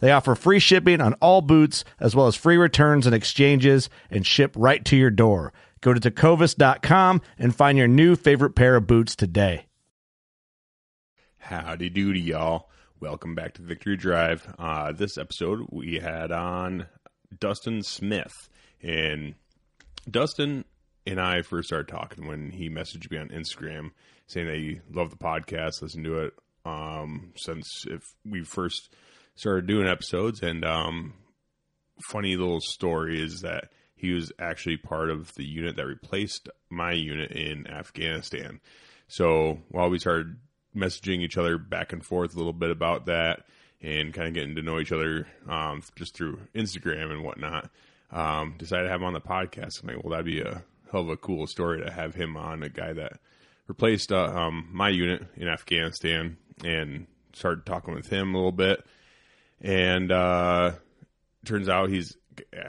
They offer free shipping on all boots, as well as free returns and exchanges, and ship right to your door. Go to tecovas.com and find your new favorite pair of boots today. Howdy doody, y'all. Welcome back to Victory Drive. Uh, this episode, we had on Dustin Smith. And Dustin and I first started talking when he messaged me on Instagram saying that he loved the podcast, listened to it um, since if we first started doing episodes. And um, funny little story is that he was actually part of the unit that replaced my unit in Afghanistan. So while we started messaging each other back and forth a little bit about that and kind of getting to know each other um, just through Instagram and whatnot, um, decided to have him on the podcast. I'm like, well, that'd be a hell of a cool story to have him on, a guy that replaced uh, um, my unit in Afghanistan and started talking with him a little bit and uh, turns out he's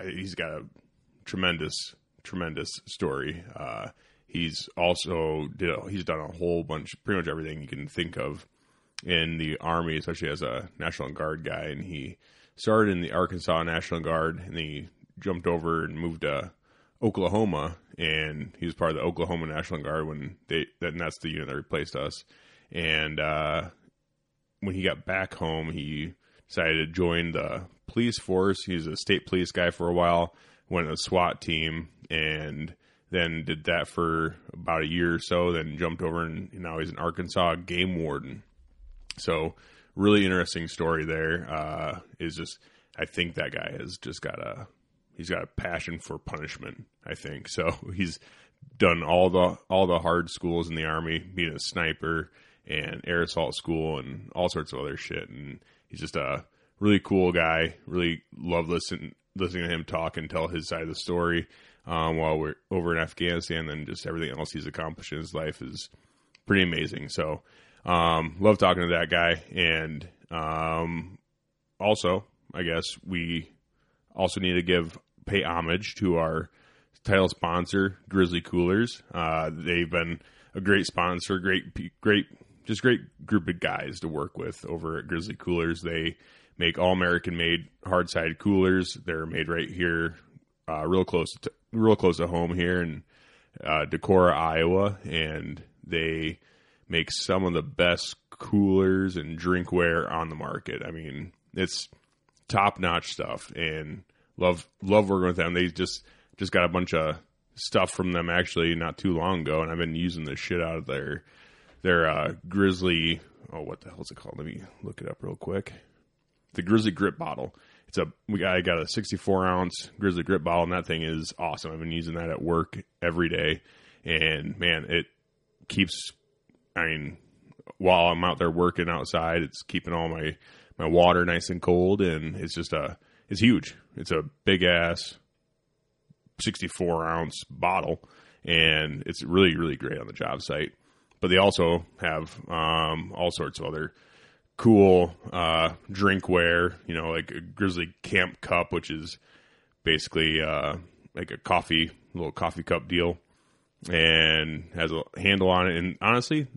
he's got a tremendous tremendous story. Uh, he's also did a, he's done a whole bunch, pretty much everything you can think of in the army, especially as a National Guard guy. And he started in the Arkansas National Guard, and then he jumped over and moved to Oklahoma, and he was part of the Oklahoma National Guard when they and that's the unit that replaced us. And uh, when he got back home, he decided to join the police force. He's a state police guy for a while, went to a SWAT team, and then did that for about a year or so. Then jumped over and now he's an Arkansas game warden. So really interesting story there. Uh, is just I think that guy has just got a he's got a passion for punishment. I think so. He's done all the all the hard schools in the army, being a sniper and air assault school and all sorts of other shit. And he's just a really cool guy. Really love listening listening to him talk and tell his side of the story um, while we're over in Afghanistan. And just everything else he's accomplished in his life is pretty amazing. So um, love talking to that guy. And um, also, I guess we also need to give pay homage to our title sponsor, Grizzly Coolers. Uh, they've been a great sponsor, great, great just great group of guys to work with over at Grizzly Coolers. They make all American made hard side coolers. They're made right here, uh, real close to real close to home here in uh, Decorah, Iowa, and they make some of the best coolers and drinkware on the market. I mean, it's top notch stuff, and love love working with them. They just just got a bunch of stuff from them actually not too long ago, and I've been using the shit out of their their uh, Grizzly. Oh, what the hell is it called? Let me look it up real quick. The Grizzly Grip Bottle. It's a we got I got a 64 ounce Grizzly Grip bottle, and that thing is awesome. I've been using that at work every day, and man, it keeps. I mean, while I'm out there working outside, it's keeping all my my water nice and cold, and it's just a it's huge. It's a big ass 64 ounce bottle, and it's really really great on the job site but they also have um, all sorts of other cool uh, drinkware. You know, like a Grizzly Camp Cup, which is basically uh, like a coffee little coffee cup deal, and has a handle on it. And honestly,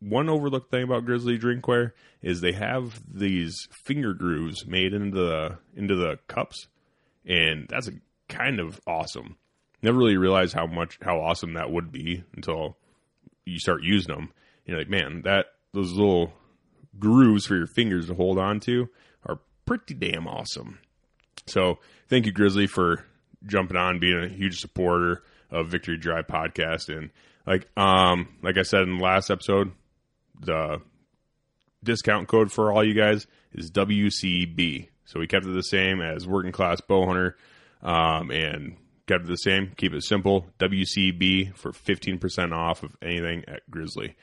one overlooked thing about Grizzly drinkware is they have these finger grooves made into the into the cups, and that's a kind of awesome. Never really realized how much how awesome that would be until you start using them. You're like, man, that those little grooves for your fingers to hold on to are pretty damn awesome. So thank you, Grizzly, for jumping on, being a huge supporter of Victory Drive podcast, and like um like I said in the last episode, the discount code for all you guys is WCB. So we kept it the same as Working Class Bow Hunter, um, and kept it the same. Keep it simple. WCB for fifteen percent off of anything at Grizzly.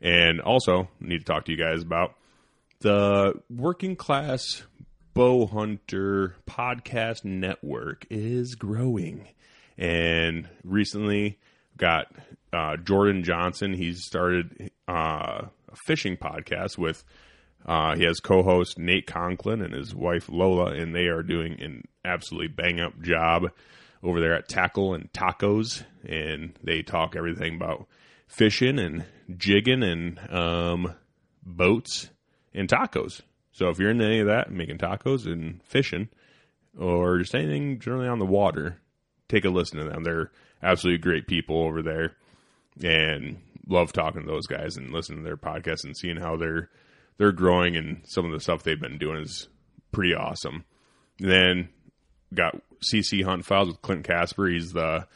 And also need to talk to you guys about the Working Class Bow Hunter podcast network is growing, and recently got uh, Jordan Johnson. He's started uh, a fishing podcast with. Uh, he has co-host Nate Conklin and his wife Lola, and they are doing an absolutely bang up job over there at Tackle and Tacos, and they talk everything about fishing and jigging and um, boats and tacos. So if you're into any of that, making tacos and fishing, or just anything generally on the water, take a listen to them. They're absolutely great people over there, and love talking to those guys and listening to their podcasts and seeing how they're they're growing and some of the stuff they've been doing is pretty awesome. And then got CC Hunt Files with Clint Casper. He's the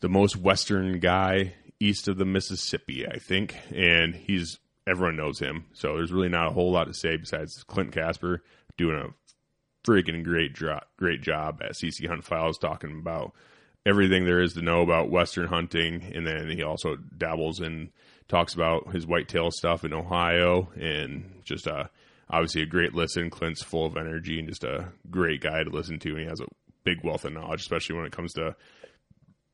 the most western guy east of the Mississippi, I think, and he's everyone knows him. So there's really not a whole lot to say besides Clint Casper doing a freaking great jo- great job at CC Hunt Files talking about everything there is to know about western hunting and then he also dabbles in talks about his whitetail stuff in Ohio and just uh obviously a great listen. Clint's full of energy and just a great guy to listen to and he has a big wealth of knowledge, especially when it comes to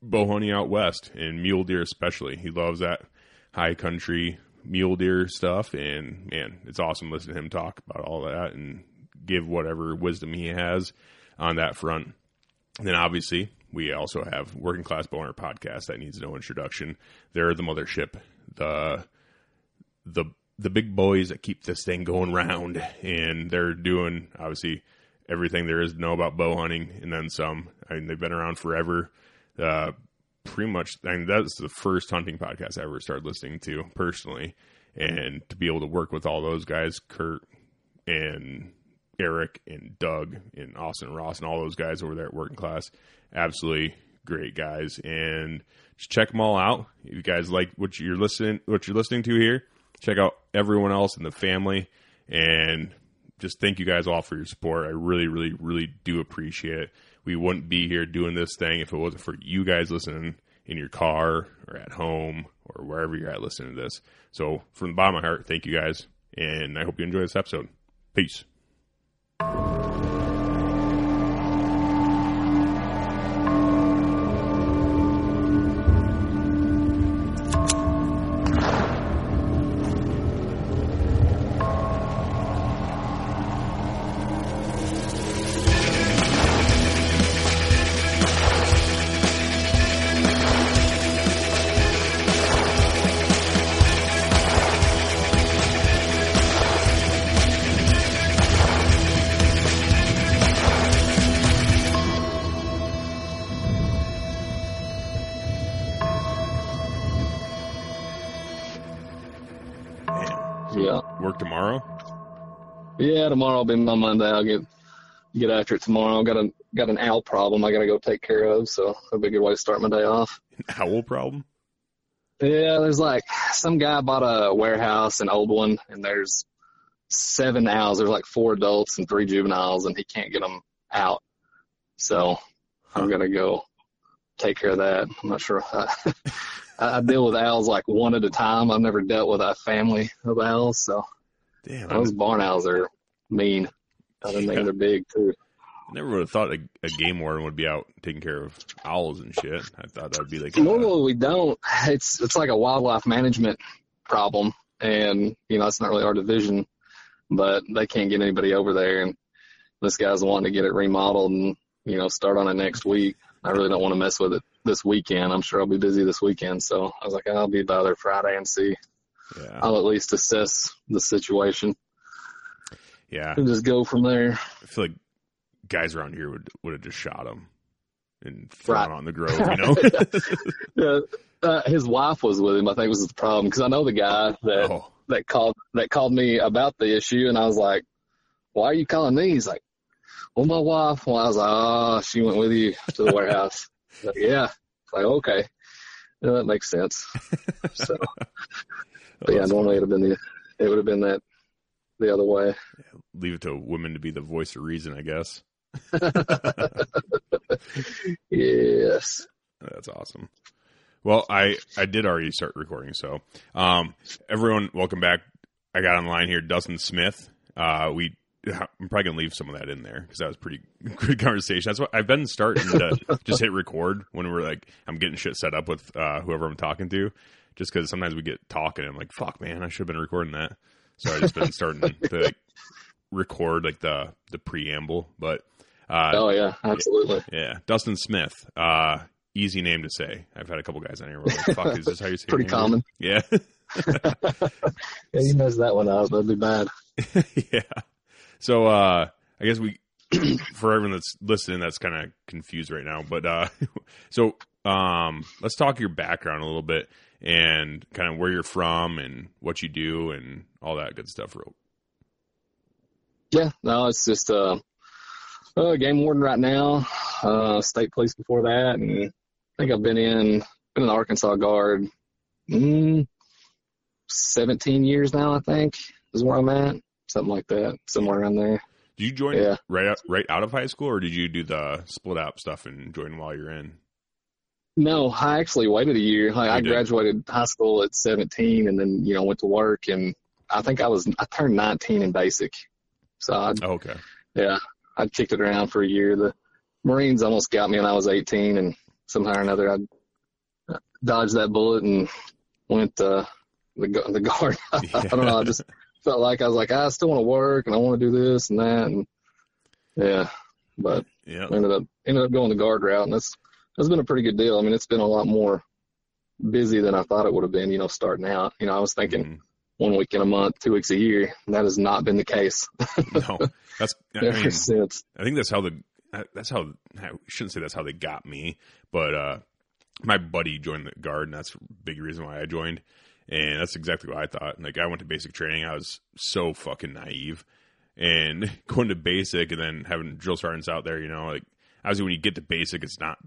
bow hunting out west and mule deer especially. He loves that high country mule deer stuff and man, it's awesome listening to him talk about all that and give whatever wisdom he has on that front. And then obviously we also have Working Class Bowhunter podcast that needs no introduction. They're the mothership, the the the big boys that keep this thing going round, and they're doing obviously everything there is to know about bow hunting, and then some. I mean, they've been around forever. Uh, pretty much, I mean, that's the first hunting podcast I ever started listening to personally, and to be able to work with all those guys, Kurt and Eric and Doug and Austin Ross and all those guys over there at Working Class, absolutely great guys, and just check them all out. If you guys like what you're listening, what you're listening to here, check out everyone else in the family, and just thank you guys all for your support. I really, really, really do appreciate it. We wouldn't be here doing this thing if it wasn't for you guys listening in your car or at home or wherever you're at listening to this. So, from the bottom of my heart, thank you guys, and I hope you enjoy this episode. Peace. Yeah, tomorrow will be my Monday. I'll get get after it tomorrow. I got a got an owl problem I gotta go take care of, so that'll be a good way to start my day off. An owl problem? Yeah, there's like some guy bought a warehouse, an old one, and there's seven owls. There's like four adults and three juveniles, and he can't get them out. So I'm gonna go take care of that. I'm not sure. I, I deal with owls like one at a time. I've never dealt with a family of owls, so Damn, those barn owls are mean. I think Yeah. they're big too. I never would have thought a, a game warden would be out taking care of owls and shit. I thought that would be like a, Normally we don't. It's it's like a wildlife management problem, and you know it's not really our division, but they can't get anybody over there, and this guy's wanting to get it remodeled and you know start on it next week. I really don't want to mess with it this weekend. I'm sure I'll be busy this weekend. So I was like, I'll be by there Friday and see. Yeah. I'll at least assess the situation Yeah. and just go from there. I feel like guys around here would would have just shot him and thrown Right. on the grove, you know? Yeah, uh, his wife was with him. I think was the problem because I know the guy that oh, that called that called me about the issue, and I was like, "Why are you calling me?" He's like, "Well, my wife." Well, I was like, "Oh, she went with you to the warehouse." Like, yeah. Like, okay, yeah, that makes sense. So, but yeah, normally it would have been the it would have been that the other way. leave it to women to be the voice of reason, I guess. Yes. That's awesome. Well, I I did already start recording, so um, everyone, welcome back. I got online here, Dustin Smith. Uh, we I'm probably gonna leave some of that in there because that was pretty good conversation. That's what I've been starting to just hit record when we're like I'm getting shit set up with uh, whoever I'm talking to, just because sometimes we get talking and I'm like, fuck, man, I should have been recording that. So I just been starting to like record like the the preamble, but uh, Oh yeah, absolutely. yeah, Dustin Smith. Uh, easy name to say. I've had a couple guys on here. Where like, Fuck, is this how you say? Pretty name? common. Yeah, Yeah, you messed that one up. That'd be bad. yeah. So uh, I guess we, for everyone that's listening, that's kind of confused right now. But uh, so um, let's talk your background a little bit and kind of where you're from and what you do and all that good stuff. Real. Yeah, no, it's just uh, uh game warden right now. Uh, state police before that, and I think I've been in been in the Arkansas Guard. Mm, Seventeen years now, I think is where I'm at. Something like that, somewhere around there. Did you join Yeah. right out, right out of high school, or did you do the split op stuff and join while you're in? No, I actually waited a year. Like, I did? graduated high school at 17, and then you know went to work, and I think I was I turned 19 in basic. So I Oh, okay. Yeah, I kicked it around for a year. The Marines almost got me when I was 18, and somehow or another I dodged that bullet and went uh, the the guard. I don't know. I just felt like I was like, I still want to work and I want to do this and that, and yeah, but Yeah. Ended up ended up going the guard route, and that's that's been a pretty good deal. I mean, it's been a lot more busy than I thought it would have been. You know, starting out. You know, I was thinking Mhm. one week in a month, two weeks a year. And that has not been the case No, that's. I ever mean, since. I think that's how the. That's how I shouldn't say that's how they got me, but uh, my buddy joined the guard, and that's a big reason why I joined. And that's exactly what I thought. Like I went to basic training, I was so fucking naive, and going to basic and then having drill sergeants out there, you know, like obviously when you get to basic, it's not.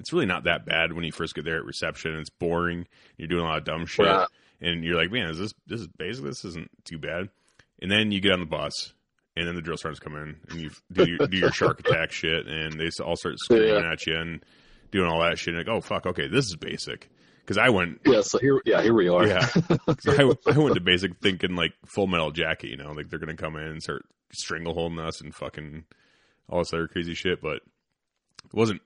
It's really not that bad when you first get there at reception. It's boring. You're doing a lot of dumb shit, Right. and you're like, man, is this this is basic? This isn't too bad. And then you get on the bus, and then the drill sergeants come in, and you do your, do your shark attack shit, and they all start screaming Yeah. at you and doing all that shit. And like, oh fuck, okay, this is basic. Because I went, Yeah, so here, yeah, here we are. Yeah, I, I went to basic thinking like Full Metal Jacket, you know, like they're gonna come in and start strangle holding us and fucking all this other crazy shit, but it wasn't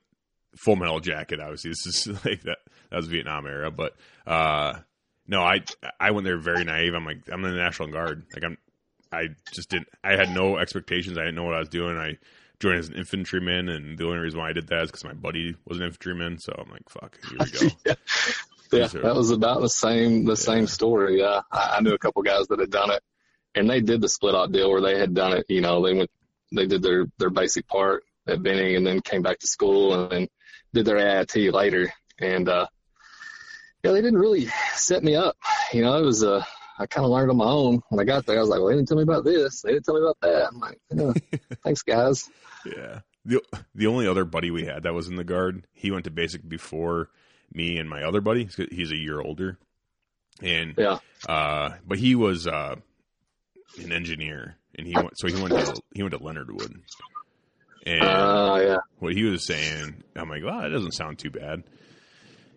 Full Metal Jacket. Obviously, this is like that. That was Vietnam era, but uh, no, I I went there very naive. I'm like, I'm in the National Guard. Like I'm, I just didn't. I had no expectations. I didn't know what I was doing. I joined as an infantryman, and the only reason why I did that is because my buddy was an infantryman. So I'm like, fuck, here we go. yeah, sir. that was about the same the same story. Yeah, I, I knew a couple guys that had done it, and they did the split op deal where they had done it. You know, they went, they did their their basic part at Benning, and then came back to school, and then did their AIT later. And uh, yeah, they didn't really set me up. You know, it was uh, I kind of learned on my own when I got there. I was like, well, they didn't tell me about this. They didn't tell me about that. I'm like, yeah, thanks, guys. Yeah. The the only other buddy we had that was in the guard, he went to basic before me and my other buddy. He's- He's a year older, and Yeah, uh, but he was uh, an engineer, and he went so he went to he went to Leonard Wood, and uh, yeah, what he was saying, I'm like, well, that doesn't sound too bad,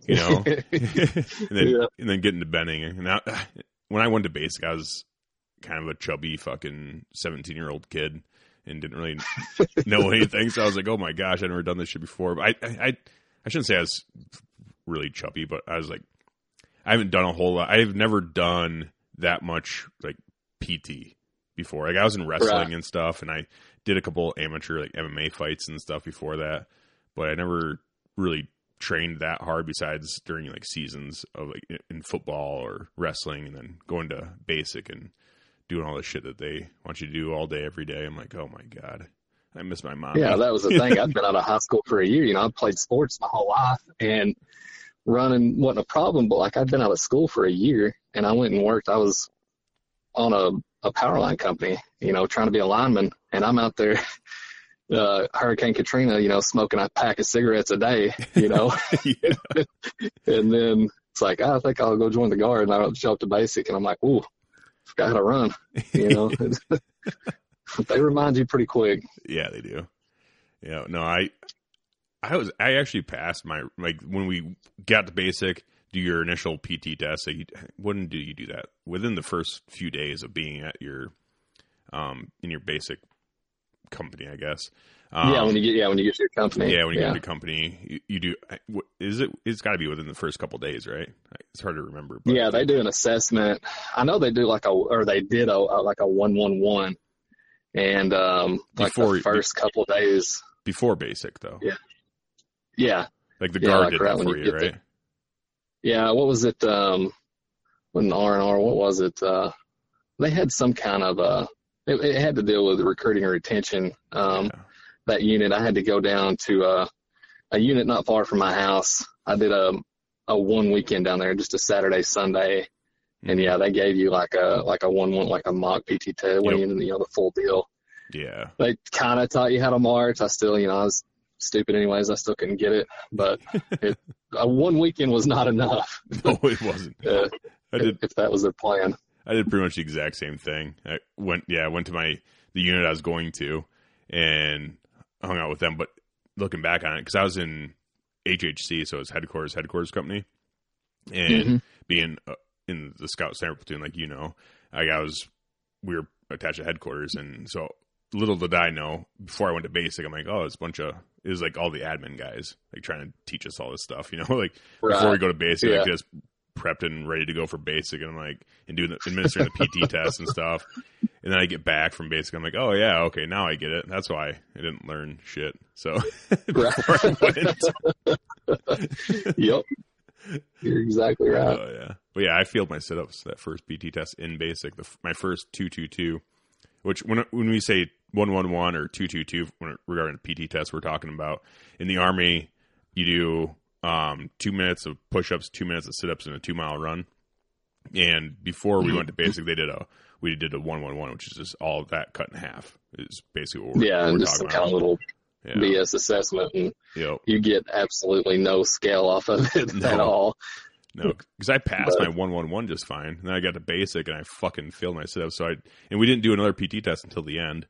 you know. and then Yeah. and then getting to Benning, and I, when I went to basic, I was kind of a chubby fucking 17 year old kid and didn't really know anything. So I was like, oh my gosh, I've never done this shit before. But I, I, I, I shouldn't say I was really chubby, but I was like, I haven't done a whole lot. I've never done that much like PT before. Like I was in wrestling Right. and stuff, and I did a couple amateur like MMA fights and stuff before that. But I never really trained that hard besides during like seasons of like in- football or wrestling and then going to basic and doing all the shit that they want you to do all day every day. I'm like, oh my god, I miss my mom. Yeah, that was the thing. I'd been out of high school for a year. You know, I played sports my whole life, and running wasn't a problem. But like, I'd been out of school for a year, and I went and worked. I was on a a power line company, you know, trying to be a lineman, and I'm out there. Uh, Hurricane Katrina, you know, smoking a pack of cigarettes a day, you know, and then it's like, I think I'll go join the guard, and I'll show up to basic, and I'm like, ooh, forgot how to run, you know. they remind you pretty quick. Yeah, they do. Yeah, no, I, I was, I actually passed my like when we got to basic, do your initial PT test. So you, when do you do that? Within the first few days of being at your, um, in your basic company, I guess. Um, yeah, when you get yeah when you get to your company. yeah, when you get to the company, you, you do. Is it? it? It's got to be within the first couple days, right? It's hard to remember. But Yeah, they do an assessment. I know they do like a, or they did a, a like a one one one, and um, like Before- the first couple days. before basic though. Yeah. Yeah, Like the Yeah, guard like did right that for you you, right? yeah. What was it? Um, when R and R, what was it? Uh, they had some kind of uh, it, it had to deal with recruiting and retention. Um, Yeah. that unit, I had to go down to uh, a unit not far from my house. I did a a one weekend down there, just a Saturday, Sunday, and yeah, they gave you like a like a one one like a mock PT when Yep. you you know the full deal. Yeah. They kind of taught you how to march. I still, you know, I was stupid anyways. I still couldn't get it, but it, uh, one weekend was not enough. No, it wasn't. Uh, I did. if that was their plan. I did pretty much the exact same thing. I went, yeah, I went to my the unit I was going to, and hung out with them. But looking back on it, because I was in HHC, so it's headquarters headquarters company, and Mhm. being uh, in the scout sniper platoon, like you know, like I was, we were attached to headquarters, and so little did I know before I went to basic, I'm like, oh, it's a bunch of it was like all the admin guys like trying to teach us all this stuff, you know, like before we go to basic, like just prepped and ready to go for basic, and I'm like, and doing the, administering the PT test and stuff, and then I get back from basic, I'm like, oh yeah, okay, now I get it. That's why I didn't learn shit. So before I went, Yep, you're exactly right. Oh yeah, but yeah, I failed my sit-ups that first PT test in basic. The, my first two two two, which when when we say one one one or two two two regarding PT test, we're talking about in the army. You do um, two minutes of push-ups, two minutes of sit-ups, and a two-mile run. And before we went to basic, they did a we did a one one one, which is just all of that cut in half. Is basically what we're, Yeah, what and we're just some kind of little Yeah. BS assessment, and Yep. you get absolutely no scale off of it No. at all. No, because I passed But- my one one one just fine. And then I got to basic and I fucking failed my sit up. So I and we didn't do another PT test until the end.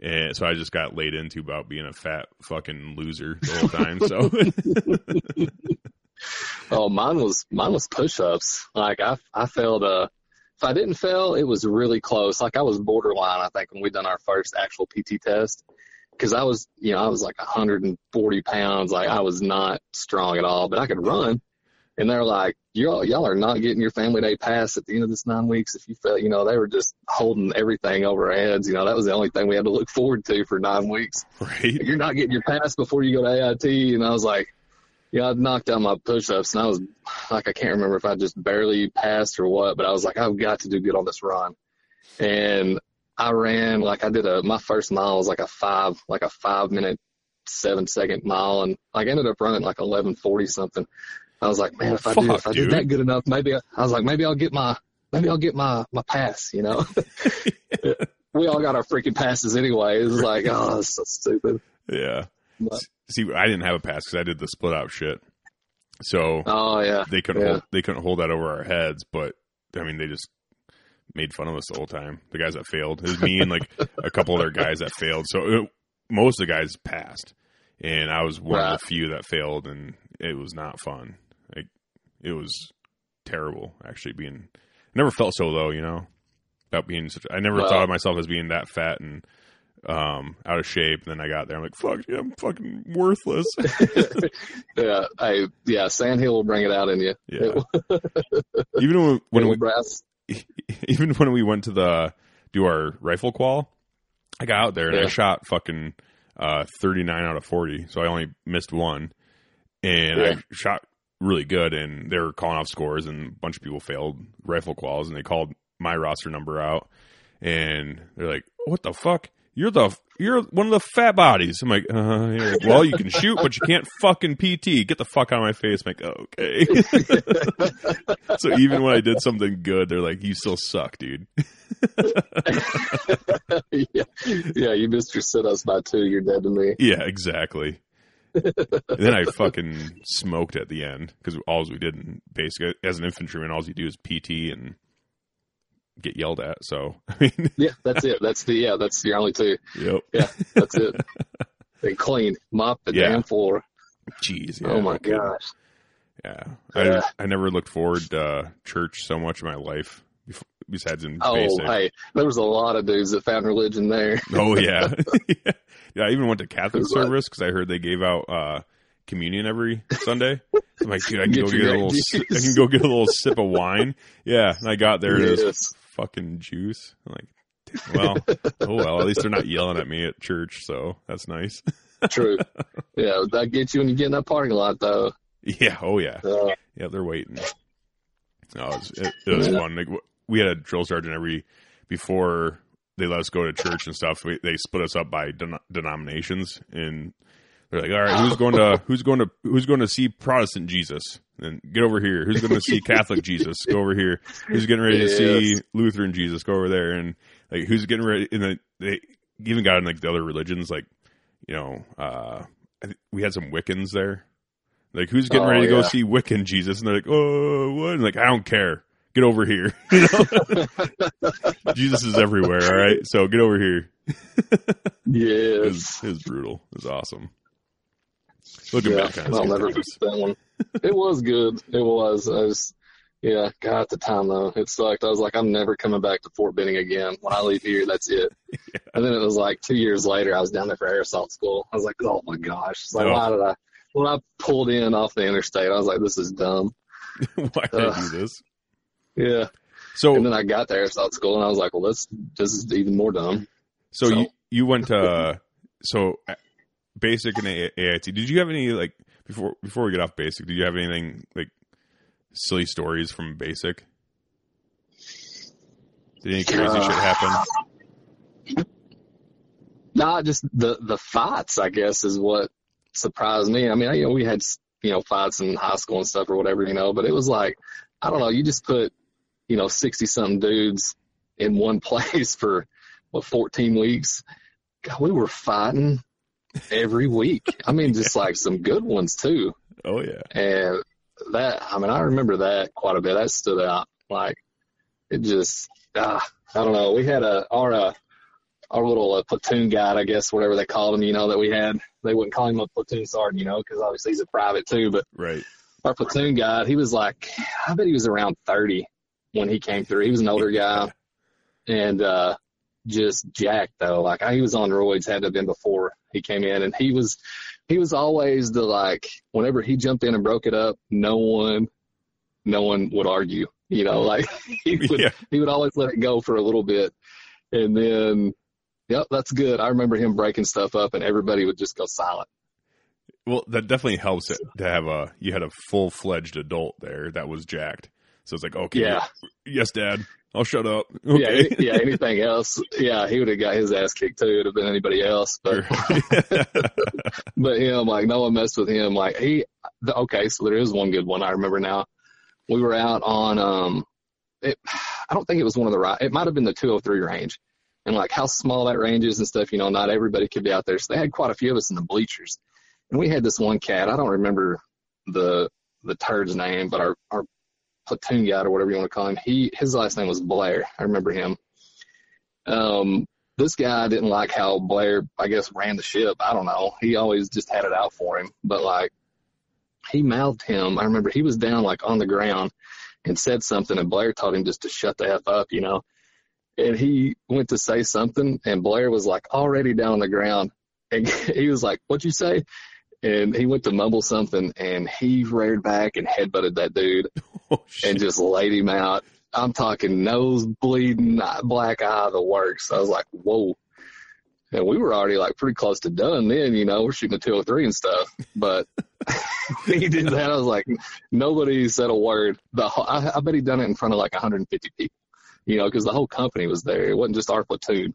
And so I just got laid into about being a fat fucking loser the whole time. So Oh, mine was mine was push-ups. Like I I failed. Uh, if I didn't fail, it was really close. Like I was borderline. I think when we done our first actual PT test, because I was you know I was like 140 pounds. Like I was not strong at all, but I could run. And they're like, y'all y'all are not getting your family day pass at the end of this nine weeks if you fail. You know they were just holding everything over our heads. You know that was the only thing we had to look forward to for nine weeks right, you're not getting your pass before you go to AIT. And I was like, yeah, I'd knocked out my push-ups and I was like, I can't remember if I just barely passed or what, but I was like, I've got to do good on this run. And I ran like I did a, my first mile was like a five, like a five minute, seven second mile. And like I ended up running like 1140 something. I was like, man, oh, if I do, if I dude. did that good enough, maybe I, I was like, maybe I'll get my, maybe I'll get my, my pass, you know? we all got our freaking passes anyway. It was like, oh, that's so stupid. yeah. But- See, I didn't have a pass because I did the split op shit. So Oh yeah. they couldn't Yeah. hold, they couldn't hold that over our heads. But I mean, they just made fun of us the whole time. The guys that failed, it was me and like a couple of other guys that failed. So it, most of the guys passed, and I was one Right. of the few that failed, and it was not fun. It was terrible actually. Being I never felt so low, you know, about being such. I never Well- thought of myself as being that fat and um out of shape. And then I got there, I'm like, fuck, yeah, I'm fucking worthless. yeah, I yeah, Sandhill will bring it out in you. Yeah. Even when, when we brass. even when we went to the do our rifle qual, I got out there and I shot fucking uh, 39 out of 40, so I only missed one. and Yeah. I shot really good, and they were calling off scores, and a bunch of people failed rifle quals, and they called my roster number out, and they're like, "What the fuck? You're the you're one of the fat bodies." I'm like, uh, yeah. "Well, you can shoot, but you can't fucking PT. Get the fuck out of my face." I'm like, "Okay." so even when I did something good, they're like, "You still suck, dude." yeah, yeah, you missed your sit-ups by two. You're dead to me. Yeah, exactly. And then I fucking smoked at the end because all we did in basic as an infantryman, all you do is PT and get yelled at. So I mean, Yeah, that's it. That's the yeah. That's your only two. yep. Yeah, that's it. They clean, mop the Yeah. damn floor. Jeez. Yeah, oh my gosh. Yeah. I I never looked forward to uh, church so much in my life besides in Oh, basic. Oh, hey, there was a lot of dudes that found religion there. Oh yeah. yeah. Yeah. I even went to Catholic service because I heard they gave out uh, communion every Sunday. I'm like, dude, I can Get go get a little. I can go get a little sip of wine. Yeah, and I got there. and It was fucking juice. I'm like, well, oh well. At least they're not yelling at me at church, so that's nice. True. Yeah, that gets you when you get in that parking lot, though. yeah. Oh yeah. Uh, Yeah, they're waiting. No, it was, it, it was fun. Like we had a drill sergeant every before they let us go to church and stuff. We, they split us up by den- denominations, and they're like, "All right, who's going to who's going to who's going to see Protestant Jesus? Then get over here. Who's going to see Catholic Jesus? Go over here. Who's getting ready to see Lutheran Jesus? Go over there. And like, who's getting ready? And then they even got in like the other religions, like you know, uh, we had some Wiccans there. Like, who's getting Oh, ready to go see Wiccan Jesus? And they're like, oh, what? And like, I don't care. Get over here. You know? Jesus is everywhere. All right. So get over here. Yes. it brutal. It was awesome. Looking Yeah, back, kind I'll never forget that one. It was good. It was. I was, yeah, God, at the time though, it sucked. I was like, I'm never coming back to Fort Benning again. When I leave here, that's it. And then it was like two years later, I was down there for air assault school. I was like, oh my gosh. It's like, Oh. why did I, when I pulled in off the interstate, I was like, this is dumb. Why did I do this? Yeah. So, And then I got there air assault school and I was like, well, this, this is even more dumb. so, so- you you went to uh, so uh, basic and AIT. Did you have any like before before we get off basic? Did you have anything like silly stories from basic? Did any crazy shit happen? Nah, just the the fights, I guess, is what surprised me. I mean, I, you know, we had you know fights in high school and stuff or whatever, you know, but it was like I don't know. You just put you know sixty something dudes in one place for what fourteen weeks. God, we were fighting every week. I mean, just like some good ones too. Oh yeah. And that, I mean, I remember that quite a bit. That stood out. Like, it just, ah, I don't know. We had a, our, uh, our little uh, platoon guide, I guess, whatever they called him, you know, that we had. They wouldn't call him a platoon sergeant, you know, because obviously he's a private too. But Right. our platoon guide, he was like, I bet he was around 30 when he came through. He was an older guy and, uh, just jacked though. Like he was on roids, had to have been before he came in and he was, he was always the like, whenever he jumped in and broke it up, no one, no one would argue, you know, like he would, Yeah. he would always let it go for a little bit. And then, yep, that's good. I remember him breaking stuff up and everybody would just go silent. Well, that definitely helps it to have a you had a full fledged adult there that was jacked. So it's like, okay, Yeah. yes, Dad, I'll shut up. Yeah, Okay. any- yeah. Anything else? Yeah, he would have got his ass kicked too. It'd have been anybody else, but but him, like no one messed with him. Like he, the, okay, so there is one good one I remember now. We were out on, um, it, I don't think it was one of the right. It might have been the 203 range, and like how small that range is and stuff. You know, not everybody could be out there, so they had quite a few of us in the bleachers, and we had this one cat. I don't remember the the turd's name, but our our platoon guy or whatever you want to call him. He his last name was Blair. I remember him. Um, this guy didn't like how Blair, I guess, ran the ship. I don't know. He always just had it out for him. But like, he mouthed him. I remember he was down like on the ground and said something, and Blair told him just to shut the f up, you know. And he went to say something, and Blair was like already down on the ground, and he was like, "What'd you say?" And he went to mumble something, and he reared back and headbutted that dude oh, and just laid him out. I'm talking nose bleeding, black eye, the works. I was like, whoa. And we were already like pretty close to done then, you know, we're shooting a 203 and stuff. But he did that. I was like, nobody said a word. The whole, I, I bet he done it in front of like 150 people, you know, because the whole company was there. It wasn't just our platoon.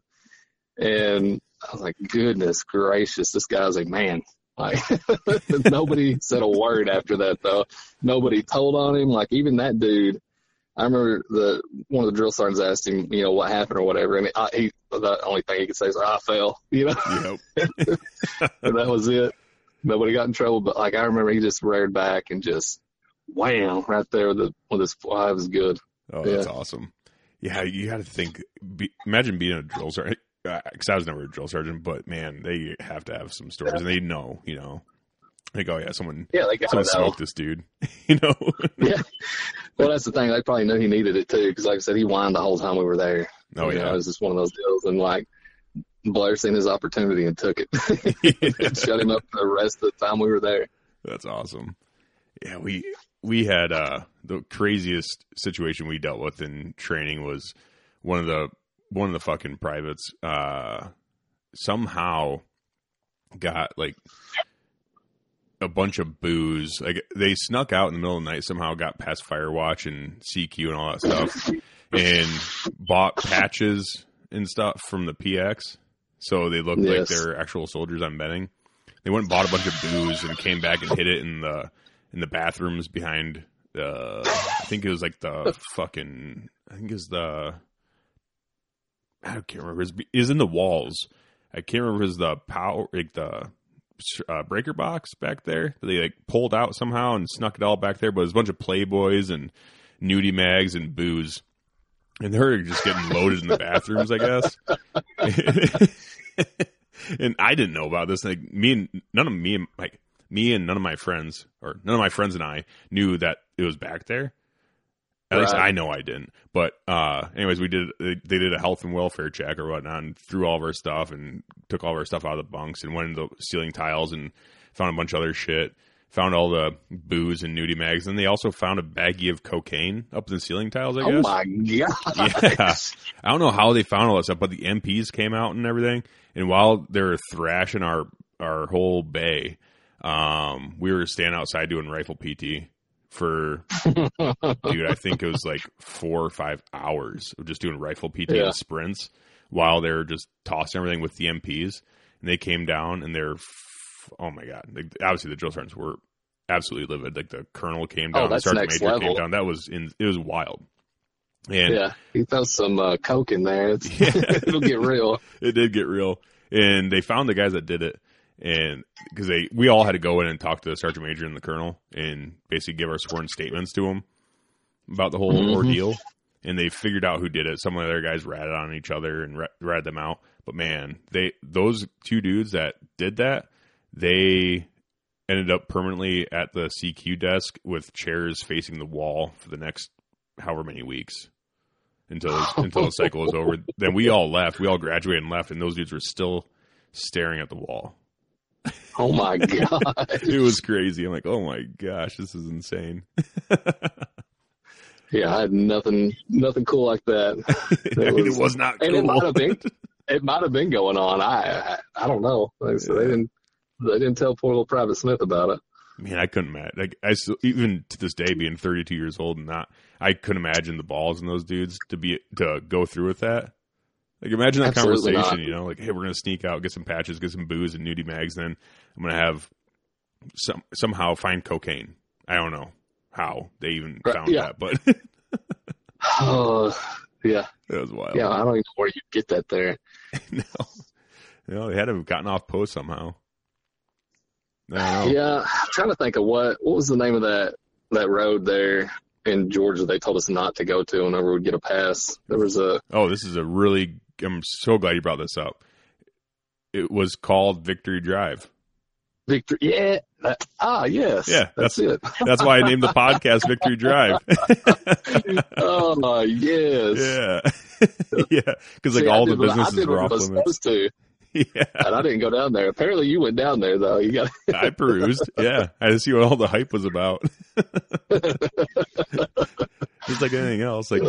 And I was like, goodness gracious, this guy's a man. Like nobody said a word after that though. Nobody told on him. Like even that dude, I remember the one of the drill sergeants asked him, you know, what happened or whatever, and I, he the only thing he could say is, "I fell," you know. Yep. and that was it. Nobody got in trouble, but like I remember, he just reared back and just wham right there with the with his fly. It was good. Oh, that's awesome. Yeah, you got to think. Be, imagine being a drill sergeant. Because I was never a drill sergeant, but man, they have to have some stories, and they know, you know, like, oh yeah, someone, Yeah, they got someone it smoked this dude, you know. Yeah. Well, that's the thing. They probably knew he needed it too, because like I said, he whined the whole time we were there. oh You know, yeah, it was just one of those deals, and like Blair seen his opportunity and took it, and shut him up for the rest of the time we were there. That's awesome. Yeah, we we had uh the craziest situation we dealt with in training was one of the one of the fucking privates uh somehow got like a bunch of booze. Like they snuck out in the middle of the night somehow got past Firewatch and CQ and all that stuff and bought patches and stuff from the PX so they looked like Yes. they're actual soldiers on Benning. They went and bought a bunch of booze and came back and hid it in the in the bathrooms behind uh I think it was like the fucking I think it was the I can't remember. is in the walls. I can't remember. Was the power like the uh, breaker box back there that they like pulled out somehow and snuck it all back there. But it was a bunch of Playboys and nudie mags and booze, and they're just getting loaded in the bathrooms, I guess. and I didn't know about this. Like me and none of me and like me and none of my friends or none of my friends and I knew that it was back there. At least I know I didn't. But uh anyways, we did they they did a health and welfare check or whatnot and threw all of our stuff and took all of our stuff out of the bunks and went into the ceiling tiles and found a bunch of other shit. Found all the booze and nudie mags, and they also found a baggie of cocaine up in the ceiling tiles. I Oh guess. my god! Yeah. I don't know how they found all that stuff, but the MPs came out and everything. And while they were thrashing our our whole bay, um, we were standing outside doing rifle PT for dude. I think it was like four or five hours of just doing rifle PT Yeah. and sprints while they were just tossing everything with the MPs. And they came down and they're f- oh my god! Like, obviously the drill sergeants were absolutely livid. Like the colonel came Oh, down, the that's sergeant next major level. came down. That was in it was wild. And Yeah, he throws some uh, coke in there. It's, Yeah. it'll get real. it did get real and they found the guys that did it and because they we all had to go in and talk to the sergeant major and the colonel and basically give our sworn statements to them about the whole Mhm. ordeal and they figured out who did it some of the other guys ratted on each other and ra- ratted them out but man they those two dudes that did that they ended up permanently at the cq desk with chairs facing the wall for the next however many weeks until until the cycle was over. Then we all left. We all graduated and left, and those dudes were still staring at the wall. Oh my god! It was crazy. I'm like, oh my gosh, this is insane. Yeah, I had nothing, nothing cool like that. I mean, was- it was not and it might cool. have been, it might have been going on. I, I, I don't know. Like I said, they didn't, they didn't tell poor little Private Smith about it. Man, I couldn't imagine. Like, I still, even to this day, being 32 years old and not, I couldn't imagine the balls in those dudes to be to go through with that. Like, imagine that Absolutely conversation. not. You know, like, hey, we're gonna sneak out, get some patches, get some booze and nudie mags. Then I'm gonna have some somehow find cocaine. I don't know how they even Right, found yeah. that, but Oh, yeah, that was wild. yeah. I don't even know where you get that there. no, no, they had to have gotten off post somehow. Yeah, I'm trying to think of what what was the name of that that road there in Georgia. They told us not to go to whenever we'd get a pass. There was a Oh, this is a really. I'm so glad you brought this up. It was called Victory Drive. Victory, Yeah. That, ah, yes. Yeah, that's, it. That's why I named the podcast Victory Drive. oh, yes. yeah, yeah, because like See, all the did what I- I businesses were off limits. supposed to, Yeah, and I didn't go down there. Apparently, you went down there though. You got I perused. Yeah, I to see what all the hype was about. Just like anything else, like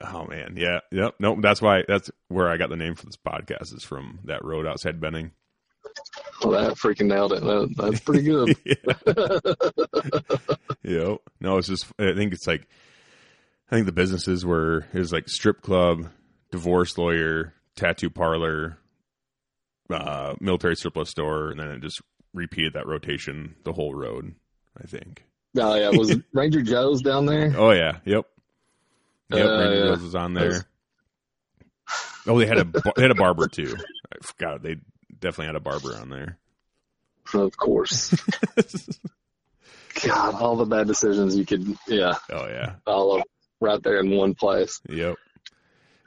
oh man, yeah, yep, nope. That's why that's where I got the name for this podcast is from that road outside Benning. Well, that freaking nailed it. That, that's pretty good. yeah. No, it's just. I think it's like. I think the businesses were it was like strip club, divorce lawyer, tattoo parlor, uh, military surplus store, and then it just repeated that rotation the whole road. I think. Oh yeah, was Ranger Joe's down there? Oh yeah, yep. Yep, Uh, Ranger yeah. Was on there. Oh, they had a they had a barber too. I forgot they definitely had a barber on there. Of course. God, all the bad decisions you could, yeah, Oh yeah, all of right there in one place. yep.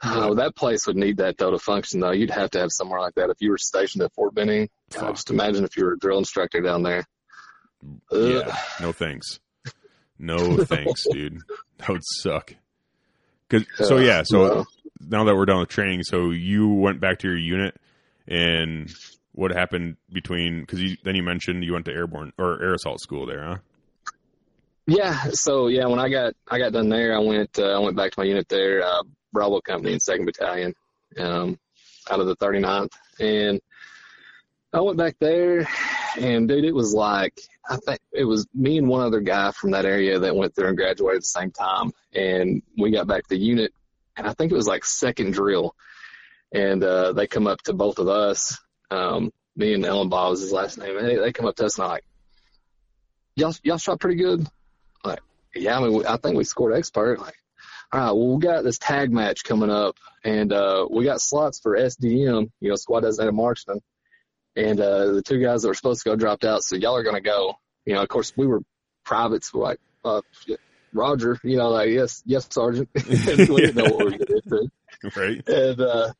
Oh, that place would need that though to function though. You'd have to have somewhere like that if you were stationed at Fort Benning. God, just imagine if you were a drill instructor down there. Ugh. Yeah, no thanks. No thanks, dude. That would suck. 'Cause- so yeah, so no. now that we're done with training, so you went back to your unit, and what happened between? Because you, then you mentioned you went to airborne or air assault school there, huh? Yeah, so yeah, when I got I got done there, I went uh, I went back to my unit there, uh, Bravo Company in Second Battalion, um, out of the 39th, and I went back there, and dude, it was like I think it was me and one other guy from that area that went there and graduated at the same time, and we got back to the unit, and I think it was like second drill, and uh, they come up to both of us, um, me and Ellen Bob was his last name, and they, they come up to us and they're like, y'all y'all shot pretty good Like, yeah, I mean, I think we scored expert. Like, all right, well, we got this tag match coming up, and uh, we got slots for SDM, you know, squad designated marksman, and uh, the two guys that were supposed to go dropped out, so y'all are gonna go. You know, of course, we were privates, we're like, uh, Roger, you know, like, yes, yes, Sergeant. we didn't know what we were gonna do. right. And uh,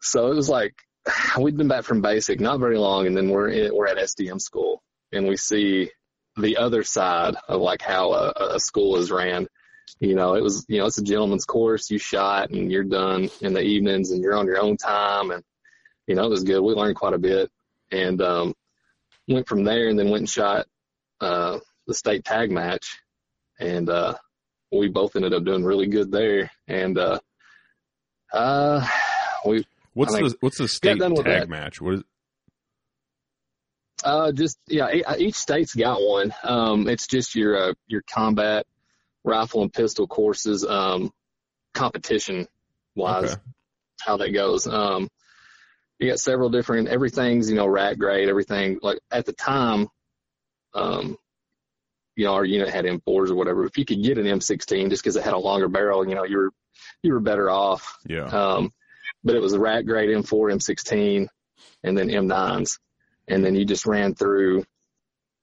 so it was like we'd been back from basic not very long, and then we're in, we're at SDM school, and we see the other side of like how a, a school is ran. You know, it was you know it's a gentleman's course. You shot and you're done in the evenings, and you're on your own time, and you know it was good. We learned quite a bit, and um, went from there, and then went and shot uh, the state tag match, and uh, we both ended up doing really good there, and uh, uh, we What's I think- the what's the state tag that. match? What is? uh just yeah, e- each state's got one. Um, it's just your uh, your combat rifle and pistol courses, um, competition wise, Okay. how that goes. Um, you got several different everything's you know rack grade, everything like at the time, um, you know our unit had M4s or whatever. If you could get an M16 just because it had a longer barrel, you know you were you were better off. Yeah. Um, but it was a rack grade M4, M16, and then M9s. And then you just ran through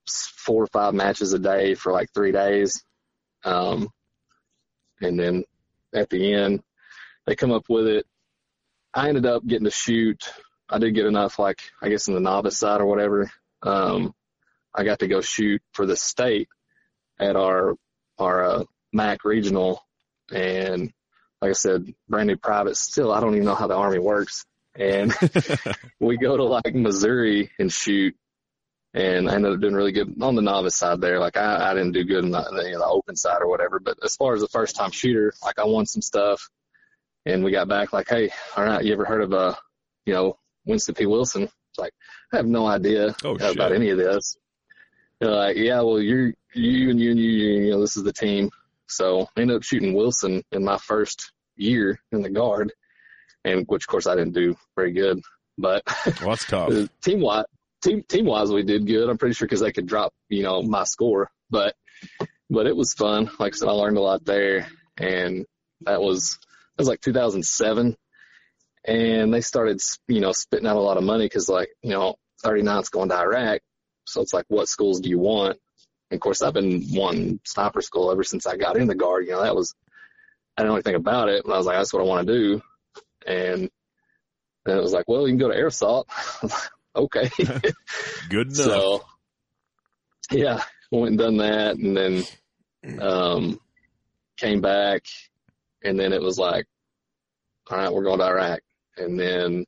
four or five matches a day for like three days. Um, and then at the end, they come up with it. I ended up getting to shoot. I did get enough, like, I guess in the novice side or whatever. Um, I got to go shoot for the state at our, our, uh, MAC regional. And like I said, brand new private. Still, I don't even know how the army works. And we go to like Missouri and shoot, and I ended up doing really good on the novice side there. Like I, I didn't do good in the, the, you know, the open side or whatever, but as far as the first time shooter, like I won some stuff, and we got back like, hey, all right, you ever heard of uh, you know, Winston P. Wilson? It's like I have no idea Oh, about any of this. They're like, yeah, well, you're you and you and you, you know, this is the team. So I ended up shooting Wilson in my first year in the guard, and which of course I didn't do very good, but Well, that's tough. team wise, team team wise, we did good. I'm pretty sure because they could drop, you know, my score, but but it was fun. Like I said, I learned a lot there, and that was that was like 2007, and they started, you know, spitting out a lot of money because like you know, 39's going to Iraq, so it's like, what schools do you want? And of course, I've been wanting sniper school ever since I got in the guard. You know, that was I didn't know anything about it, and I was like, that's what I want to do, and then it was like, well, you can go to air assault. okay. Good enough. So, yeah, went and done that, and then um, came back, and then it was like, all right, we're going to Iraq, and then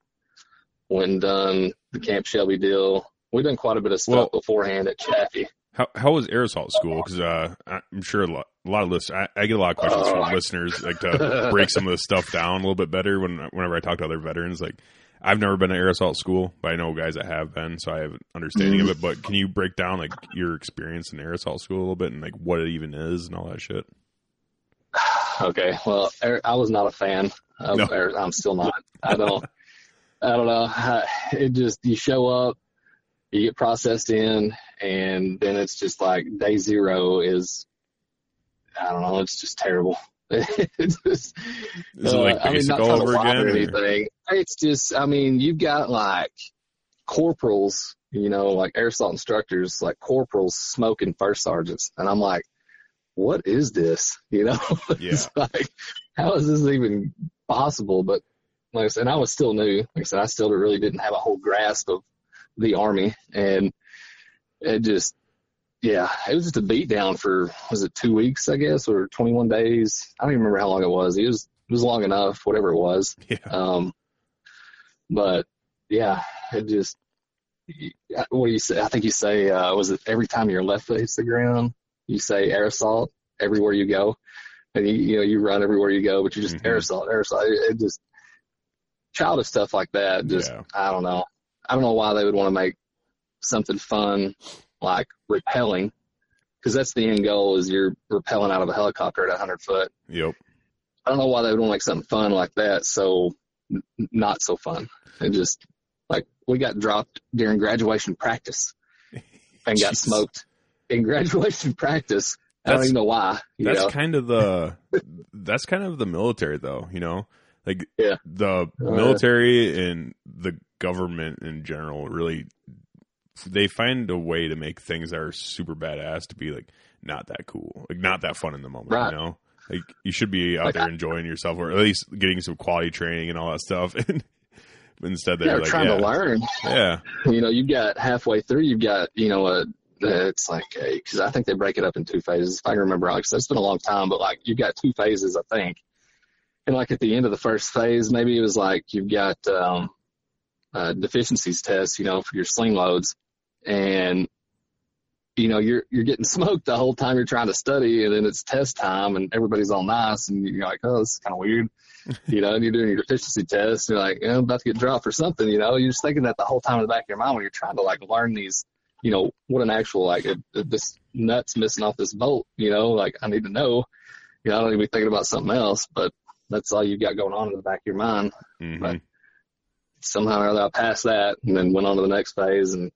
when done the Camp Shelby deal. We've done quite a bit of stuff Well- beforehand at Chaffee. How how was air assault school? Because uh, I'm sure a lot, a lot of listeners. I, I get a lot of questions from Oh. listeners like to break some of the stuff down a little bit better when whenever I talk to other veterans. Like, I've never been to air assault school, but I know guys that have been, so I have an understanding of it. But can you break down like your experience in air assault school a little bit and like what it even is and all that shit? Okay, well, I was not a fan of No. air. I'm still not. I don't. I don't know. It just you show up, you get processed in, and then it's just like day zero is. I don't know. It's just terrible. it's just, Is it like uh, I mean, basic all over again? or or- anything. It's just, I mean, you've got like corporals, you know, like air assault instructors, like corporals smoking first sergeants, and I'm like, what is this? You know, it's like, how is this even possible? But like I said, and I was still new. Like I said, I still really didn't have a whole grasp of the army, and it just, yeah, it was just a beat down for was it two weeks, I guess, or 21 days? I don't even remember how long it was. It was it was long enough, whatever it was. Yeah. Um, but yeah, it just, what do you say? I think you say, uh, was it every time your left foot hits the ground, you say aerosol everywhere you go. And you, you know, you run everywhere you go, but you just Mhm. aerosol, assault. It, it just, childish stuff like that. Just, Yeah. I don't know. I don't know why they would want to make something fun like rappelling because that's the end goal is you're rappelling out of a helicopter at 100 foot. Yep. I don't know why they would want to make something fun like that. So n- not so fun. And just like we got dropped during graduation practice and got Jeez. smoked in graduation practice. I don't That's- know why. You That's know? kind of the that's kind of the military though, you know? Like Yeah. the yeah. military and the government in general really they find a way to make things that are super badass to be like not that cool. Like not that fun in the moment, Right. you know? Like you should be out Like, there enjoying yourself or at least getting some quality training and all that stuff. And instead Yeah, they're they're like trying yeah, to learn. yeah. You know, you've got halfway through, you've got, you know, a, it's like, because I think they break it up in two phases. If I can remember right, 'cause it's been a long time, but like you've got two phases, I think. And like at the end of the first phase, maybe it was like you've got, um, uh, deficiencies tests, you know, for your sling loads. And, you know, you're, you're getting smoked the whole time you're trying to study and then it's test time and everybody's all nice and you're like, oh, this is kind of weird. you know, and you're doing your deficiency test. And you're like, yeah, I'm about to get dropped or something, you know, you're just thinking that the whole time in the back of your mind when you're trying to like learn these, you know, what an actual, like, if, if this nut's missing off this bolt, you know, like I need to know, you know, I don't need to be thinking about something else, but that's all you got going on in the back of your mind. Mhm. Right. Somehow or other I passed that and then went on to the next phase and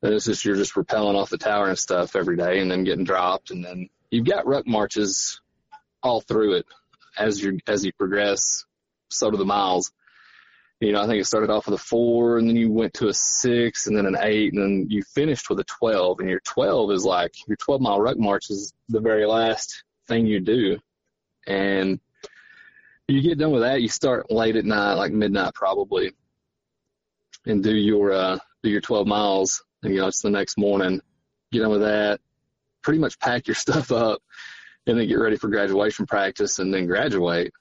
then it's just, you're just rappelling off the tower and stuff every day and then getting dropped. And then you've got ruck marches all through it as you, as you progress. So do the miles. You know, I think it started off with a four and then you went to a six and then an eight and then you finished with a 12 and your 12 is like your 12 mile ruck march is the very last thing you do. And you get done with that, you start late at night, like midnight probably, and do your uh, do your 12 miles. And you know, it's the next morning. Get done with that, pretty much pack your stuff up, and then get ready for graduation practice, and then graduate.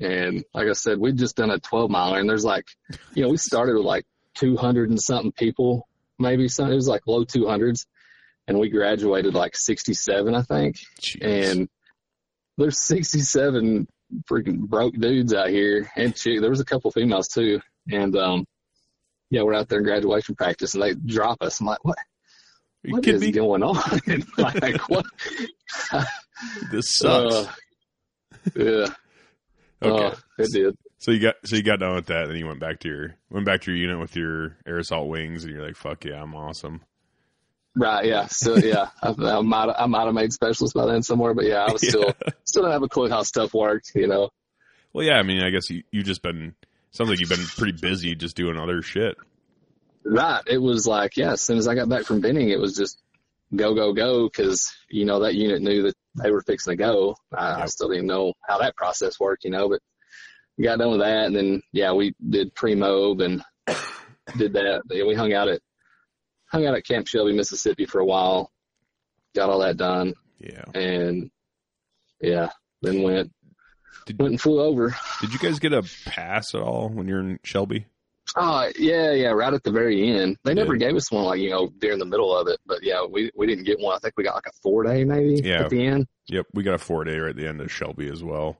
And like I said, we'd just done a 12 miler, and there's like, you know, we started with like 200 and something people, maybe some. It was like low 200s, and we graduated like 67, I think Jeez. and there's 67 freaking broke dudes out here and chick. There was a couple females too, and um, yeah, we're out there in graduation practice, and they drop us. I'm like, what? What is What kidding is me? going on? like, what? This sucks. Uh, yeah, okay. uh, it did. So you got so you got done with that, and then you went back to your went back to your unit with your air assault wings, and you're like, "Fuck yeah, I'm awesome." Right, yeah. So yeah, I, I might I might have made specialist by then somewhere, but yeah, I was still still didn't have a clue how stuff worked. You know. Well, yeah, I mean, I guess you you just been sounds like you've been pretty busy just doing other shit. Right. It was like, yeah, as soon as I got back from Benning, it was just go, go, go, because, you know, that unit knew that they were fixing to go. I, I still didn't know how that process worked, you know, but we got done with that. And then, yeah, we did pre-mob and did that. Yeah, we hung out at, hung out at Camp Shelby, Mississippi for a while, got all that done. Yeah. And yeah, then went, Did- went and flew over. Did you guys get a pass at all when you're in Shelby? Oh yeah, yeah, right at the very end. They never Yeah. gave us one like you know during the middle of it, but yeah, we we didn't get one. I think we got like a four day maybe Yeah. at the end. Yep, we got a four day right at the end of Shelby as well.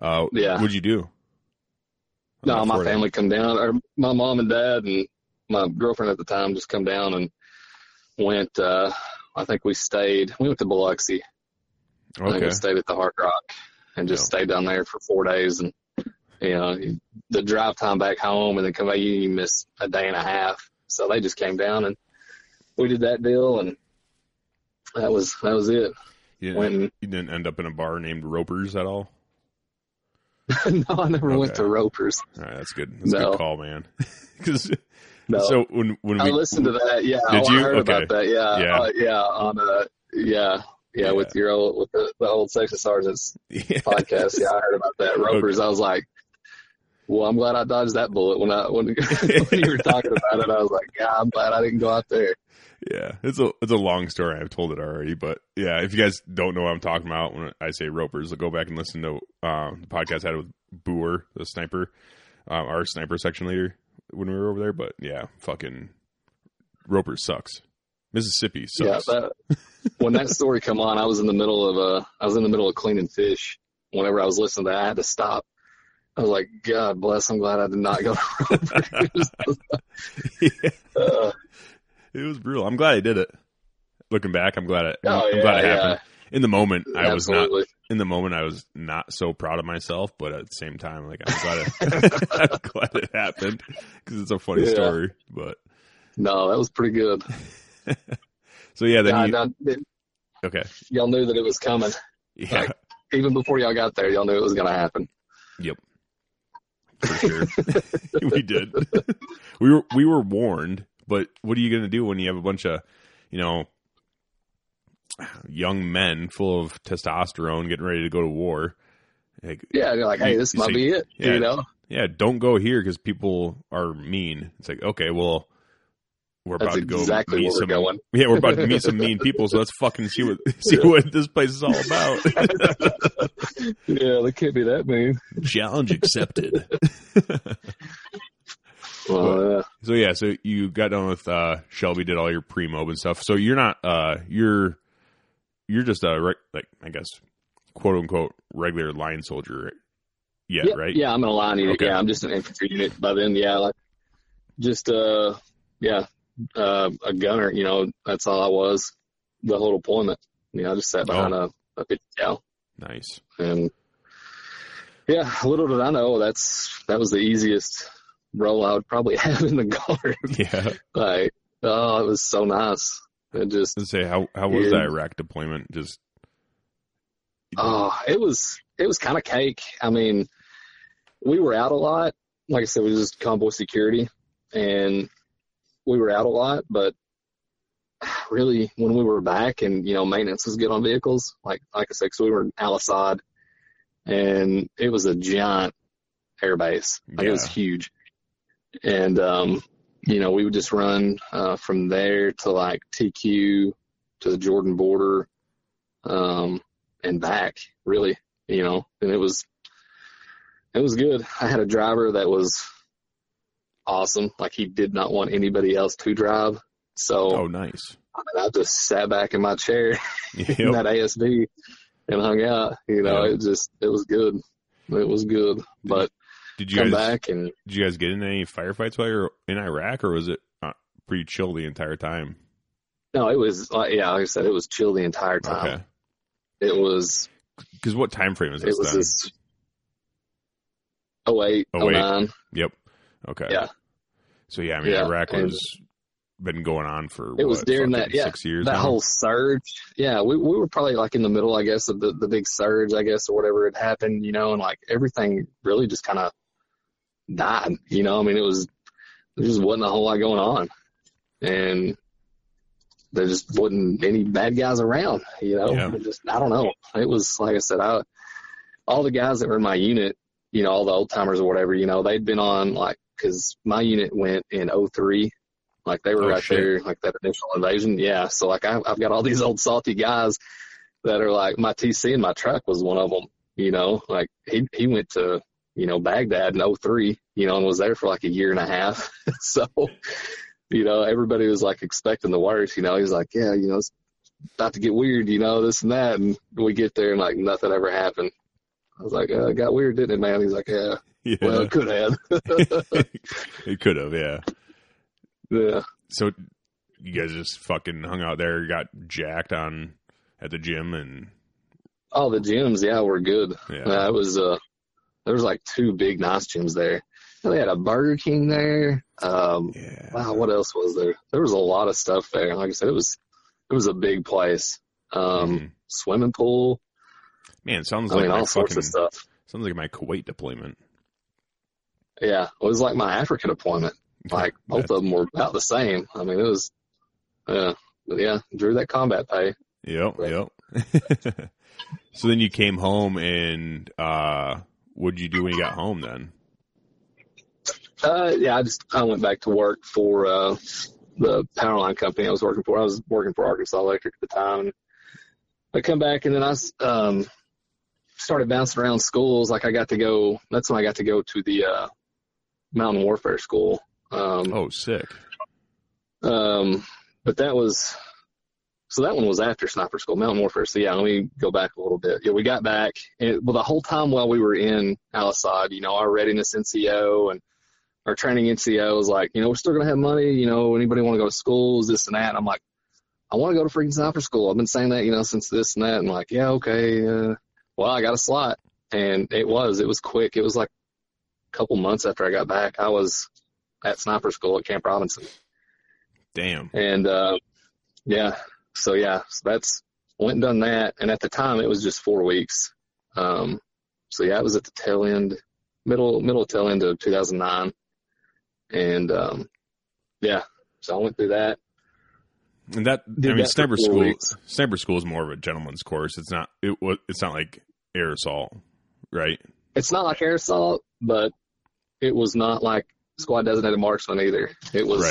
Uh, Yeah. What'd you do No, my family come down, or my mom and dad and my girlfriend at the time just come down and went. uh I think we stayed. We went to Biloxi. I think Okay. we stayed at the Hard Rock and just Yeah. stayed down there for four days. And you know, the drive time back home and then come back, you you miss a day and a half. So they just came down and we did that deal, and that was that was it. You didn't, When you didn't end up in a bar named Ropers at all? no, I never went to Ropers. All right, that's good. That's a good call, man. 'Cause- No. so when when I we listened to that. Yeah, Did oh, you? I heard Okay. about that. Yeah, Yeah. uh, yeah, on uh, yeah, yeah, with your old with the, the old section sergeants yeah, podcast. Yeah, I heard about that. Ropers. I was like, well, I'm glad I dodged that bullet when I when, when you were talking about it. I was like, yeah, I'm glad I didn't go out there. yeah, it's a it's a long story. I've told it already, but yeah, if you guys don't know what I'm talking about when I say Ropers, go back and listen to um, the podcast I had with Boer, the sniper, um, our sniper section leader when we were over there. But yeah, fucking Ropers sucks. Mississippi Yeah, sucks. that, when that story come on, I was in the middle of uh, I was in the middle of cleaning fish. Whenever I was listening to that, I had to stop. I was like, God bless. I'm glad I did not go to. Yeah, uh, it was brutal. I'm glad I did it. Looking back, I'm glad it. Oh, I'm glad it yeah, happened. In the moment, I was not in the moment I was not so proud of myself, but at the same time, like I'm glad it, I'm glad it happened because it's a funny Yeah. story. But No, that was pretty good. so yeah, then Yeah, you, no, it- okay, y'all knew that it was coming. yeah, Like- Even before y'all got there, y'all knew it was going to happen. yep, for sure, we did. we were we were warned, but what are you gonna do when you have a bunch of you know young men full of testosterone getting ready to go to war? Like, Yeah, they're like, hey, this might say- be it. yeah. You know, yeah, don't go here because people are mean. It's like, okay, well, we're that's about to go exactly meet some. going. Yeah, we're about to meet some mean people, so let's fucking see what see what this place is all about. yeah, they can't be that mean. Challenge accepted. Well, yeah. so yeah, so you got done with uh Shelby, did all your pre mob and stuff. So you're not uh you're you're just a like I guess quote unquote regular line soldier yet, yeah, right? Yeah, I'm in a line unit. Okay. Yeah, I'm just an infantry unit. By then, yeah, like just uh, yeah, uh, a gunner. You know, that's all I was the whole deployment. You know, I just sat behind Oh. a, a big Nice. and yeah, little did I know that's that was the easiest role I would probably have in the guard. Yeah. like, oh, it was so nice. It just Let's say how how was Yeah. that Iraq deployment? Just Oh, it was it was kind of cake. I mean, we were out a lot. Like I said, we was just convoy security, and we were out a lot. But really, when we were back and you know maintenance was good on vehicles, like like I said, 'cause we were in Al Assad, and it was a giant airbase. Like it was huge, and um, you know we would just run uh, from there to like TQ to the Jordan border. Um, and back really you know and it was it was good i had a driver that was awesome like he did not want anybody else to drive so oh nice. i just sat back in my chair in that asv and hung out you know Yeah. it just it was good it was good but Did you come guys back and did you guys get in any firefights while you were in Iraq, or was it uh, pretty chill the entire time? no it was like yeah like i said it was chill the entire time Okay. it was Because what time frame is it this was then? oh Oh, oh wait. nine Yep. Okay. Yeah. So yeah, I mean, Yeah, Iraq was been going on for It was during that- yeah, six years. that now? whole surge. Yeah, we we were probably like in the middle, I guess, of the the big surge, I guess, or whatever had happened, you know, and like everything really just kind of died. You know, I mean, it was there just wasn't a whole lot going on, and there just wasn't any bad guys around. You know, Yeah. Just I don't know. It was like I said, I all the guys that were in my unit, you know, all the old timers or whatever, you know, they'd been on like because my unit went in '03. Like they were Oh, right shit. there, like that initial invasion. Yeah. So like I, I've got all these old salty guys that are like my TC in my truck was one of them. You know, like he he went to you know Baghdad in '03. You know, and was there for like a year and a half. so, you know, everybody was like expecting the worst. You know, he's like, yeah, you know, it's about to get weird. You know, this and that, and we get there and like nothing ever happened. I was like, uh, it got weird, didn't it, man? He's like, yeah. Yeah. Well, it could have. it could have, yeah. yeah. So you guys just fucking hung out there, got jacked on at the gym, and Oh, the gyms, yeah, were good. Yeah. It was uh, there was like two big nice gyms there. They had a Burger King there. Um, yeah, wow, what else was there? There was a lot of stuff there. Like I said, it was it was a big place. Um, Mhm. swimming pool. man, sounds I like mean, all sorts of stuff. sounds like my Kuwait deployment. Yeah, it was like my Africa deployment. Like both of them were about the same. I mean, it was, yeah, but yeah, drew that combat pay. Yep, Right. yep. so then you came home, and uh, what'd you do when you got home? Then Uh, yeah, I just I went back to work for uh, the power line company I was working for. I was working for Arkansas Electric at the time. And I come back and then I um, started bouncing around schools. Like I got to go. That's when I got to go to the uh, Mountain Warfare School. Um, oh, sick. um, but that was so that one was after Sniper School, Mountain Warfare. So yeah, let me go back a little bit. Yeah, we got back. And, well, the whole time while we were in Al Assad, you know, our readiness NCO and our training NCO was like, you know, we're still gonna have money. You know, anybody want to go to schools, this and that. And I'm like, I want to go to freaking Sniper School. I've been saying that, you know, since this and that. And like, yeah, okay. Uh, well, I got a slot, and it was it was quick. It was like couple months after I got back. I was at Sniper School at Camp Robinson. Damn. And uh, yeah, so yeah, so that's went and done that. And at the time, it was just four weeks. Um, so yeah, it was at the tail end, middle middle tail end of 2009. And um, yeah, so I went through that. And that Did I mean, that sniper school. weeks. Sniper school is more of a gentleman's course. It's not. It was. It's not like assault, right? It's not like assault, but it was not like squad designated marksman either. It was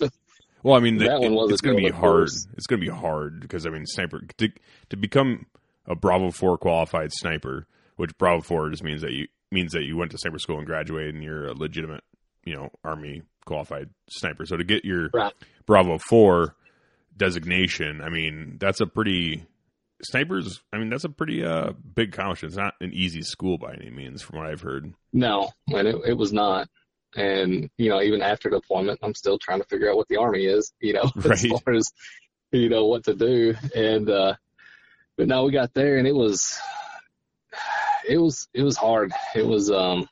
Right. Well, I mean, the, That one was it's going to be hard. course. It's going to be hard because I mean, sniper to to become a Bravo Four qualified sniper, which Bravo Four just means that you means that you went to sniper school and graduated, and you're a legitimate, you know, Army qualified sniper. So to get your Right. Bravo Four designation, I mean, that's a pretty snipers. I mean, that's a pretty uh big accomplishment. It's not an easy school by any means, from what I've heard. No, and it, it was not. And, you know, even after deployment, I'm still trying to figure out what the Army is, you know, as far as, you know, what to do. And, uh, but now we got there and it was, it was, it was hard. It was, um,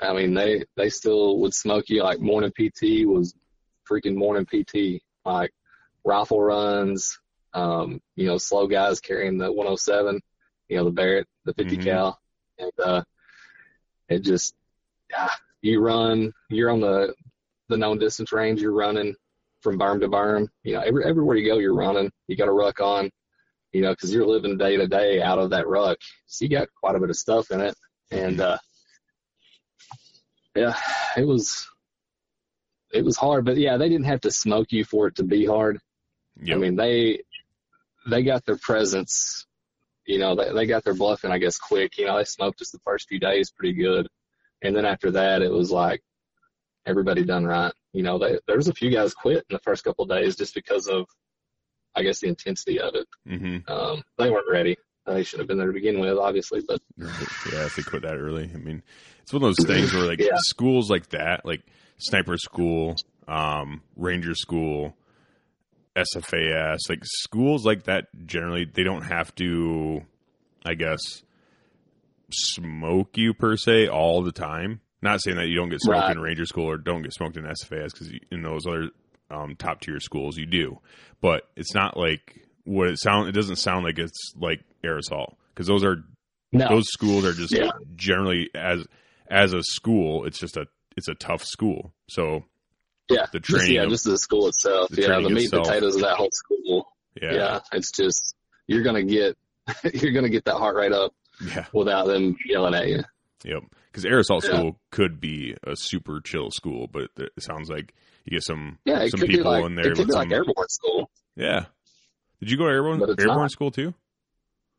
I mean, they, they still would smoke you like morning PT was freaking morning PT, like rifle runs, um, you know, slow guys carrying the 107, you know, the Barrett, the 50 Mhm. cal. And, uh, it just, ah, you run, you're on the, the known distance range, you're running from berm to berm. You know, every, everywhere you go, you're running. You got a ruck on, you know, cause you're living day to day out of that ruck. So you got quite a bit of stuff in it. And, uh, yeah, it was, it was hard, but yeah, they didn't have to smoke you for it to be hard. Yep. I mean, they, they got their presence, you know, they, they got their bluffing, I guess, quick. You know, they smoked us the first few days pretty good. And then after that, it was like everybody done right. You know, they, there was a few guys quit in the first couple of days just because of, I guess, the intensity of it. hmm Um, they weren't ready. They should have been there to begin with, obviously, but Yeah, if they quit that early. I mean, it's one of those things where like Yeah. schools like that, like sniper school, um, ranger school, SFAS, like schools like that generally they don't have to I guess smoke you per se all the time. Not saying that you don't get smoked Right. in ranger school or don't get smoked in SFAS because in those other um, top tier schools you do, but it's not like what it sound. It doesn't sound like it's like aerosol because those are no. those schools are just Yeah. generally as as a school it's just a it's a tough school so yeah, the just, yeah, of- just the school itself. the yeah, the meat itself. potatoes of that whole school. yeah Yeah. it's just you're gonna get you're gonna get that heart rate up yeah without them yelling at you. yep because air assault Yeah. school could be a super chill school but it, it sounds like you get some Yeah, some people like in it there could with be like airborne school. yeah did you go to airborne airborne not. school too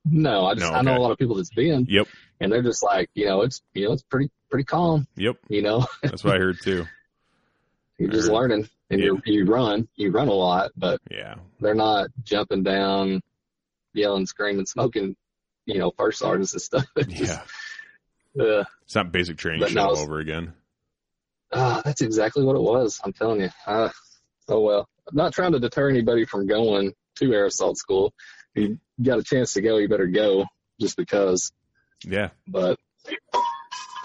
No, I just No, I know a lot of people that's been, yep and they're just like, you know, it's you know, it's pretty pretty calm. yep You know, that's what i heard too you're just Or- learning, and yeah. you you run, you run a lot, but yeah they're not jumping down, yelling, screaming, smoking, you know, first sergeants and stuff. It's just- yeah Yeah. It's not basic training But shit no, all over again. Ah, that's exactly what it was. I'm telling you. Uh, oh well. I'm not trying to deter anybody from going to air assault school. You got a chance to go, you better go just because. Yeah. But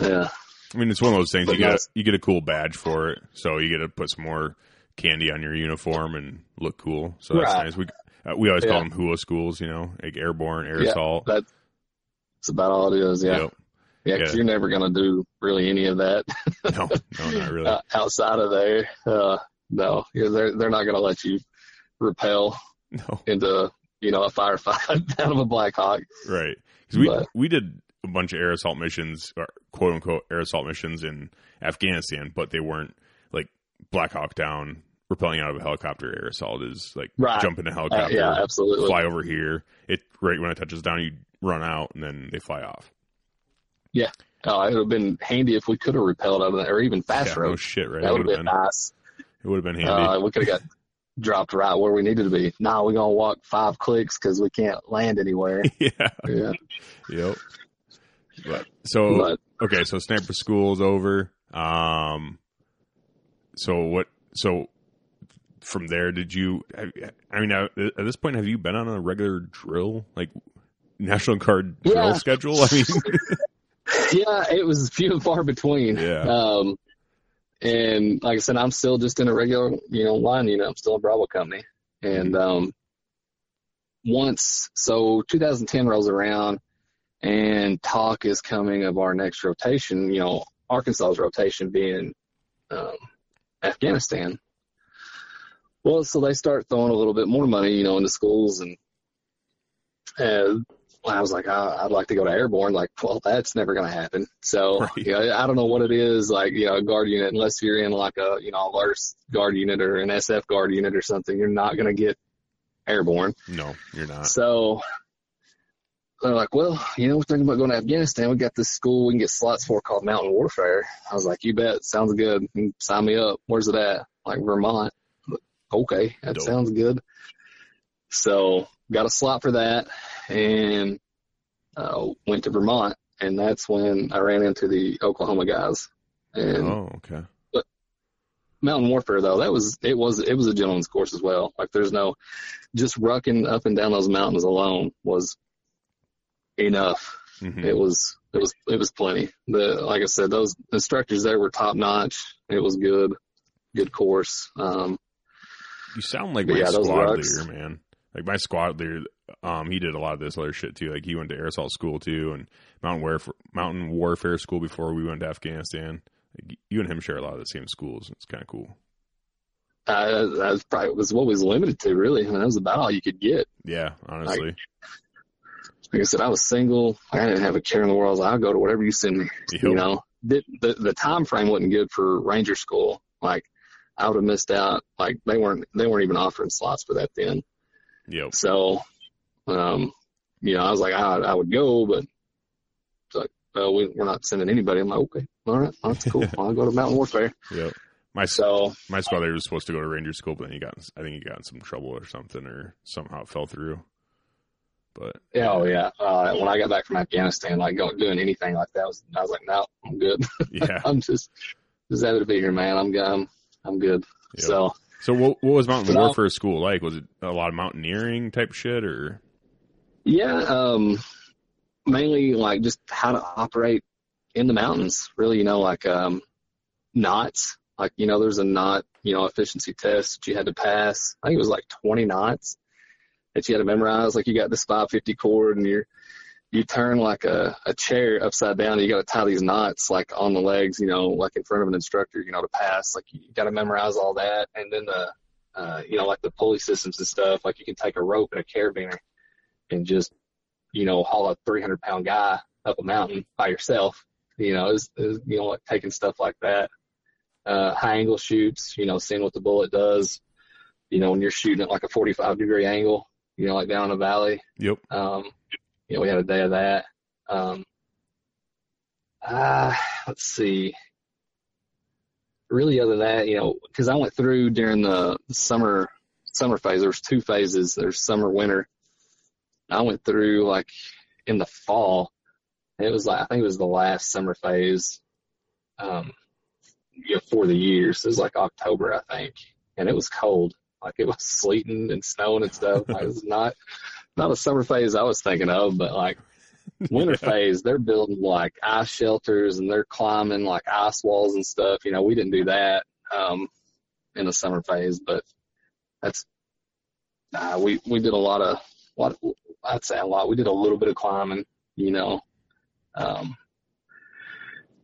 yeah, I mean, it's one of those things But you get. A, you get a cool badge for it, so you get to put some more candy on your uniform and look cool. So that's Right. nice. We uh, we always call them hula schools, you know, like airborne, air Yeah. assault. that's about all it is. Yeah, Yep. yeah, because Yeah. you're never gonna do really any of that No, no, not really. uh, outside of there. Uh, no, yeah, they're they're not gonna let you rappel no, into you know a firefight out of a Black Hawk. right. Because we But- we did a bunch of air assault missions, or quote unquote air assault missions in Afghanistan, but they weren't like Black Hawk Down. Rappelling out of a helicopter air assault is like Right. jump in a Uh, helicopter, yeah, absolutely. fly over here. It right when it touches down, you run out and then they fly off. Yeah. Oh, it would have been handy if we could have rappelled out of that, or even fast yeah, no shit, right? that would have been been. nice. It would have been handy. Uh, we could have got dropped right where we needed to be. Nah, we're gonna walk five clicks because we can't land anywhere. yeah. yeah, Yep. But so but okay, so sniper school's over. Um. So what? So from there, did you? I mean, at this point, have you been on a regular drill, like National Guard drill Yeah. schedule? I mean, yeah, it was few and far between. Yeah. Um, and like I said, I'm still just in a regular, you know, line You know, I'm still in Bravo Company. And um, once, so 2010 rolls around, and talk is coming of our next rotation. You know, Arkansas's rotation being um, Afghanistan. Well, so they start throwing a little bit more money, you know, into schools, and uh, I was like, I, I'd like to go to airborne. Like, well, that's never going to happen. So, Right. you know, I don't know what it is, like, you know, a guard unit, unless you're in like a, you know, a LARS guard unit or an SF guard unit or something, you're not going to get airborne. no, you're not. So they're like, well, you know, we're thinking about going to Afghanistan. We got this school we can get slots for called Mountain Warfare. I was like, you bet. Sounds good. Sign me up. Where's it at? Like Vermont. Okay. That Dope. sounds good. So got a slot for that and uh, went to Vermont. And that's when I ran into the Oklahoma guys. And Oh, okay. But Mountain Warfare though, that was it was it was a gentleman's course as well. Like there's no just rucking up and down those mountains alone was enough. hmm It was it was it was plenty. The like I said, those instructors there were top notch. It was good, good course. Um, You sound like my yeah, squad leader, man. Like my squad leader, um, he did a lot of this other shit too. Like he went to air assault school too, and mountain warfare, mountain warfare school before we went to Afghanistan. Like, you and him share a lot of the same schools. It's kind of cool. I, that was probably was what we was limited to really. I mean, that was about all you could get. Yeah, honestly. Like I said, I was single. I didn't have a care in the world. Like, I'll go to whatever you send me. Yep. you know the, the the time frame wasn't good for ranger school like i would have missed out like they weren't they weren't even offering slots for that then Yep. so um you know i was like i, I would go but it's like well we, we're not sending anybody i'm like okay all right that's cool i'll go to mountain warfare Yep. My so my squad leader was supposed to go to Ranger school, but then he got I think he got in some trouble or something, or somehow it fell through. But yeah oh yeah uh when i got back from afghanistan like doing anything like that was i was like no i'm good yeah. i'm just just happy to be here man i'm i'm, I'm good Yep. so So what what was mountain warfare school like? Was it a lot of mountaineering type shit, or Yeah, um, mainly like just how to operate in the mountains. Really, you know, like um, knots. Like you know, there's a knot, you know, efficiency test that you had to pass. I think it was like 20 knots that you had to memorize. Like you got this 550 cord and you're you turn like a, a chair upside down and you got to tie these knots like on the legs, you know, like in front of an instructor, you know, to pass. Like you got to memorize all that. And then the, uh, you know, like the pulley systems and stuff, like you can take a rope and a carabiner and just, you know, haul a 300 pound guy up a mountain by yourself. You know, is you know, like taking stuff like that. Uh, high angle shoots, you know, seeing what the bullet does. You know, when you're shooting at like a 45 degree angle, you know, like down in the valley. yep. Um, you know, we had a day of that. Um, ah, let's see. Really, other than that, you know, because I went through during the summer summer phase. There's two phases. There's summer, winter. I went through like in the fall, It was like I think it was the last summer phase, um, you know, for the year. So it was like October, I think, and it was cold. Like it was sleeting and snowing and stuff. Like, it was not not a summer phase I was thinking of, but like winter yeah. phase, they're building like ice shelters and they're climbing like ice walls and stuff. You know, we didn't do that um, in the summer phase, but that's uh, we we did a lot of what I'd say a lot. We did a little bit of climbing, you know. Um,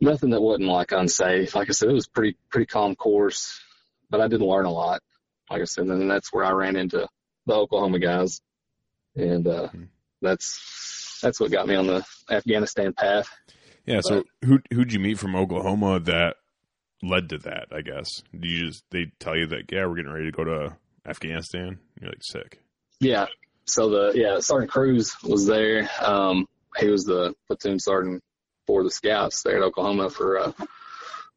nothing that wasn't like unsafe. Like I said, it was pretty pretty calm course, but I did learn a lot. Like I said, and then that's where I ran into the Oklahoma guys, and uh, mm-hmm. that's that's what got me on the Afghanistan path. Yeah. But, so who who'd you meet from Oklahoma that led to that? I guess. Do you just they tell you that yeah we're getting ready to go to Afghanistan? You're like sick. Yeah. So the yeah Sergeant Cruz was there. Um, he was the platoon sergeant for the scouts there at Oklahoma for uh,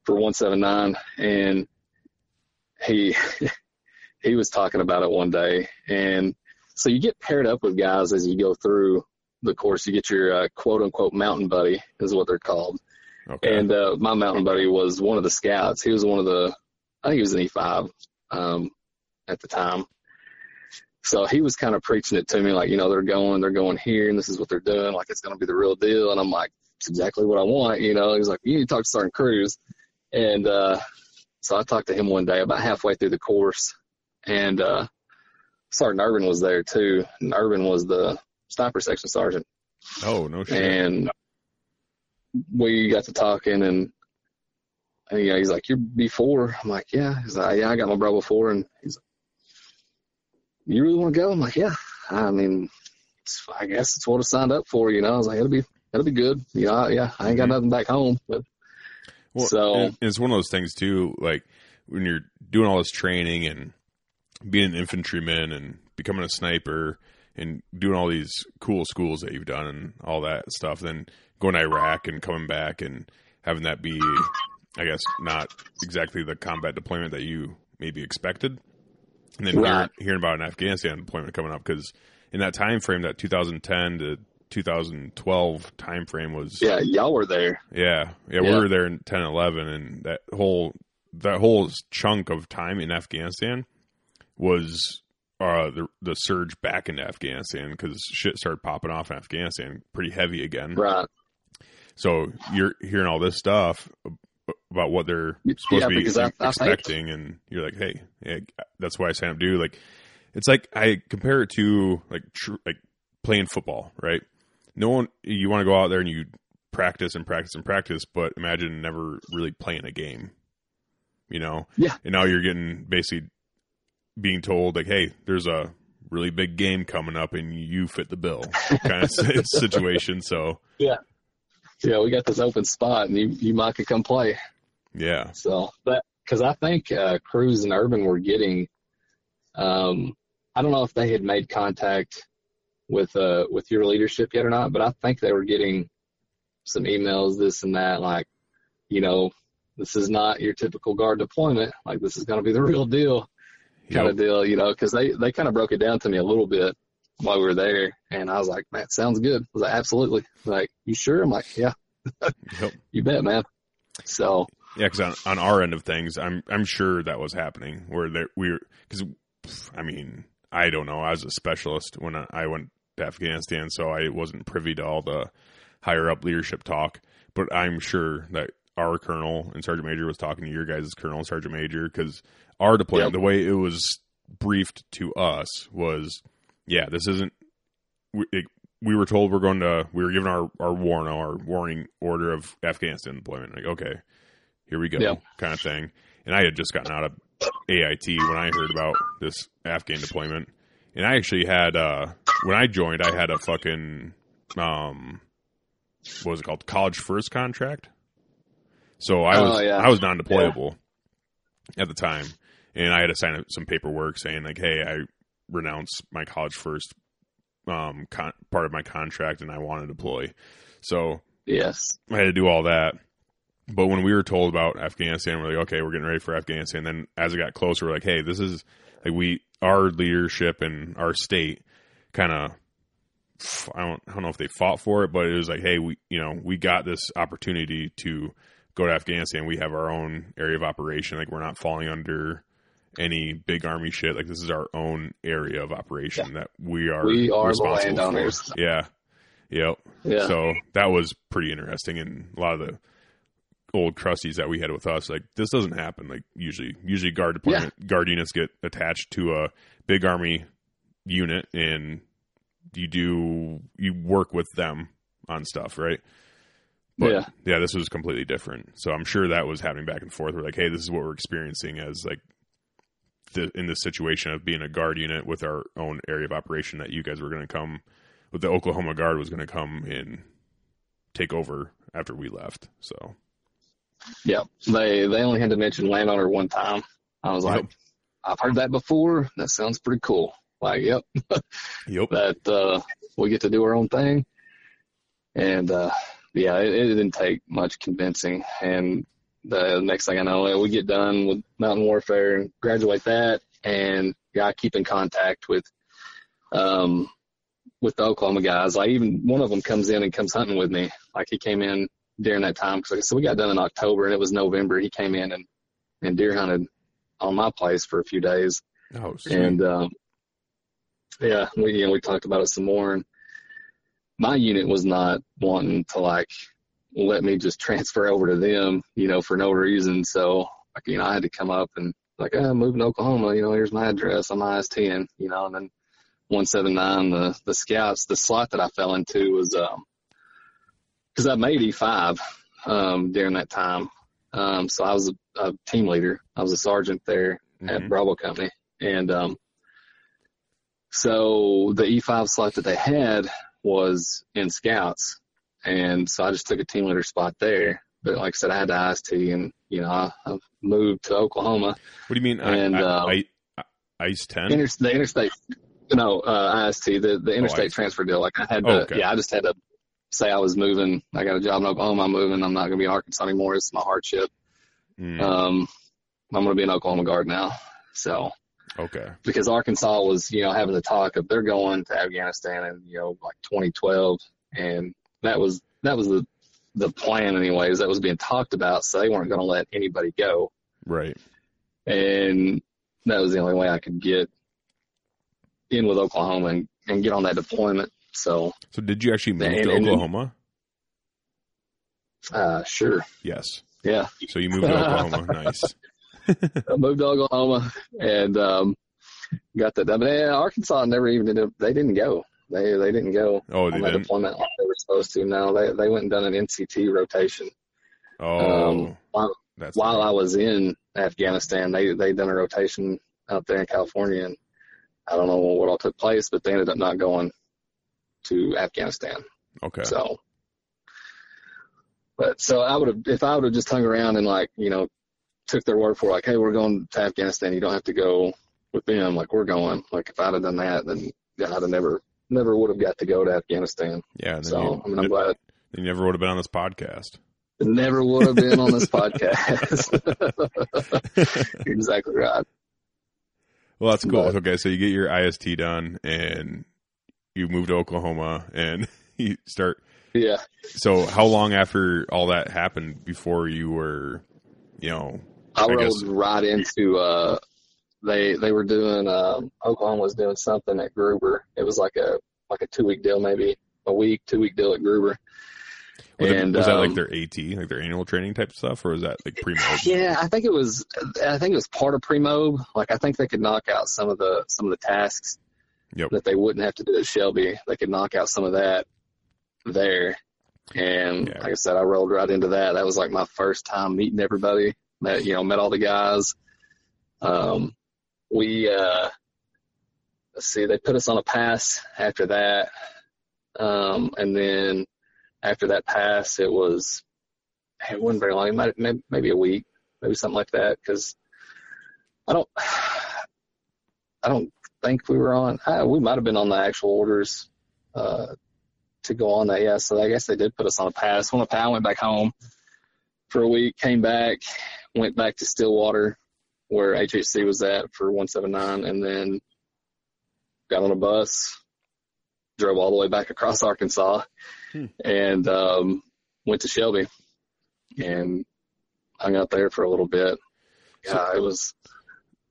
for 179, and he he was talking about it one day, and so you get paired up with guys as you go through the course. You get your uh, quote unquote mountain buddy is what they're called, okay. and uh, my mountain buddy was one of the scouts. He was one of the I think he was an E5 um, at the time. So he was kind of preaching it to me, like, you know, they're going, they're going here, and this is what they're doing, like it's going to be the real deal. And I'm like, it's exactly what I want, you know. He's like, you need to talk to Sergeant Cruz, and uh, so I talked to him one day about halfway through the course, and uh, Sergeant Urban was there too. And Urban was the sniper section sergeant. Oh no shit. And we got to talking, and, and you know, he's like, "You're B4." I'm like, "Yeah." He's like, "Yeah, I got my bro before," and he's like, "You really want to go?" I'm like, "Yeah." I mean, I guess it's what I signed up for. You know, I was like, "It'll be, it'll be good." You know, yeah, I ain't got mm-hmm. nothing back home, but well, so it's one of those things too. Like when you're doing all this training and being an infantryman and becoming a sniper and doing all these cool schools that you've done and all that stuff, then going to Iraq and coming back and having that be, I guess, not exactly the combat deployment that you maybe expected, and then right. hearing about an Afghanistan deployment coming up because in that time frame, that 2010 to 2012 time frame was yeah y'all were there. Yeah, yeah, yeah. we were there in 10 11 and that whole that whole chunk of time in afghanistan was uh, the the surge back into Afghanistan because shit started popping off in Afghanistan pretty heavy again. Right. So you're hearing all this stuff about what they're supposed yeah, to be I, expecting, I and you're like, hey, yeah, that's why I signed up to do. Like, it's like I compare it to like tr- like playing football, right? No one you want to go out there and you practice and practice and practice, but imagine never really playing a game, you know? Yeah. And now you're getting basically being told like, "Hey, there's a really big game coming up, and you fit the bill," kind of situation. So yeah, yeah, we got this open spot, and you you might could come play. Yeah. So, but because I think uh, Cruz and Urban were getting, um, I don't know if they had made contact with uh with your leadership yet or not, but I think they were getting some emails, this and that, like, you know, this is not your typical guard deployment. Like this is going to be the real deal kind yep. of deal, you know, because they they kind of broke it down to me a little bit while we were there, and I was like, "Man, sounds good." I was like, "Absolutely." Like, you sure? I'm like, "Yeah, yep. you bet, man." So yeah, because on, on our end of things, I'm I'm sure that was happening where there we were because I mean I don't know. I was a specialist when I, I went to Afghanistan, so I wasn't privy to all the higher up leadership talk. But I'm sure that our colonel and sergeant major was talking to your guys' colonel and sergeant major because our deployment, yep. the way it was briefed to us was, yeah, this isn't. We, it, we were told we're going to. We were given our our warning, our warning order of Afghanistan deployment. Like, okay, here we go, yep. kind of thing. And I had just gotten out of AIT when I heard about this Afghan deployment, and I actually had uh when I joined, I had a fucking um, what was it called, college first contract. So I was oh, yeah. I was non deployable yeah. at the time, and I had to sign some paperwork saying like, "Hey, I renounce my college first um, con- part of my contract, and I want to deploy." So yes, I had to do all that. But when we were told about Afghanistan, we're like, "Okay, we're getting ready for Afghanistan." Then as it got closer, we're like, "Hey, this is like we our leadership and our state kind of I don't I don't know if they fought for it, but it was like, hey, we you know we got this opportunity to go to Afghanistan. We have our own area of operation. Like we're not falling under any big army shit. Like this is our own area of operation yeah. that we are. We are responsible landowners. For. Yeah. Yep. Yeah. So that was pretty interesting, and a lot of the old crusties that we had with us, like this doesn't happen. Like usually, usually guard department yeah. guard units get attached to a big army unit, and you do you work with them on stuff, right? But yeah, yeah, this was completely different. So I'm sure that was happening back and forth. We're like, hey, this is what we're experiencing as like the, in this situation of being a guard unit with our own area of operation that you guys were going to come with the Oklahoma Guard was going to come and take over after we left. So, yeah, they they only had to mention landowner one time. I was like, yep. I've heard that before. That sounds pretty cool. Like, yep, yep. that uh, we get to do our own thing, and uh, yeah, it, it didn't take much convincing. And the next thing I know, we get done with mountain warfare and graduate that, and yeah, I keep in contact with um with the Oklahoma guys. Like even one of them comes in and comes hunting with me. Like he came in during that time because said, we got done in October and it was November. He came in and and deer hunted on my place for a few days. Oh, sweet. and um, yeah, we you know we talked about it some more. And my unit was not wanting to like let me just transfer over to them, you know, for no reason. So like you know I had to come up and like, oh, I'm moving to Oklahoma. You know, here's my address. I'm IS10. You know, and then 179, the, the scouts, the slot that I fell into was, um, cause I made E5, um, during that time. Um, so I was a, a team leader. I was a sergeant there mm-hmm. at Bravo Company. And, um, so the E5 slot that they had was in scouts. And so I just took a team leader spot there. But like I said, I had to IST and, you know, I, I moved to Oklahoma. What do you mean? And, I, I, uh, I, ICE 10? Inter- the interstate no, uh, IST, the, the interstate oh, transfer deal. Like I had to, oh, okay. yeah, I just had to say I was moving. I got a job in Oklahoma. I'm moving. I'm not going to be in Arkansas anymore. It's my hardship. Mm. Um, I'm going to be in Oklahoma Guard now. So, okay. Because Arkansas was, you know, having the talk of they're going to Afghanistan in, you know, like 2012. And that was, that was the, the plan anyways. That was being talked about. So they weren't going to let anybody go. Right. And that was the only way I could get in with Oklahoma and, and get on that deployment. So, so did you actually move and, to Oklahoma? Uh, sure. Yes. Yeah. So you moved to Oklahoma. nice. I moved to Oklahoma and um, got that. But Arkansas never even did. They didn't go. They they didn't go oh, they on that didn't? deployment like they were supposed to. No, they they went and done an NTC rotation. Oh, um, while, while I was in Afghanistan, they they done a rotation out there in California, and I don't know what all took place, but they ended up not going to Afghanistan. Okay. So, but so I would have, if I would have just hung around and like, you know, took their word for like, hey, we're going to Afghanistan. You don't have to go with them. Like we're going. Like if I'd have done that, then I'd have never, never would have got to go to Afghanistan. Yeah. So you, I mean, I'm glad. You never would have been on this podcast. Never would have been on this podcast. exactly right. Well, that's cool. But, okay, so you get your IST done, and you move to Oklahoma, and you start. Yeah. So, how long after all that happened before you were, you know? I, I guess... right into. uh They they were doing. Uh, Oklahoma was doing something at Gruber. It was like a like a two week deal, maybe a week, two week deal at Gruber. Was, and, it, was that like um, their AT, like their annual training type stuff, or was that like pre mob? Yeah, I think it was. I think it was part of pre mob. Like I think they could knock out some of the some of the tasks yep. that they wouldn't have to do at Shelby. They could knock out some of that there. And yeah. like I said, I rolled right into that. That was like my first time meeting everybody. Met you know met all the guys. Um, we uh, let's see, they put us on a pass after that, um, and then after that pass, it was it wasn't very long. It might maybe, maybe a week, maybe something like that. Because I don't I don't think we were on. Uh, we might have been on the actual orders uh, to go on that. Yeah, so I guess they did put us on a pass. Pass, I went back home for a week, came back, went back to Stillwater where HHC was at for 179, and then got on a bus, drove all the way back across Arkansas Hmm. and um, went to Shelby and hung out there for a little bit. Yeah, it was,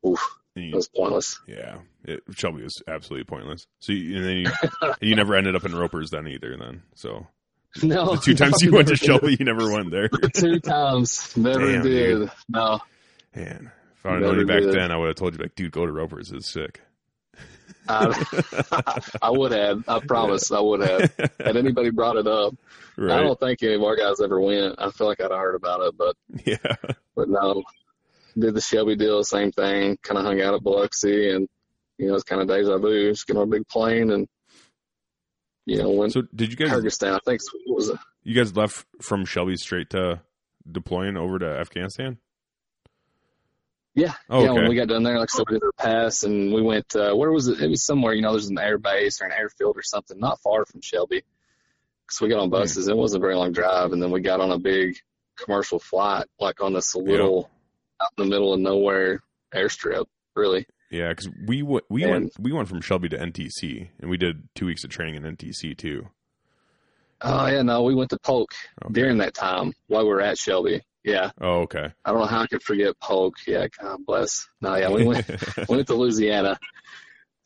oof, And it was pointless. yeah, it, Shelby was absolutely pointless. So you, and then you, you never ended up in Ropers then either. Then so No, the two times you went to Shelby, you never went there. two times, never Damn, did. dude. No, Man, if I'd known you back then, I would have told you like, dude, go to Ropers. It's sick. I, I would have. I promise, I would have. Had anybody brought it up, I don't think any of our guys ever went. I feel like I'd have heard about it, but Yeah. but no. Did the Shelby deal, same thing. Kind of hung out at Biloxi, and you know it's kind of deja vu. Just get on a big plane and you know went So did you to guys Kyrgyzstan. I think was. you guys left from Shelby straight to deploying over to Afghanistan? Yeah, Oh, yeah. okay. When we got done there, like said, we did our pass, and we went. Uh, where was it? It was somewhere. You know, there's an air base or an airfield or something, not far from Shelby. So we got on buses. It wasn't a very long drive, and then we got on a big commercial flight, like on this little out in the middle of nowhere airstrip. Really, Yeah, because we w- we And- went we went from Shelby to NTC, and we did two weeks of training in NTC too. Oh yeah, no, we went to Polk Okay. during that time while we were at Shelby. Yeah, Oh, okay. I don't know how I could forget Polk. Yeah, God bless. No, yeah, we went we went to Louisiana.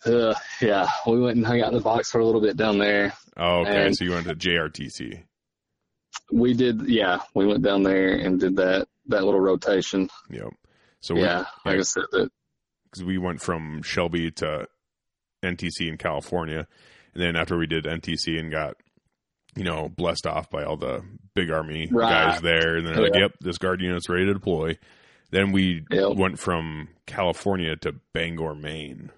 Uh, yeah, we went and hung out in the box for a little bit down there. oh, okay. So you went to JRTC. We did, yeah, we went down there and did that that little rotation. Yep. So we, yeah, like I said, that because we went from Shelby to NTC in California, and then after we did NTC and got you know blessed off by all the big army Right. guys there, and then they're like, "Yep, this guard unit's ready to deploy." Then we Yep. went from California to Bangor, Maine,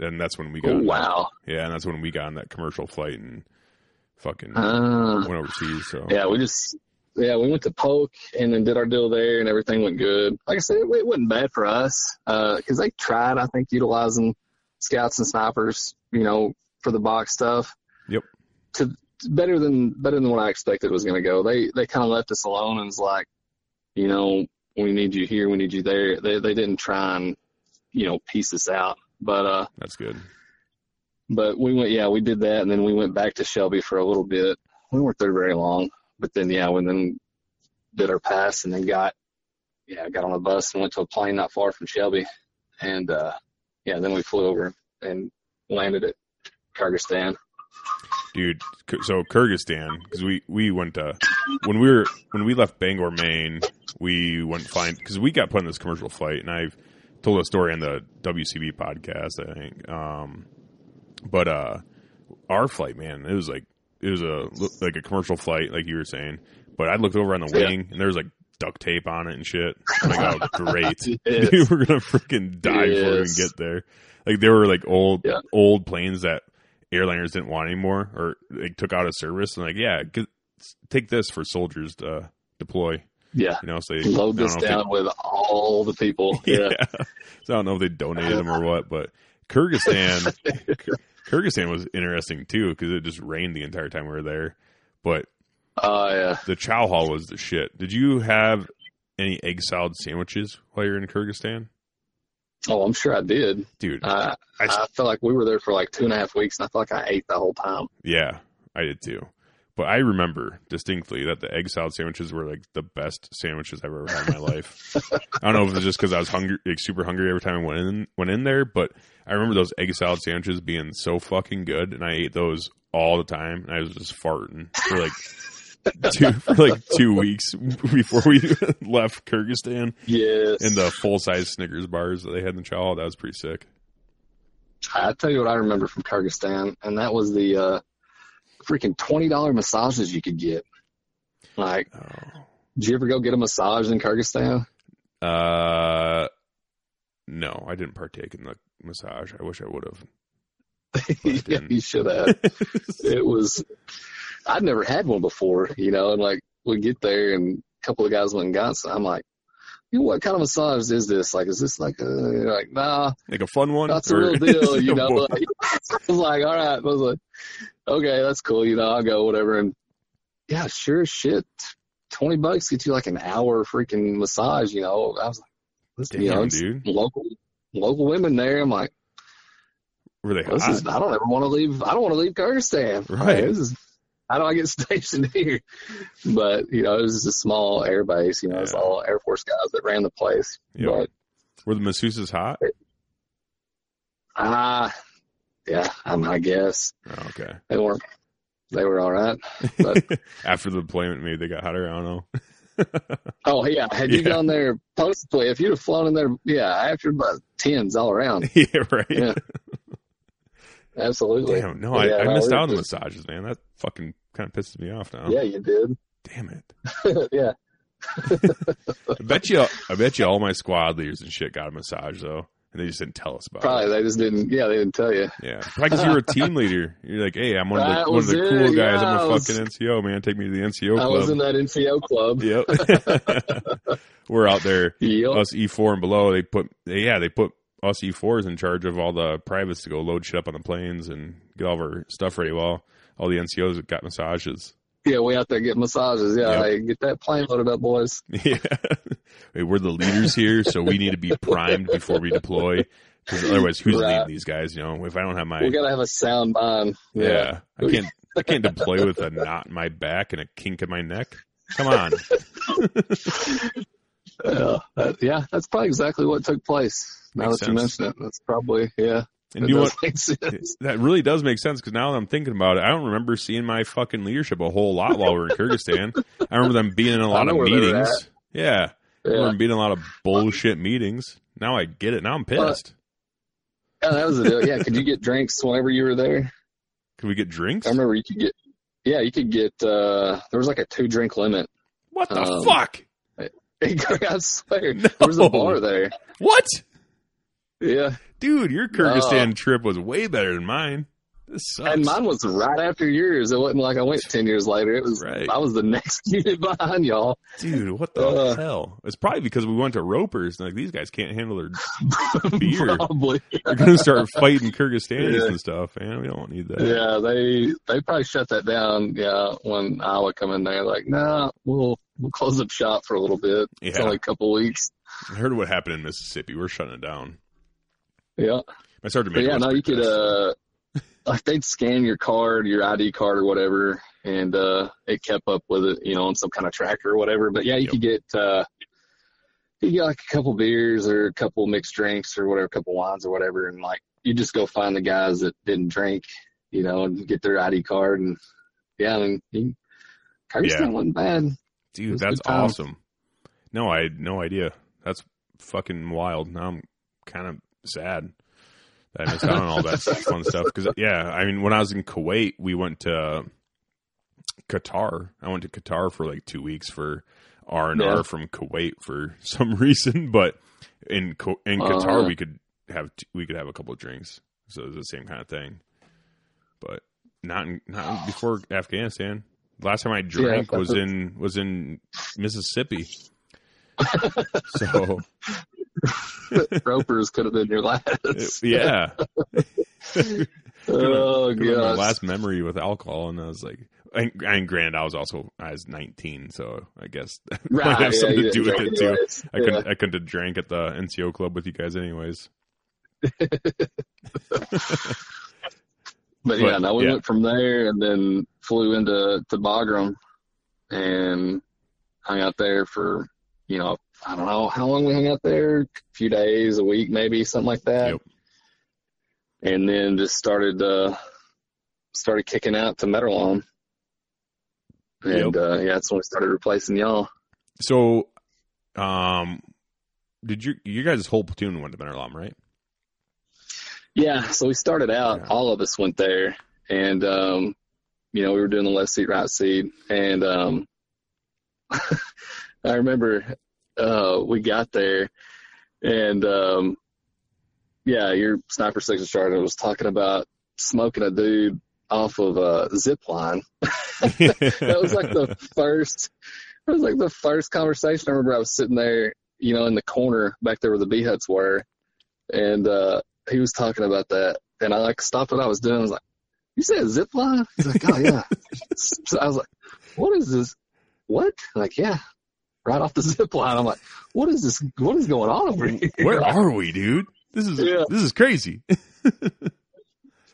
and that's when we got oh, wow. yeah, and that's when we got on that commercial flight and fucking Uh, went overseas. So yeah, we just yeah, we went to Polk and then did our deal there, and everything went good. Like I said, it, it wasn't bad for us because they tried, I think, utilizing scouts and snipers, you know, for the box stuff. Yep. To better than better than what I expected it was going to go. They they kind of left us alone and was like, you know, we need you here, we need you there. They they didn't try and you know piece us out, but uh, that's good. but we went, yeah, we did that, and then we went back to Shelby for a little bit. We weren't there very long, but then yeah, we then did our pass, and then got, yeah, got on a bus and went to a plane not far from Shelby, and uh, yeah, then we flew over and landed at Kyrgyzstan. Dude. So Kyrgyzstan, because we we went to when we were when we left Bangor, Maine, we went find because we got put on this commercial flight, and I've told a story on the WCB podcast, I think. Um, but uh, our flight, man, it was like it was a like a commercial flight, like you were saying. But I looked over on the Yeah. wing, and there was like duct tape on it and shit. I'm like, oh, great. Yes. Dude, we're gonna freaking die before we even Yes. get there. Like there were like old Yeah. old planes that airliners didn't want anymore or like took out of service and like yeah get, take this for soldiers to deploy Yeah, you know so they load this don't know if down with all the people. Yeah, yeah. so I don't know if they donated them or what but Kyrgyzstan Kyrgyzstan was interesting too because it just rained the entire time we were there but oh yeah. the chow hall was the shit did you have any egg salad sandwiches while you're in Kyrgyzstan Oh, I'm sure I did. dude Uh, I- I felt like we were there for like two and a half weeks, and I felt like I ate the whole time. Yeah, I did too. But I remember distinctly that the egg salad sandwiches were like the best sandwiches I've ever had in my life. I don't know if it was just because I was hungry, like super hungry every time I went in went in there, but I remember those egg salad sandwiches being so fucking good, and I ate those all the time, and I was just farting for like two for like two weeks before we left Kyrgyzstan. Yes. And the full size Snickers bars that they had in the chow, that was pretty sick. I tell you what I remember from Kyrgyzstan, and that was the uh, freaking twenty dollar massages you could get. Like, Oh. did you ever go get a massage in Kyrgyzstan? Uh, no, I didn't partake in the massage. I wish I would have. yeah, you should have. it was. I'd never had one before, you know, and like we get there, and a couple of guys went and got some. I'm like, you know, what kind of massage is this? Like, is this like a you're like, nah, like a fun one. that's Or- real deal, you know. Like, I was like, all right, I was like, okay, that's cool, you know, I'll go, whatever. And yeah, sure as shit, twenty bucks gets you like an hour freaking massage, you know. I was like, this, you know, dude. local local women there. I'm like, Were they This hot? is, I don't ever want to leave. I don't want to leave Kyrgyzstan. Right. This is, how do I get stationed here? But you know, it was just a small air base. You know, it's Yeah. all Air Force guys that ran the place. Yep. But Were the masseuses hot? ah, yeah, I, mean, I guess Oh, okay. they weren't. They were all right. But After the deployment, maybe they got hotter. I don't know. oh yeah, had you Yeah. gone there post play, if you'd have flown in there, yeah, after about tens all around. yeah, right. Yeah. Absolutely. Damn, no, I, Yeah, I no, missed out on the just- massages, man. That fucking kind of pisses me off now. Yeah, you did. Damn it. yeah. I bet you, I bet you, all my squad leaders and shit got a massage though, and they just didn't tell us about it. Probably it. they just didn't. Yeah, they didn't tell you. Yeah, probably because you were a team leader. You're like, hey, I'm one of That the one of the cool it, guys. yeah, I'm a was- fucking NCO man. Take me to the NCO Club. I was in that NCO club. Yep. we're out there. Yep. Us E4 and below, they put, yeah, they put us E4s in charge of all the privates to go load shit up on the planes and get all of our stuff ready. While all the NCOs got massages. Yeah, we out there getting massages. Yeah, Yep. hey, get that plane loaded up, boys. Yeah. We're the leaders here, so we need to be primed before we deploy. Because otherwise, who's Right. leading these guys? You know, if I don't have my We gotta have a sound mind. yeah, I can't I can't deploy with a knot in my back and a kink in my neck. Come on, Yeah, that- yeah, that's probably exactly what took place. Now Makes that you sense. mention it, that's probably yeah. and that you know what? That really does make sense because now that I'm thinking about it, I don't remember seeing my fucking leadership a whole lot while we were in Kyrgyzstan. I remember them being in a lot of where they were meetings. Yeah, I Yeah. remember being in a lot of bullshit meetings. Now I get it. Now I'm pissed. yeah, that was the deal. Yeah, could you get drinks whenever you were there? Could we get drinks? I remember you could get. Yeah, you could get. uh There was like a two drink limit. What the Um, fuck? I swear, No. there was a bar there. What? Yeah, Dude, your Kyrgyzstan trip was way better than mine. And mine was right after yours. It wasn't like I went ten years later. It was. Right. I was the next unit behind y'all. Dude, what the Uh. hell? It's probably because we went to Ropers. and Like these guys can't handle their. Beer. Probably. They're gonna start fighting Kyrgyzstanis Yeah. and stuff, man. We don't need that. Yeah, they they probably shut that down. Yeah, when Iowa come in there, like, nah, we'll we'll close up shop for a little bit. It's only a couple weeks. I heard what happened in Mississippi. We're shutting it down. Yeah, My sergeant but major yeah, was no, you could uh, like they'd scan your card, your ID card or whatever, and uh, it kept up with it, you know, on some kind of tracker or whatever. But yeah, you Yep. could get uh, you get like a couple beers or a couple mixed drinks or whatever, a couple wines or whatever, and like you just go find the guys that didn't drink, you know, and get their ID card and yeah, I mean, you, Kyrgyzstan Yeah. wasn't bad. Dude, was that's awesome. No, I had no idea. That's fucking wild. Now I'm kind of sad that I missed out on all that fun stuff. Because yeah, I mean, when I was in Kuwait, we went to Qatar. I went to Qatar for like two weeks for R and R from Kuwait for some reason. But in in Uh. Qatar, we could have we could have a couple of drinks. So it was the same kind of thing. But not in, not before Afghanistan. Last time I drank that's was in was in Mississippi. so Ropers could have been your last. yeah, oh god. last memory with alcohol, and I was like, and, and granted, I was also I was 19, so I guess that might have yeah, something to do with it too. anyways. I couldn't I couldn't have drank at the NCO club with you guys anyways. But yeah, But, no, we yeah. went from there and then flew into to Bagram and hung out there for, you know, I don't know how long we hung out there, a few days, a week, maybe something like that. Yep. And then just started, uh, started kicking out to Mehtarlam. And, Yep. uh, yeah, that's when we started replacing y'all. So, um, did you you guys' whole platoon went to Benderlam, right? Yeah, so we started out, Yeah. all of us went there, and um, you know, we were doing the left seat, right seat, and um, I remember uh, we got there, and um, yeah, your sniper section sergeant was talking about smoking a dude off of a zip line. that was like the first. It was like the first conversation. I remember I was sitting there, you know, in the corner back there where the B huts were, and uh, he was talking about that, and I like stopped what I was doing. I was like, "You said zip line?" He's like, "Oh yeah." so I was like, "What is this? What?" Like, yeah, right off the zip line. I'm like, "What is this? What is going on over here?" Where are we, dude? This is Yeah. this is crazy.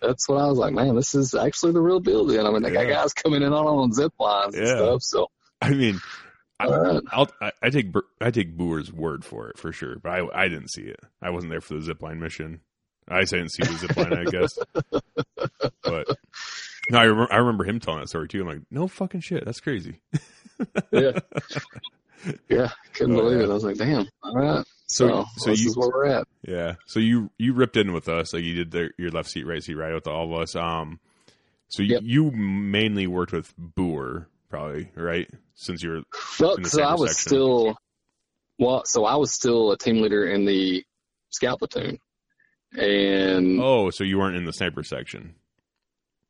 that's what I was like, man, this is actually the real deal. Then I mean, they got guys coming in on on zip lines and stuff. So I mean, I, right. I'll, I, I take I take Boer's word for it for sure, but I I didn't see it. I wasn't there for the zipline mission. I didn't see the zipline, I guess. But no, I remember I remember him telling that story too. I'm like, no fucking shit, that's crazy. yeah, yeah, couldn't Oh, believe yeah. it. I was like, damn, all right. So- So, so this you- is where we're at. Yeah. So you you ripped in with us, like you did the, your left seat, right seat, right with all of us. Um, so you, Yep. you mainly worked with Boer, probably right, since you were Well, so I was section. still, well, so I was still a team leader in the scout platoon, and oh, so you weren't in the sniper section.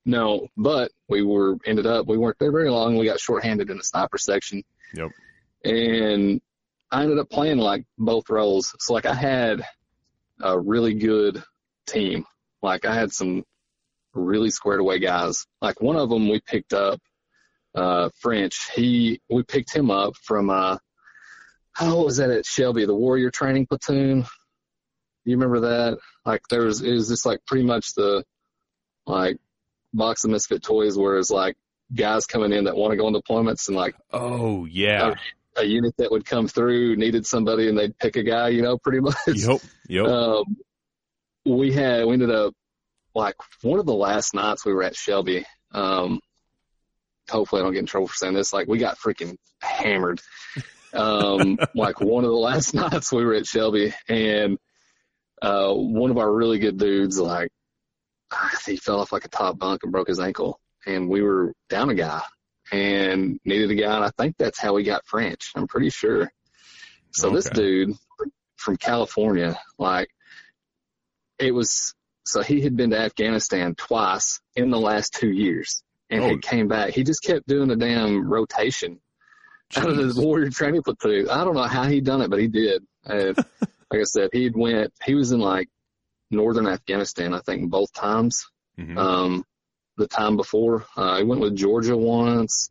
no, but we were ended up we weren't there very long. We got shorthanded in the sniper section. Yep. And I ended up playing like both roles. So like I had a really good team. Like I had some really squared away guys. Like one of them we picked up, uh, French. He we picked him up from uh, how was that at Shelby, the Warrior Training Platoon. You remember that? Like there was it was just like pretty much the like box of misfit toys, where it's like guys coming in that want to go on deployments and like Oh yeah. A unit that would come through needed somebody and they'd pick a guy, you know, pretty much. yep. Yep. Um, we had, we ended up like one of the last nights we were at Shelby. Um, hopefully I don't get in trouble for saying this. Like we got freaking hammered. Um, like one of the last nights we were at Shelby and, uh, one of our really good dudes, like, he fell off like a top bunk and broke his ankle and we were down a guy and needed a guy. And I think that's how we got French. I'm pretty sure. So this dude from California, like it was, so he had been to Afghanistan twice in the last two years and Oh. he came back. He just kept doing a damn rotation out of his warrior training platoon. I don't know how he done it, but he did. And like I said, he'd went, he was in like northern Afghanistan, I think both times. Mhm. Um, the time before, uh, he went with Georgia once.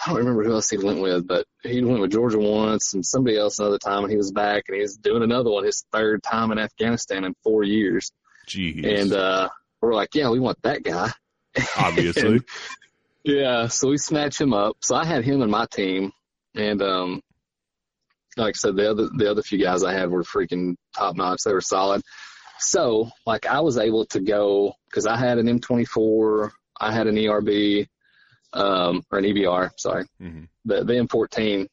I don't remember who else he went with, but he went with Georgia once and somebody else another time, and he was back and he was doing another one, his third time in Afghanistan in four years. Jeez. And uh, we're like, yeah, we want that guy. Obviously. And, yeah, so we snatched him up. So I had him in my team, and um, like I said, the other the other few guys I had were freaking top notch. They were solid. So like I was able to go because I had an M24, I had an ERB, um, or an EBR, sorry, hmm the the M14,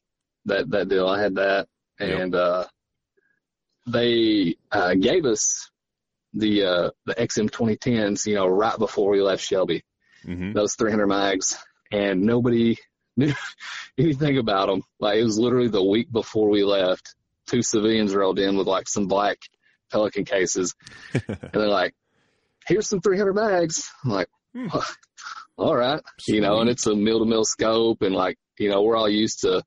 that that deal. I had that, Yep. and uh, they uh, gave us the uh, the XM 2010s, you know, right before we left Shelby hmm those 300 mags, and nobody knew anything about them. Like it was literally the week before we left. Two civilians rolled in with like some black Pelican cases, and they're like, "Here's some 300 mags." I'm like, Hmm. "All right," you know, and it's a mill to mill scope, and like you know, we're all used to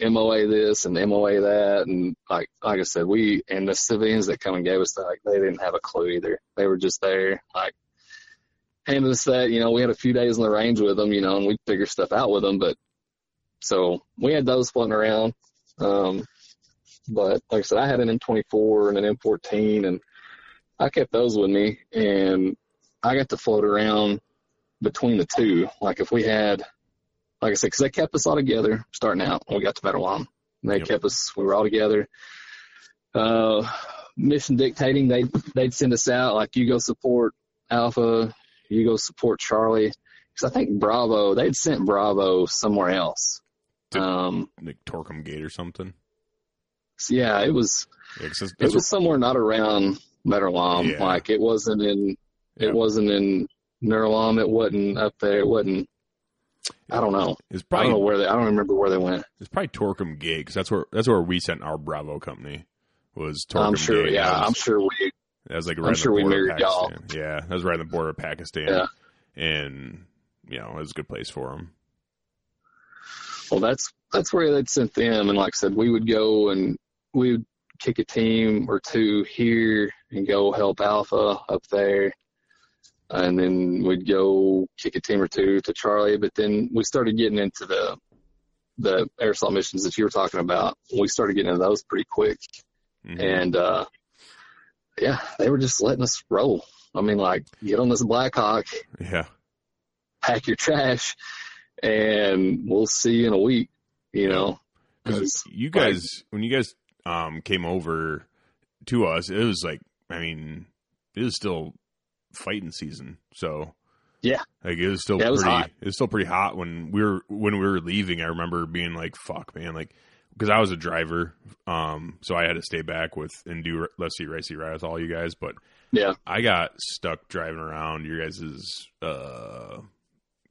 MOA this and MOA that, and like like I said, we and the civilians that come and gave us that, like they didn't have a clue either. They were just there, like handed us that. You know, we had a few days in the range with them, you know, and we'd figure stuff out with them. But so we had those floating around. Um, but like I said, I had an M24 and an M14, and I kept those with me, and I got to float around between the two. Like if we had, like I said, because they kept us all together starting out when we got to Line. They Yep. kept us. We were all together. Uh, mission dictating, they they'd send us out like you go support Alpha, you go support Charlie. Because I think Bravo, they'd sent Bravo somewhere else. To- Um, like Torkham Gate or something. Yeah, it was Yeah, that's, it was somewhere not around Mehtarlam. Yeah. Like it wasn't in Yeah. it wasn't in Nuralam. It wasn't up there. It wasn't. I don't know. it's I don't know where they. I don't remember where they went. it's probably Torkham Gigs. that's where that's where we sent our Bravo company was Torkham I'm sure. Gate. Yeah, was- I'm sure we. That was like I'm sure we mirrored y'all. Yeah, that was right on the border of Pakistan. Yeah. And you know, it was a good place for them. Well, that's that's where they'd sent them, and like I said, we would go and we would kick a team or two here and go help Alpha up there, and then we'd go kick a team or two to Charlie. But then we started getting into the the assault missions that you were talking about. We started getting into those pretty quick, Mhm. and uh, yeah, they were just letting us roll. I mean, like, get on this Blackhawk, Yeah. pack your trash, and we'll see you in a week. You know, you guys, when you guys um, came over to us, it was like, I mean, it was still fighting season. So Yeah. like it was still Yeah, it was pretty. hot. It was still pretty hot when we were when we were leaving. I remember being like, "Fuck, man!" Like because I was a driver, um, so I had to stay back with and do let's see, ricey ride with all you guys. But yeah, I got stuck driving around your guys's, uh,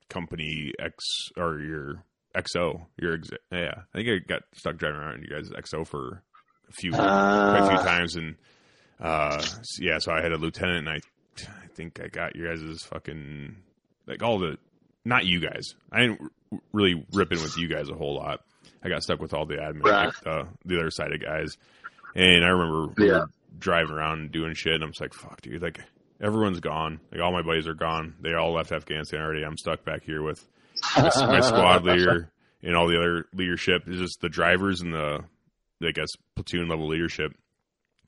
company X or your XO. Your ex- yeah, I think I got stuck driving around your guys' XO for a few quite a few uh, times, and uh, yeah, so I had a lieutenant, and I I think I got your guys' fucking like all the not you guys. I didn't really rip in with you guys a whole lot. I got stuck with all the admin, Right. uh, the other side of guys, and I remember we Yeah. were driving around and doing shit, and I'm just like, fuck, dude, like everyone's gone, like all my buddies are gone. They all left Afghanistan already. I'm stuck back here with my, my squad leader and all the other leadership. It's just the drivers and the, I guess, platoon level leadership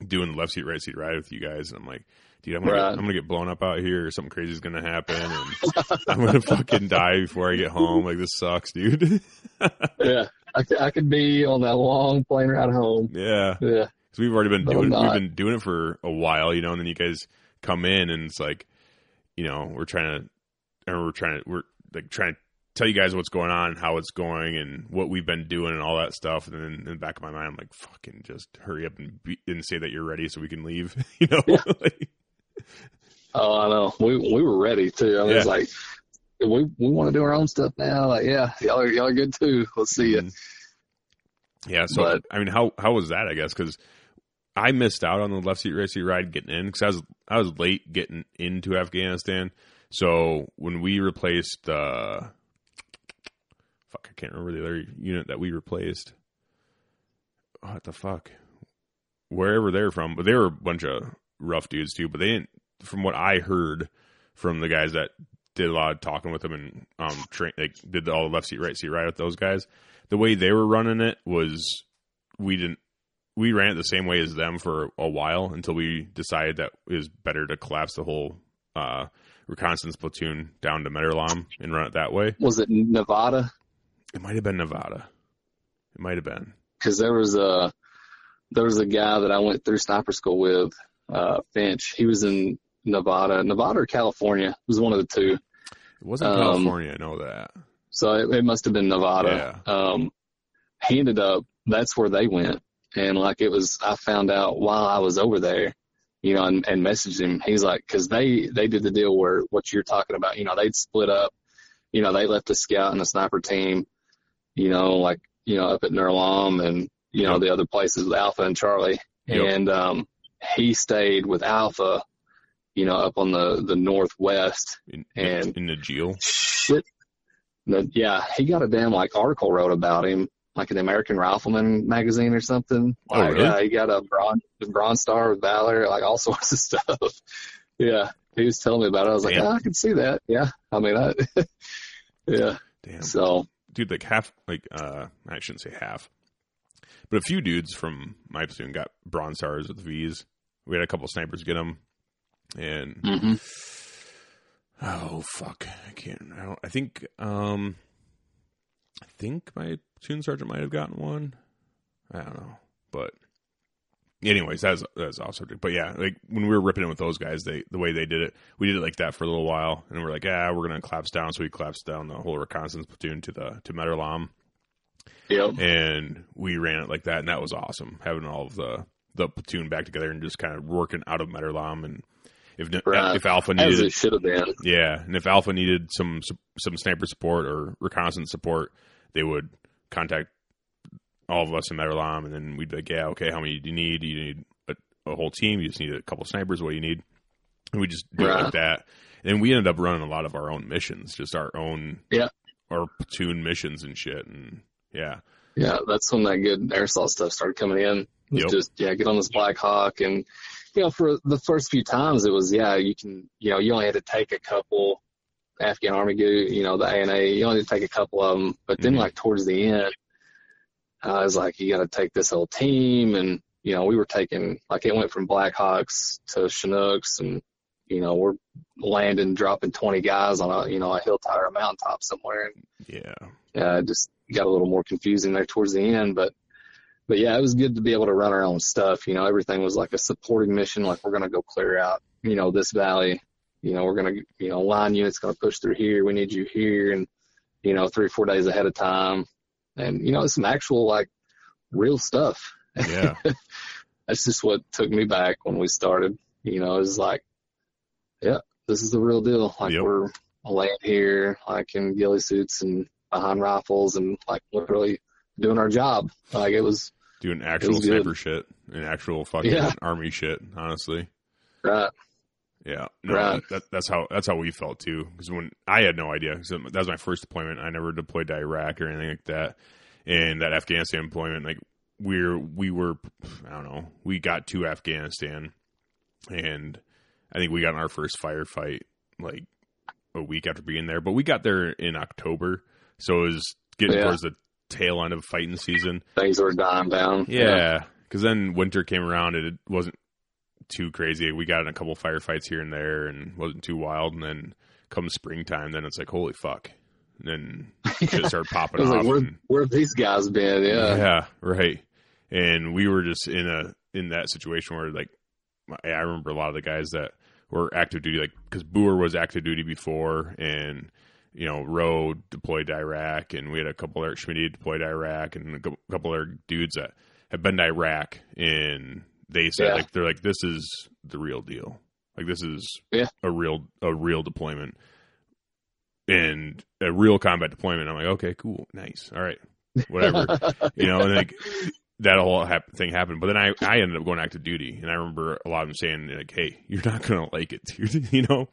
doing the left seat, right seat ride with you guys. And I'm like, dude, I'm gonna, Right. get, I'm gonna get blown up out here, or something crazy is gonna happen, and I'm gonna fucking die before I get home. Like this sucks, dude. yeah. I, could- I could be on that long plane ride home. yeah, Yeah, So we've already been No, doing we've been doing it for a while, you know, and then you guys come in and it's like, you know, we're trying to or we're trying to we're like trying to tell you guys what's going on, how it's going and what we've been doing and all that stuff. And then in the back of my mind I'm like, fucking just hurry up and be, and say that you're ready so we can leave. you know? Like, Oh, I know. We we were ready too. I it's Yeah. like we we want to do our own stuff now. Like, yeah, y'all are y'all are good too. Let's see you. Mhm. Yeah, so But- I mean, how how was that? I guess because I missed out on the left seat right seat ride getting in because I was I was late getting into Afghanistan. So when we replaced, uh, can't remember the other unit that we replaced. What the fuck? Wherever they're from, but they were a bunch of rough dudes too. But they didn't, from what I heard from the guys that did a lot of talking with them and um train like did all the left seat right seat right with those guys the way they were running it was we didn't we ran it the same way as them for a while until we decided that it was better to collapse the whole uh, reconnaissance platoon down to Mehtarlam and run it that way. Was it Nevada? It might have been Nevada. It might have been. Because there was a there was a guy that I went through sniper school with, uh, Finch. He was in Nevada, Nevada or California. It was one of the two. It wasn't Um, California. I know that. So it, it must have been Nevada. Um, he ended up, that's where they went. And like it was, I found out while I was over there, you know, and, and messaged him. He's like, cause they, they did the deal where what you're talking about, you know, they'd split up, you know, they left a scout and a sniper team, you know, like, you know, up at Nurlam and, you know, Yep. the other places with Alpha and Charlie. Yep. And, um, he stayed with Alpha, you know, up on the, the northwest In, and- in Najil. shit. No, yeah, he got a damn like article wrote about him, like in the American Rifleman magazine or something. Oh, Like, really? uh, he got a bronze bronze star with Valor, like all sorts of stuff. yeah, he was telling me about it. I was like, oh, I can see that. Yeah, I mean, I, yeah. Damn. So dude, like half, like uh, I shouldn't say half, but a few dudes from my platoon got bronze stars with V's. We had a couple snipers get them, and mhm. oh fuck, I can't. I don't. I think. Um, I think my platoon sergeant might have gotten one. I don't know, but anyways, that's that's also. But yeah, like when we were ripping it with those guys, they the way they did it, we did it like that for a little while, and we're like, ah, we're gonna collapse down. So we collapsed down the whole reconnaissance platoon to the to Mehtarlam, yep, and we ran it like that, and that was awesome having all of the the platoon back together and just kind of working out of Mehtarlam and. If, Right. if Alpha as needed it should have been. yeah, and if Alpha needed some some sniper support or reconnaissance support, they would contact all of us in Mehtarlam, and then we'd be like, "Yeah, okay, how many do you need? Do you need a, a whole team? You just need a couple snipers. What do you need?" And we just do it like that. And we ended up running a lot of our own missions, just our own, Yeah. our platoon missions and shit. And yeah, Yeah, that's when that good air assault stuff started coming in. Yep. just yeah, get on this Black Hawk, and you know, for the first few times, it was yeah, you can you know, you only had to take a couple Afghan Army you know, the ANA, you only had to take a couple of them, but then Mhm. like towards the end, I was like, you got to take this whole team, and you know, we were taking like it went from Blackhawks to Chinooks and you know, we're landing, dropping 20 guys on a, you know, a hilltop or a mountaintop somewhere. And Yeah. uh, just got a little more confusing there towards the end, but, but yeah, it was good to be able to run our own stuff. You know, everything was like a supporting mission. Like we're going to go clear out, you know, this valley, you know, we're going to, you know, line units going to push through here. We need you here. And, you know, three four days ahead of time. And, you know, it's some actual like real stuff. Yeah. That's just what took me back when we started. You know, it was like, yeah, this is the real deal. Like Yep. we're laying here, like in ghillie suits and behind rifles and like literally doing our job. Like it was Doing actual was good. sniper shit and actual fucking Yeah. army shit, honestly. right. Yeah, no, Right. that, that's how that's how we felt too. Because when I had no idea, 'cause that was my first deployment. I never deployed to Iraq or anything like that. And that Afghanistan deployment, like we're we were, I don't know, we got to Afghanistan, and I think we got in our first firefight like a week after being there. But we got there in October, so it was getting Yeah. towards the tail end of fighting season. Things were dying down. Yeah, because then winter came around and it wasn't too crazy. We got in a couple firefights here and there and wasn't too wild. And then come springtime, then it's like holy fuck. And then shit started popping off. like, where, and- where have these guys been? Yeah. yeah, right. And we were just in a in that situation where like I remember a lot of the guys that were active duty, like because Boer was active duty before, and you know Rowe deployed to Iraq, and we had a couple of Schmidt deployed to Iraq, and a couple of other dudes that have been to Iraq, and they said Yeah. like they're like this is the real deal, like this is Yeah. a real a real deployment. And a real combat deployment. I'm like, okay, cool, nice, all right, whatever you know, and like that whole hap- thing happened. But then I, I ended up going active duty, and I remember a lot of them saying like, "Hey, you're not gonna like it, dude." you know,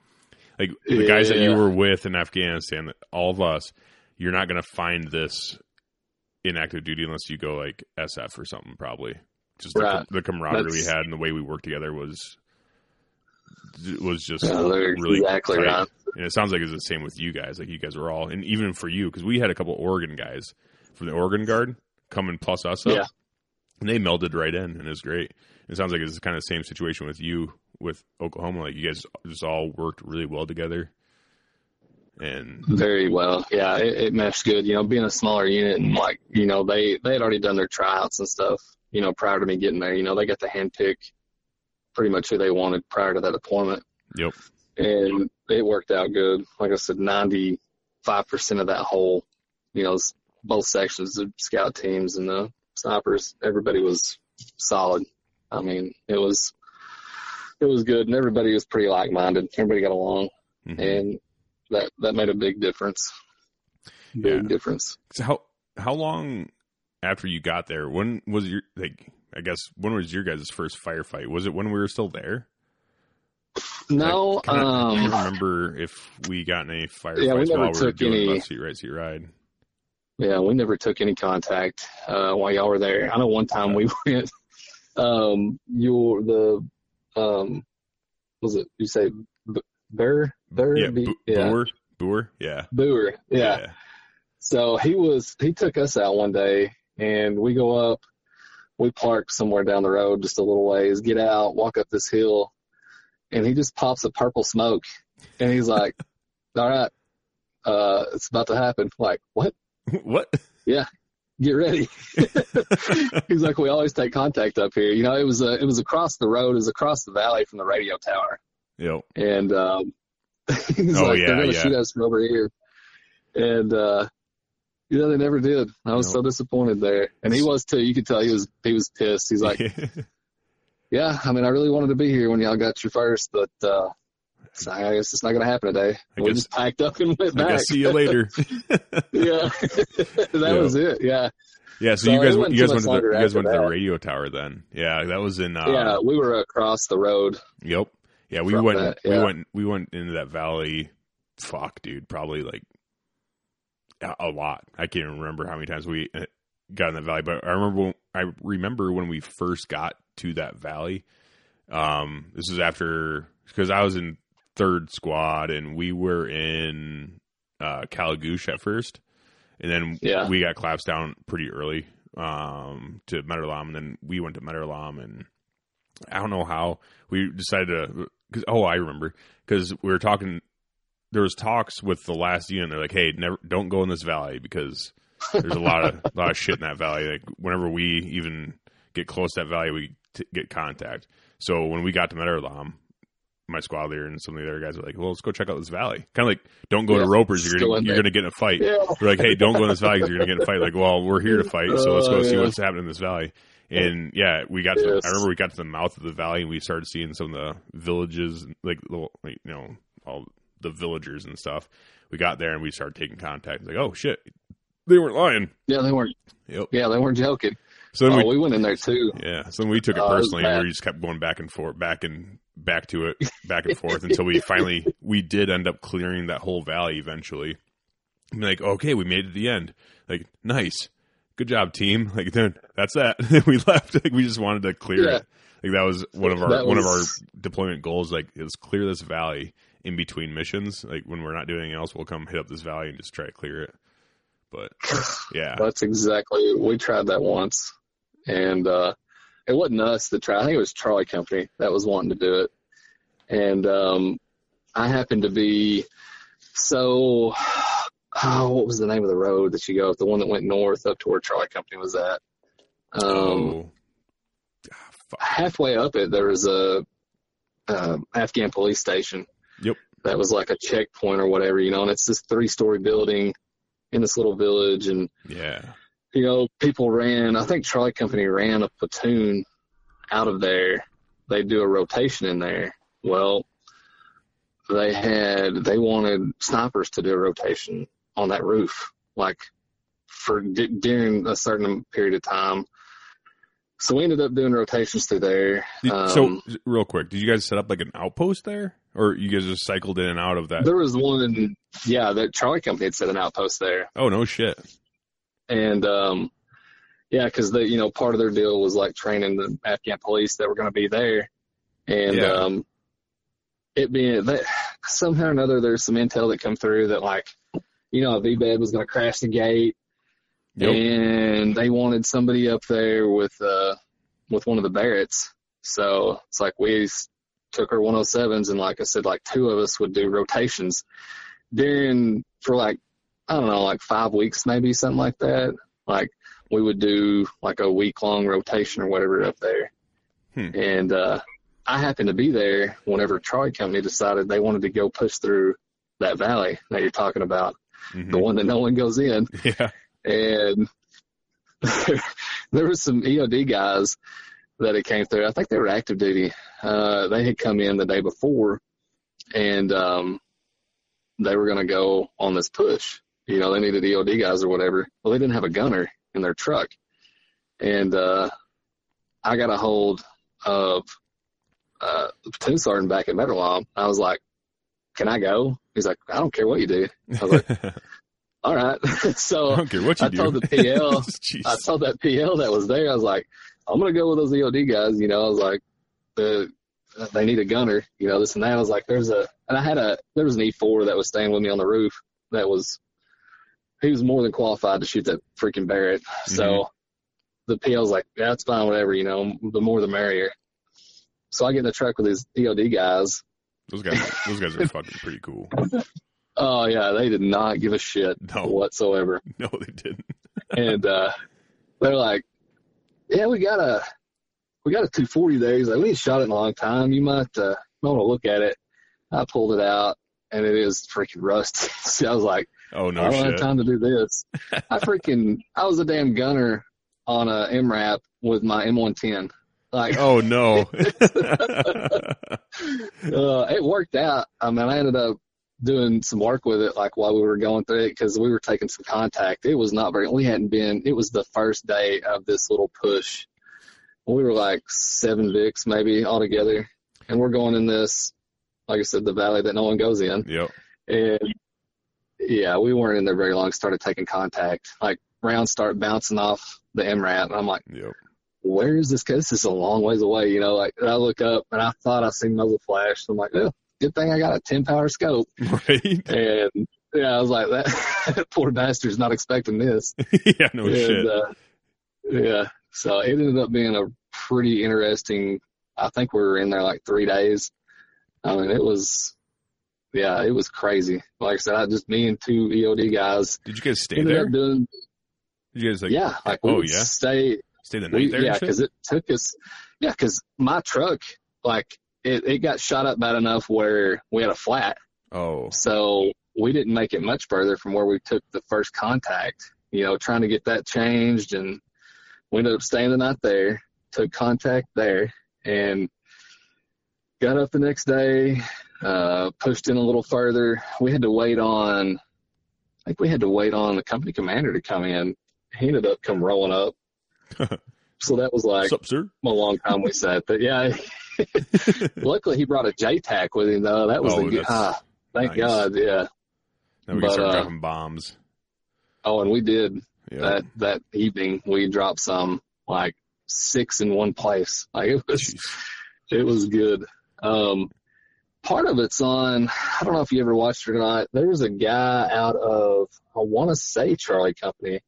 like the guys that you were with in Afghanistan, all of us, you're not gonna find this in active duty unless you go like SF or something, probably. Just the, Right. the camaraderie we had and the way we worked together was was just Yeah, really exactly tight. right. And it sounds like it's the same with you guys. Like you guys were all, and even for you, because we had a couple Oregon guys from the Oregon Guard coming plus us up, Yeah. and they melded right in, and it was great. It sounds like it's kind of the same situation with you with Oklahoma. Like you guys just all worked really well together, and Very well. Yeah, it, it meshed good. You know, being a smaller unit and like, you know, they they had already done their tryouts and stuff. You know, prior to me getting there, you know, they got to handpick pretty much who they wanted prior to that deployment, yep, and it worked out good. Like I said, ninety five percent of that whole, you know, both sections, the scout teams and the snipers, everybody was solid. I mean, it was it was good, and everybody was pretty like minded. Everybody got along Mhm. and that that made a big difference. Big Yeah. difference. So how how long after you got there? When was your like? I guess when was your guys' first firefight? Was it when we were still there? No, I um, remember if we got in any firefights Yeah, we never while we were took doing any- left seat, right seat ride. yeah, we never took any contact uh, while y'all were there. I know one time we went. Um, your the um, was it you say B- Burr Burr Yeah, B- yeah Boer, Boer, yeah, Boer yeah. So he was he took us out one day and we go up, we park somewhere down the road just a little ways, get out, walk up this hill, and he just pops a purple smoke and he's like, All right, uh, it's about to happen. Like, what? what? Yeah, get ready. he's like, We always take contact up here. You know, it was uh, it was across the road, it was across the valley from the radio tower. Yep. And um he's Oh, like, yeah, They're gonna yeah. shoot us from over here. And uh you know, they never did. I was Nope. so disappointed there. And he was too. You could tell he was he was pissed. He's like, Yeah, I mean I really wanted to be here when y'all got your first, but uh so I guess it's not gonna happen today. I we guess- just packed up and went I back. guess see you later. yeah. that Yeah. was it, yeah. yeah, so, So you guys you guys went to the, you guys went to the radio tower then. Yeah, that was in uh, yeah, we were across the road. Yep. Yeah, we went that, we went we went into that valley fuck dude, probably like a, lot. I can't even remember how many times we uh, got in that valley, but I remember when, I remember when we first got to that valley. Um this is after cuz I was in 3rd squad and we were in uh Kalagush at first. And then Yeah. we got collapsed down pretty early um to Mehtarlam and then we went to Mehtarlam and I don't know how we decided to Cause, oh, I remember because we were talking. There was talks with the last unit. They're like, "Hey, never don't go in this valley because there's a lot of a lot of shit in that valley. Like whenever we even get close to that valley, we t- get contact. So when we got to Mehtarlam, my squad leader and some of the other guys were like, "Well, let's go check out this valley." Kind of like, don't go Yeah, to Ropers. You're gonna you're gonna get in a fight. Yeah. We're like, "Hey, don't go in this valley you're gonna get in a fight." Like, well, we're here to fight, so let's go Oh, see yeah. what's happening in this valley. And yeah, we got. To Yes. I remember we got to the mouth of the valley and we started seeing some of the villages, like little, like, you know, all the villagers and stuff. We got there and we started taking contact. Like, oh shit, they weren't lying. Yeah, they weren't. Yep. Yeah, they weren't joking. So Oh, we we went in there too. yeah, so then we took it Oh, it personally, and we just kept going back and forth, back and back to it, back and forth until we finally we did end up clearing that whole valley eventually. And like, okay, we made it to the end. Like, nice, good job, team. Like, then that's that. we left. Like, we just wanted to clear Yeah. it. Like that was one of our That one of our deployment goals. Like, is clear this valley in between missions. Like when we're not doing anything else, we'll come hit up this valley and just try to clear it. But yeah, That's exactly. We tried that once, and uh, it wasn't us that tried. I think it was Charlie Company that was wanting to do it, and um, I happened to be so. Oh, what was the name of the road that you go? The one that went north up to where Charlie Company was at. Um, oh, Ah, halfway up it, there was a um, Afghan police station. That was like a checkpoint or whatever, you know, and it's this three story building in this little village and yeah, you know, people ran, I think Charlie Company ran a platoon out of there. They do a rotation in there. Well, they had, they wanted snipers to do a rotation on that roof, like for d- during a certain period of time. So we ended up doing rotations through there. Um, so, real quick, did you guys set up like an outpost there, or you guys just cycled in and out of that? there was one, yeah, that Charlie Company had set an outpost there. oh no, shit. and um yeah because the you know part of their deal was like training the afghan police that were going to be there and Yeah. um it being that somehow or another there's some intel that come through that like you know a v-bed was going to crash the gate Yep. and they wanted somebody up there with uh with one of the barretts so it's like we took our 107s and like i said like two of us would do rotations during for like I don't know, like five weeks, maybe something like that. Like we would do like a week long rotation or whatever up there. Hmm. And, uh, I happened to be there whenever Troy Company decided they wanted to go push through that valley that you're talking about, Mhm. the one that no one goes in. Yeah. And there was some EOD guys that had came through. I think they were active duty. Uh, they had come in the day before and, um, they were going to go on this push. You know, they needed EOD guys or whatever. Well, they didn't have a gunner in their truck. And, uh, I got a hold of, uh, the platoon sergeant back at Mehtarlam. I was like, can I go? He's like, I don't care what you do. I was like, all right. so I don't care what you I told the PL, I told that PL that was there, I was like, I'm gonna go with those EOD guys. You know, I was like, the they need a gunner. You know, this and that. I was like, there's a, and I had a, there was an E4 that was staying with me on the roof. That was, he was more than qualified to shoot that freaking Barrett. So mm-hmm. the PL's like, yeah, it's fine, whatever. You know, the more the merrier. So I get in the truck with these EOD guys. those guys, those guys are fucking pretty cool. Oh yeah, they did not give a shit No. whatsoever. No, they didn't. and uh they're like, "Yeah, we got a we got a 240 there." He's like, "We ain't shot it in a long time. You might uh, want to look at it." I pulled it out, and it is freaking rusty. so I was like, Oh no "I don't have time to do this." I freaking I was a damn gunner on a MRAP with my M110. Like, Oh no. uh, it worked out. I mean, I ended up doing some work with it, like while we were going through it, because we were taking some contact. It was not very. We hadn't been. It was the first day of this little push. We were like seven Vicks maybe all together. and we're going in this, like I said, the valley that no one goes in. yep. And yeah, we weren't in there very long. Started taking contact. Like rounds start bouncing off the MRAP, and I'm like Yep. where is this? Cause this is a long ways away, you know, like and I look up and I thought I seen muzzle flash. So I'm like, oh, good thing I got a 10 power scope. Right. And yeah, I was like, that, poor bastard's not expecting this. yeah. No and, shit. Uh, yeah. So it ended up being a pretty interesting, I think we were in there like three days. I mean, it was, yeah, it was crazy. Like I said, I just me and two EOD guys Did you guys stay there? doing, Did you guys like yeah, like oh, yeah? stay, stay the night we, there? yeah, because it took us, yeah, because my truck, like it, it got shot up bad enough where we had a flat, oh, so we didn't make it much further from where we took the first contact. You know, trying to get that changed, and we ended up staying the night there. Took contact there, and got up the next day. Uh, pushed in a little further. We had to wait on. I think we had to wait on the company commander to come in. He ended up come rolling up. so that was like sir? a long time we sat. But yeah, luckily he brought a JTAC with him though. That was Oh, the good. Ah, thank nice. God. Yeah. Now we But, can start uh, dropping bombs. Oh, and we did Yeah. that that evening. We dropped some like six in one place. Like it was Jeez. it was good. Um, part of it's on. I don't know if you ever watched it or not. There was a guy out of I want to say Charlie Company.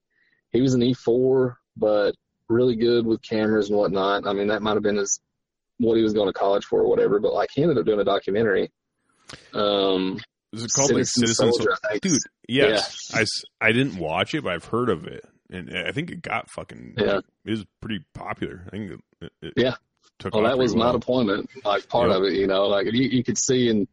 He was an E4, but really good with cameras and whatnot. I mean, that might have been his what he was going to college for or whatever. But like he ended up doing a documentary. Um, Is it called like Citizen Citizen Soldier, I think. Dude, yes. I, s- I didn't watch it, but I've heard of it. And I think it got fucking, Yeah. it was pretty popular. I think it, it Yeah. took Well, that was pretty my well. deployment, like part of it, you know, like you, you could see, and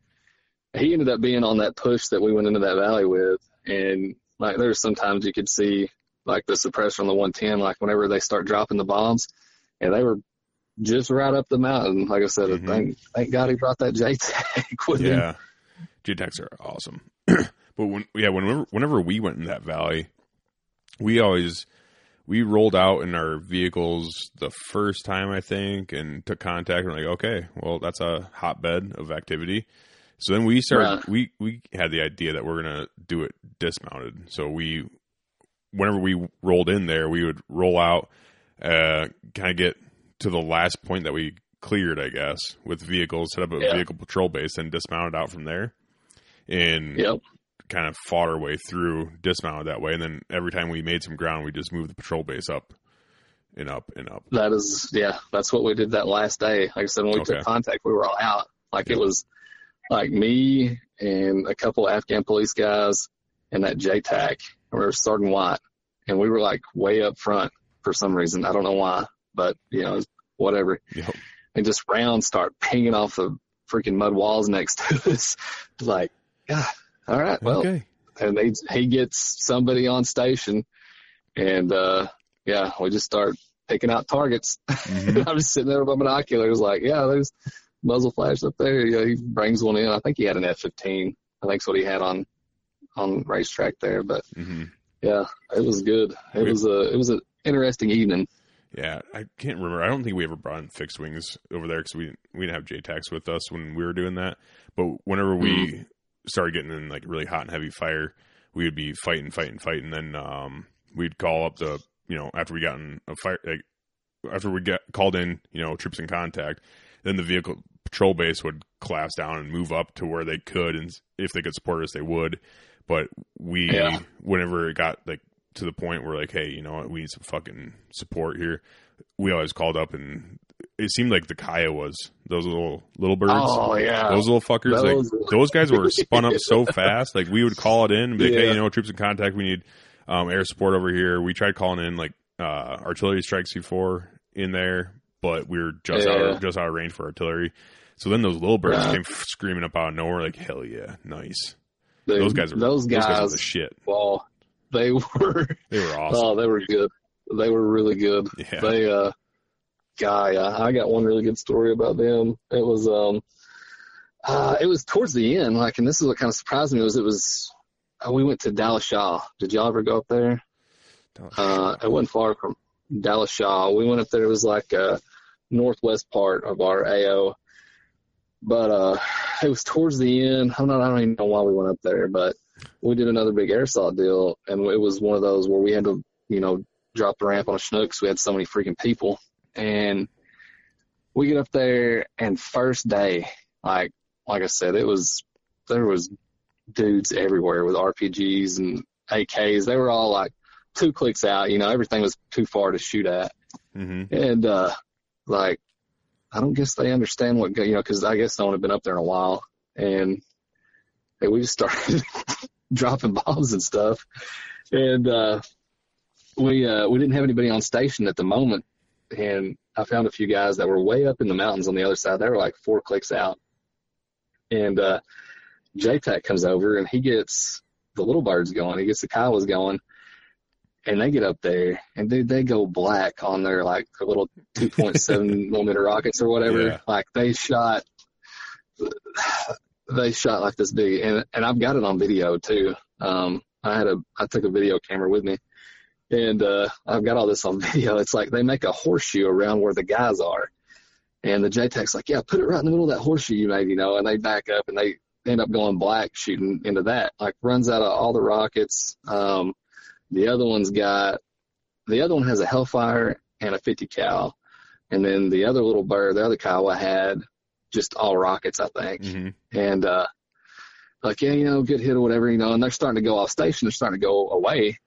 he ended up being on that push that we went into that valley with, and like there's sometimes you could see like the suppressor on the 110, like whenever they start dropping the bombs, and they were just right up the mountain. Like I said, Mhm. thank thank God he brought that JTAC with him. Yeah. JTACs are awesome. but when, yeah, whenever, whenever we went in that valley, we always, we rolled out in our vehicles the first time, I think, and took contact. And we're like, okay, well, that's a hotbed of activity. So then we started, Right. we, we had the idea that we're going to do it dismounted. So we, whenever we rolled in there, we would roll out, uh, kind of get to the last point that we cleared, I guess, with vehicles, set up a Yeah. vehicle patrol base, and dismounted out from there, and Yep. kind of fought our way through, dismounted that way, and then every time we made some ground, we just moved the patrol base up and up and up. That is, yeah, that's what we did that last day. Like I said, when we Okay. took contact, we were all out. Like Yeah. it was like me and a couple Afghan police guys and that JTAC. We were starting white and we were like way up front for some reason. I don't know why, but you know, whatever. Yep. And just rounds start pinging off the freaking mud walls next to us. like, yeah, all right, well, okay. and they he gets somebody on station and uh yeah we just start picking out targets Mhm. i'm just sitting there with my binoculars like yeah there's muzzle flash up there yeah he brings one in i think he had an f-15 i think's what he had on on racetrack there but hmm yeah it was good it We- was a it was an interesting evening Yeah, I can't remember. I don't think we ever brought in fixed wings over there because we didn't, we didn't have JTACs with us when we were doing that. But whenever we Mm-hmm. started getting in like really hot and heavy fire, we would be fighting, fighting, fighting. Then um, we'd call up the you know after we got in a fire like after we get called in you know troops in contact, then the vehicle patrol base would collapse down and move up to where they could, and if they could support us, they would. But we, Yeah. whenever it got like to the point where like, hey, you know what, we need some fucking support here. We always called up, and it seemed like the Kiowas those little little birds. oh yeah Those little fuckers, Those- like those guys were spun up so fast. Like we would call it in and be like, "Hey, you know, troops in contact. We need um, air support over here." We tried calling in like uh, artillery strikes before in there, but we were just out of, just out of range for artillery. So then those little birds Right. came f- screaming up out of nowhere, like, "Hell yeah, nice!" Dude, those guys are those Those guys guys were shit. well they were They were awesome. oh they were good they were really good yeah, They, uh, guy, I I got one really good story about them. It was, um, uh, it was towards the end, like, and this is what kind of surprised me was it was, uh, we went to Dallas Shaw. Did y'all ever go up there? Uh, it wasn't far from Dallas Shaw. We went up there. It was like a northwest part of our AO, but uh, it was towards the end. I'm not. I don't even know why we went up there, but we did another big air assault deal, and it was one of those where we had to, you know, drop the ramp on a Chinook 'cause we had so many freaking people, and we get up there, and first day, like like I said, it was there was dudes everywhere with RPGs and AKs. They were all like two clicks out. You know, everything was too far to shoot at. hmm And uh like I don't guess they understand what, you know, cause I guess no one had been up there in a while and we just started dropping bombs and stuff. And, uh, we, uh, we didn't have anybody on station at the moment. And I found a few guys that were way up in the mountains on the other side. They were like four clicks out. And, uh, JTAC comes over and he gets the little birds going. He gets the Kiowas going and they get up there and dude, they go black on their like their little 2.7 millimeter rockets or whatever. Yeah. Like they shot, they shot like this big, and and I've got it on video too. Um, I had a I took a video camera with me, and uh, I've got all this on video. It's like they make a horseshoe around where the guys are, and the JTAC's like, yeah, put it right in the middle of that horseshoe you made, you know, and they back up and they end up going black shooting into that. Like runs out of all the rockets. Um, the other one's got, the other one has a Hellfire and a 50 cal. And then the other little bird, the other Kiowa had just all rockets, I think. hmm And, uh, like, yeah, you know, good hit or whatever, you know, and they're starting to go off station. They're starting to go away.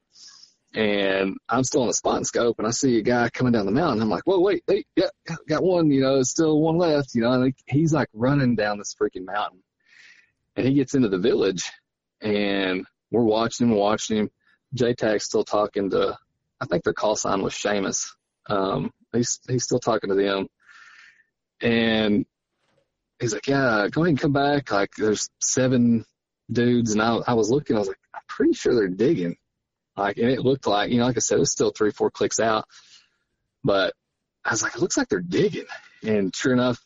And I'm still on the spotting scope and I see a guy coming down the mountain. I'm like, whoa, wait, hey, yeah, got one, you know, there's still one left, you know, and he's like running down this freaking mountain and he gets into the village and we're watching him, watching him. JTAC's still talking to, I think their call sign was Seamus. Um, he's, he's still talking to them. And he's like, yeah, go ahead and come back. Like there's seven dudes. And I, I was looking, I was like, I'm pretty sure they're digging. Like, and it looked like, you know, like I said, it was still three, four clicks out, but I was like, it looks like they're digging. And sure enough,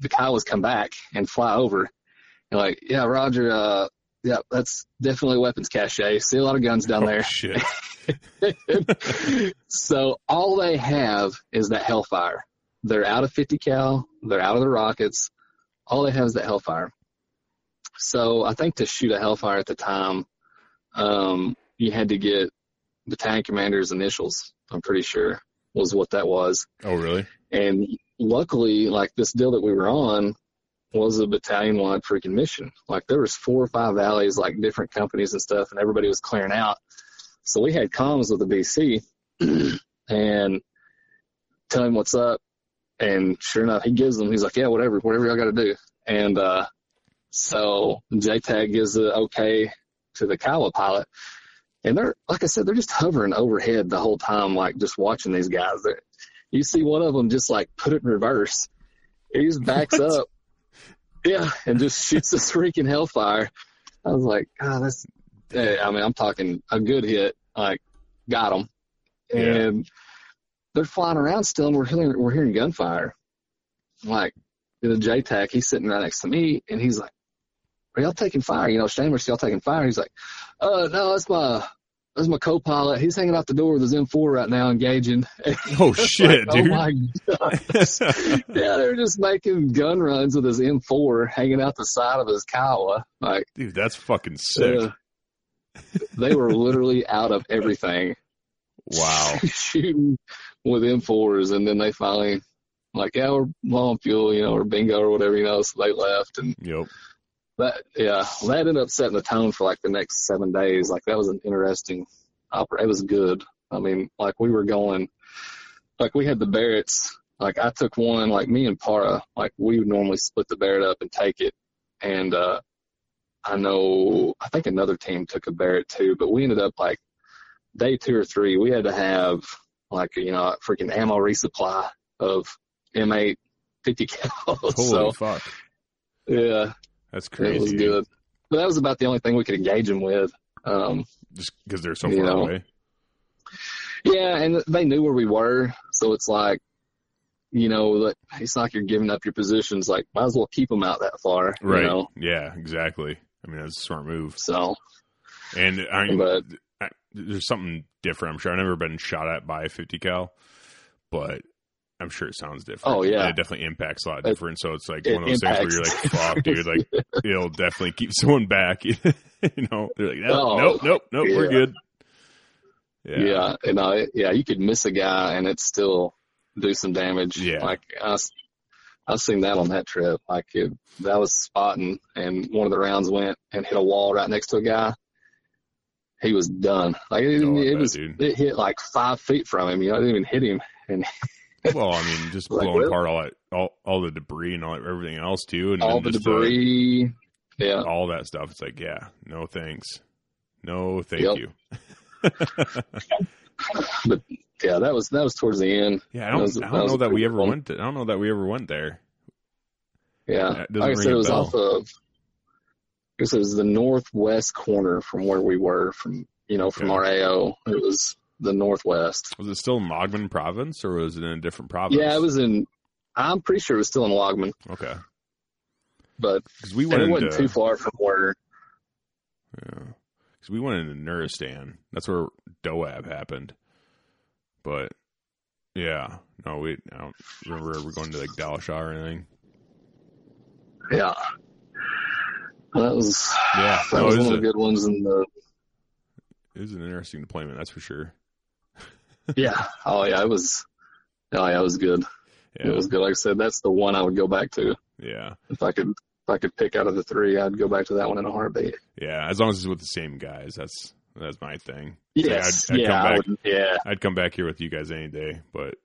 the Kiowas come back and fly over. And like, yeah, Roger, uh, yeah, that's definitely weapons cache. See a lot of guns down Oh, there. shit. so all they have is that Hellfire. They're out of 50 cal. They're out of the rockets. All they have is that Hellfire. So I think to shoot a Hellfire at the time, um, you had to get battalion commander's initials. I'm pretty sure was what that was. Oh, really? And luckily, like this deal that we were on was a battalion wide freaking mission. Like there was four or five valleys, like different companies and stuff, and everybody was clearing out. So we had comms with the BC and tell him what's up. And sure enough, he gives them, he's like, yeah, whatever, whatever y'all got to do. And, uh, so JTAC gives the okay to the Kiowa pilot. And they're, like I said, they're just hovering overhead the whole time, like just watching these guys. They're, you see one of them just like put it in reverse. He just backs What? up. Yeah. And just shoots this freaking hellfire. I was like, God, that's, eh, I mean, I'm talking a good hit, like got them. Yeah. And they're flying around still and we're hearing, we're hearing gunfire. Like the JTAC, he's sitting right next to me and he's like, are y'all taking fire? You know, Shameless, y'all taking fire? He's like, uh, no, that's my, that's my co-pilot. He's hanging out the door with his M4 right now, engaging. Oh, shit, Like, dude. Oh my god! yeah, they're just making gun runs with his M4 hanging out the side of his Kiowa. Like, Dude, that's fucking sick. uh, they were literally out of everything, wow. shooting with M4s, and then they finally, like, yeah, we're low on fuel, you know, or bingo or whatever, you know. So they left, and Yep. That, yeah, that ended up setting the tone for like the next seven days. Like that was an interesting opera. It was good. I mean, like we were going, like we had the Barretts. Like I took one, like me and Para, like we would normally split the Barrett up and take it. And, uh, I know, I think another team took a Barrett too, but we ended up like day two or three, we had to have like, you know, a freaking ammo resupply of M8 50 cal. Holy so fuck. yeah, That's it crazy. was good. But that was about the only thing we could engage them with. Um, Just because they're so far know. away. yeah, and they knew where we were, so it's like, you know, it's like you're giving up your positions. Like, might as well keep them out that far, Right. you know. Yeah, exactly. I mean, that's a smart move. So, And I, But- I, there's something different. I'm sure I've never been shot at by a 50 cal, but I'm sure it sounds different. Oh, yeah. It definitely impacts a lot It- different. So it's like it one of those things where you're like, impacts. fuck, dude, like it'll definitely keep someone back. you know, they're like, no, Oh, nope, nope, nope, we're good. yeah, Yeah. and I, yeah, you could miss a guy and it still do some damage. Yeah. Like I, I've seen that on that trip. Like it, that was spotting, and one of the rounds went and hit a wall right next to a guy. He was done. Like it, Oh, it bet, was, dude. it hit like five feet from him. You know, it didn't even hit him, and well, I mean, just Like, blowing apart all that, all all the debris and all everything else too, and all the the- uh, debris. yeah. all that stuff. It's like, yeah, no thanks, no thank Yep. you. But yeah, that was that was towards the end. Yeah, I don't, That was- I don't know that we ever went. To, I don't know that we ever went there. Yeah, like I said, it was bell. off of. I guess it was the northwest corner from where we were from. You know, from our AO, it was the northwest. Was it still Laghman province or was it in a different province? Yeah, it was in. I'm pretty sure it was still in Laghman, Okay, but because we went it into wasn't too far from where. Yeah. Because we went into Nuristan. That's where Doab happened. But yeah, no, we. I don't remember ever going to like Dalashah or anything. Yeah, that was Yeah, that no, was one of the good ones in the. it was an interesting deployment. That's for sure. Yeah. Oh yeah, it was. Oh yeah, it was good. Yeah, It was good. Like I said, that's the one I would go back to yeah, if I could. If I could pick out of the three, I'd go back to that one in a heartbeat. yeah. As long as it's with the same guys, that's that's my thing. It's like, I'd, I'd yeah. back. would, yeah. I'd come back here with you guys any day. But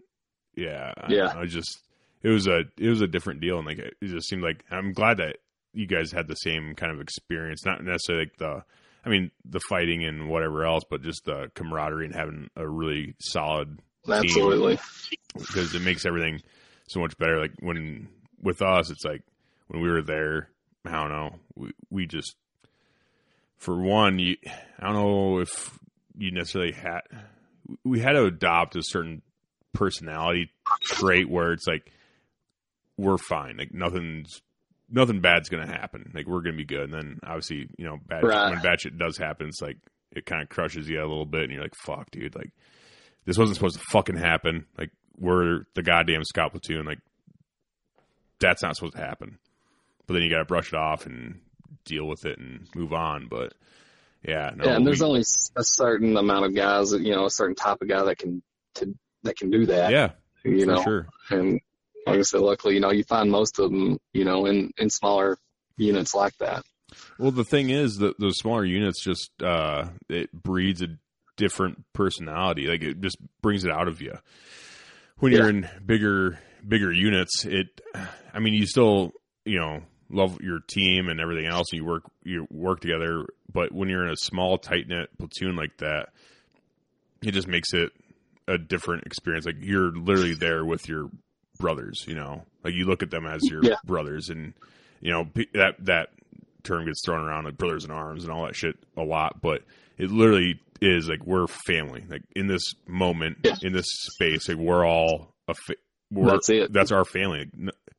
yeah, I- Yeah. I, just it was a it was a different deal, and like it just seemed like I'm glad that you guys had the same kind of experience. Not necessarily like the, I mean, the fighting and whatever else, but just the camaraderie and having a really solid Absolutely. because it makes everything so much better. Like when with us, it's like when we were there. I don't know. We we just for one, you, I don't know if you necessarily had. We had to adopt a certain personality trait where it's like we're fine. Like nothing's nothing bad's gonna happen. Like we're gonna be good. And then obviously, you know, bad Right. when bad shit does happen, it's like it kind of crushes you a little bit, and you're like, "Fuck, dude!" Like this wasn't supposed to fucking happen. Like we're the goddamn scout platoon. Like that's not supposed to happen. But then you got to brush it off and deal with it and move on. But yeah, no, yeah, and there's we- only a certain amount of guys that you know, a certain type of guy that can to that can do that. yeah, you for know, sure. and like I said, luckily, you know, you find most of them, you know, in in smaller units like that. Well, the thing is that those smaller units just uh, it breeds a different personality. Like it just brings it out of you. When you're in bigger bigger units, it. I mean, you still you know love your team and everything else, and you work you work together. But when you're in a small tight knit platoon like that, it just makes it a different experience. Like you're literally there with your brothers. You know, like you look at them as your Yeah. brothers, and you know that that term gets thrown around like brothers in arms and all that shit a lot, but it literally is like we're family. Like in this moment, Yeah. in this space, like we're all a fa- we're, That's it. That's our family.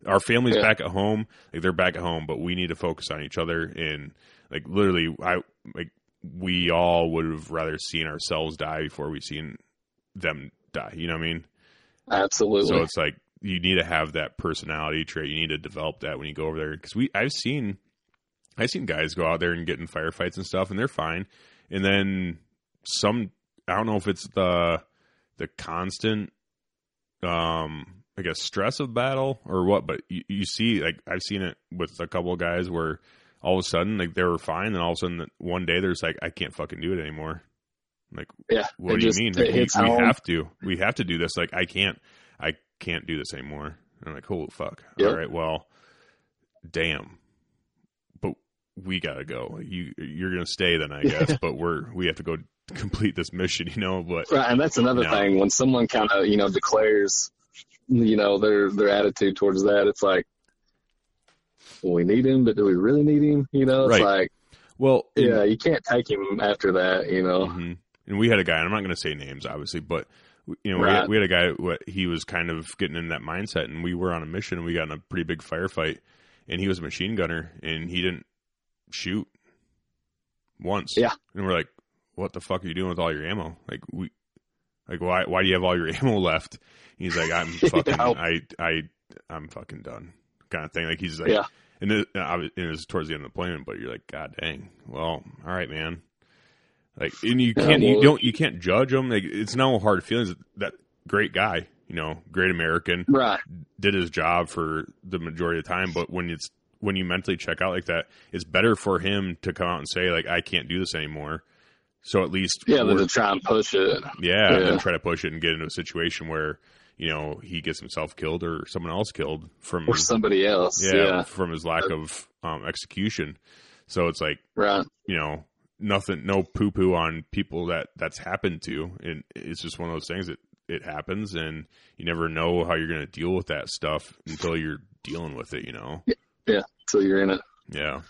Our family's Yeah. back at home. Like they're back at home, but we need to focus on each other. And like literally, I like we all would have rather seen ourselves die before we seen them die. You know what I mean? Absolutely. So it's like you need to have that personality trait. You need to develop that when you go over there because we I've seen I've seen guys go out there and get in firefights and stuff, and they're fine. And then some I don't know if it's the the constant um I guess stress of battle or what, but you, you see like I've seen it with a couple of guys where all of a sudden like they were fine, and all of a sudden one day there's like I can't fucking do it anymore. Like yeah. what do you mean? Like, we, we have to. We have to do this. Like I can't. I can't do this anymore. And I'm like, holy fuck. Yep. All right. Well, damn. But we gotta go. You you're gonna stay then, I guess. but we're we have to go complete this mission. You know. But Right, and that's another No. thing. When someone kind of, you know, declares, you know, their their attitude towards that, it's like, well, we need him, but do we really need him? You know, it's Right. like, well, yeah, you can't take him after that. You know, Mhm. And we had a guy, and I'm not going to say names, obviously, but you know, we, Right. had, we had a guy. What he was kind of getting in that mindset, and we were on a mission, and we got in a pretty big firefight, and he was a machine gunner, and he didn't shoot once. Yeah. and we're like, "What the fuck are you doing with all your ammo? Like we, like why why do you have all your ammo left?" He's like, "I'm fucking, Yeah. I I I'm fucking done." Kind of thing. Like he's like, Yeah. and it, and it was towards the end of the deployment, but you're like, God dang. Well, all right, man. Like, and you can't, you well- don't, you can't judge him. Like, it's no hard feelings. That great guy, you know, great American, right? did his job for the majority of the time. But when it's when you mentally check out like that, it's better for him to come out and say like, I can't do this anymore. So at least, Yeah, to try and push it. yeah, and Yeah. then try to push it and get into a situation where you know he gets himself killed or someone else killed from or somebody else. yeah, Yeah, from his lack of um, execution. So it's like right. you know nothing, no poo poo on people that that's happened to, and it's just one of those things that it happens, and you never know how you're going to deal with that stuff until you're dealing with it. You know. Yeah, so you're in it. Yeah.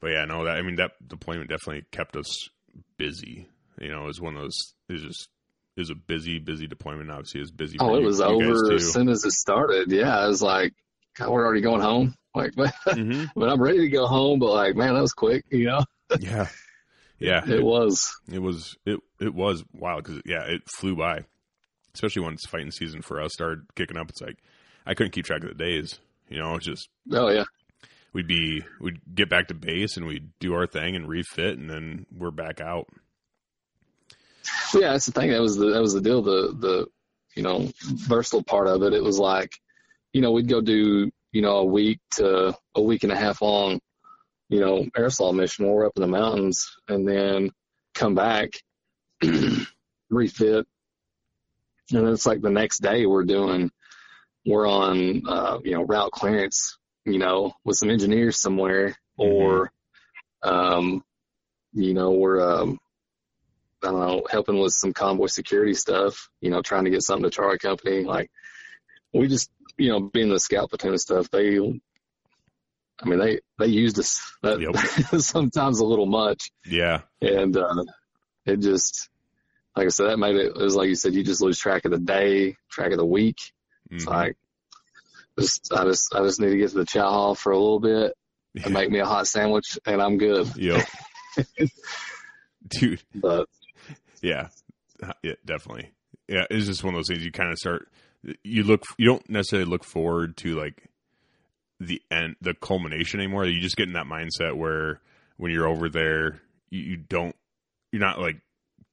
But yeah, no, that I mean that deployment definitely kept us busy. You know, it was one of those is just is a busy, busy deployment. Obviously, it was busy. Oh, it you- was over as soon as it started. Yeah, I was like, God, we're already going home. Like, but, Mhm. but I'm ready to go home. But like, man, that was quick. You know, Yeah, yeah, it was. it was it it was wild because yeah, it flew by. Especially once fighting season for us started kicking up, it's like I couldn't keep track of the days. You know, it's just Oh yeah, we'd be we'd get back to base and we'd do our thing and refit, and then we're back out. yeah. That's the thing. That was the that was the deal. The the you know versatile part of it. It was like, you know, we'd go do you know a week to a week and a half long, you know, air assault mission. While we're up in the mountains, and then come back, refit, and then it's like the next day we're doing we're on uh, you know route clearance, you know, with some engineers somewhere, or um, you know we're um, I don't know helping with some convoy security stuff, you know, trying to get something to Charlie Company. Like we just you know being the scout platoon and stuff, they. I mean, they they used us that, sometimes a little much, Yeah, and uh, it just, like I said, that made it. It was like you said, you just lose track of the day, track of the week. It's Mhm. like, just I just I just need to get to the chow hall for a little bit and make me a hot sandwich, and I'm good. Yep. Dude, But yeah. Yeah, definitely. Yeah, it's just one of those things you kind of start you look you don't necessarily look forward to like the end the culmination anymore. You just get in that mindset where when you're over there, you, you don't you're not like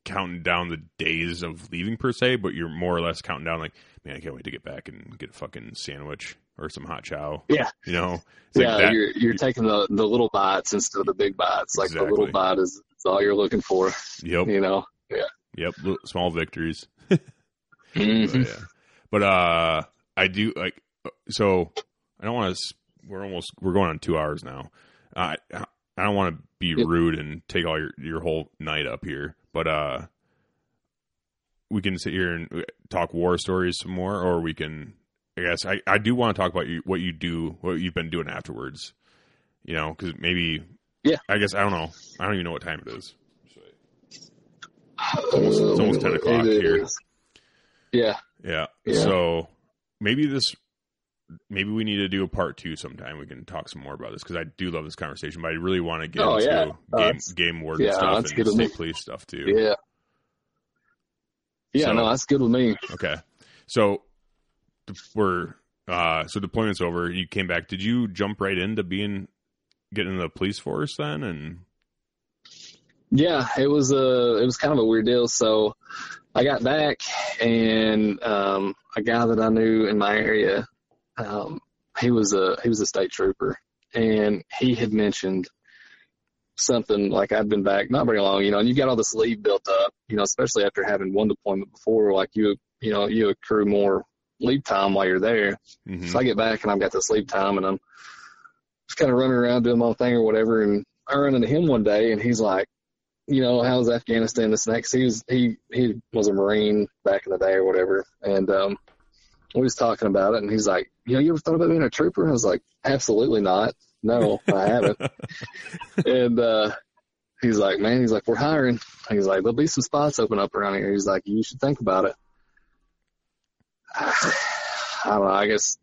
counting down the days of leaving per se, but you're more or less counting down like, man, I can't wait to get back and get a fucking sandwich or some hot chow. Yeah. You know? It's like yeah, that- you're you're taking the the little bites instead of the big bites. Like the little bite is, is all you're looking for. Yep. You know. Yeah. Yep. Small victories. Mhm. but, yeah. But uh, I do like so. I don't want to. We're almost. We're going on two hours now. Uh, I don't want to be rude and take all your your whole night up here, but uh, we can sit here and talk war stories some more, or we can. I guess I, I do want to talk about you, what you do, what you've been doing afterwards. You know, because maybe. Yeah. I guess I don't know. I don't even know what time it is. almost- it's almost 10 o'clock It here. Yeah. Yeah. Yeah. So maybe this, maybe we need to do a part two sometime. We can talk some more about this because I do love this conversation, but I really want to get Oh, into yeah. game, that's- game warden yeah, stuff and state me. police stuff too. Yeah. Yeah. So- no, that's good with me. Okay. So we're, uh, so deployment's over. You came back. Did you jump right into being, getting in the police force then? And Yeah, it was a it was kind of a weird deal. So I got back and um, a guy that I knew in my area, um, he was a he was a state trooper, and he had mentioned something like I'd been back not very long, you know, and you got all this leave built up, you know, especially after having one deployment before, like you you know you accrue more leave time while you're there. Mhm. So I get back and I've got this leave time and I'm just kind of running around doing my thing or whatever. And I run into him one day and he's like, you know, how's Afghanistan this next? He was, he, he was a Marine back in the day or whatever. And, um, we was talking about it and he's like, you know, you ever thought about being a trooper? And I was like, absolutely not. No, I haven't. and, uh, he's like, man, he's like, we're hiring. He's like, there'll be some spots open up around here. He's like, you should think about it. I don't know. I guess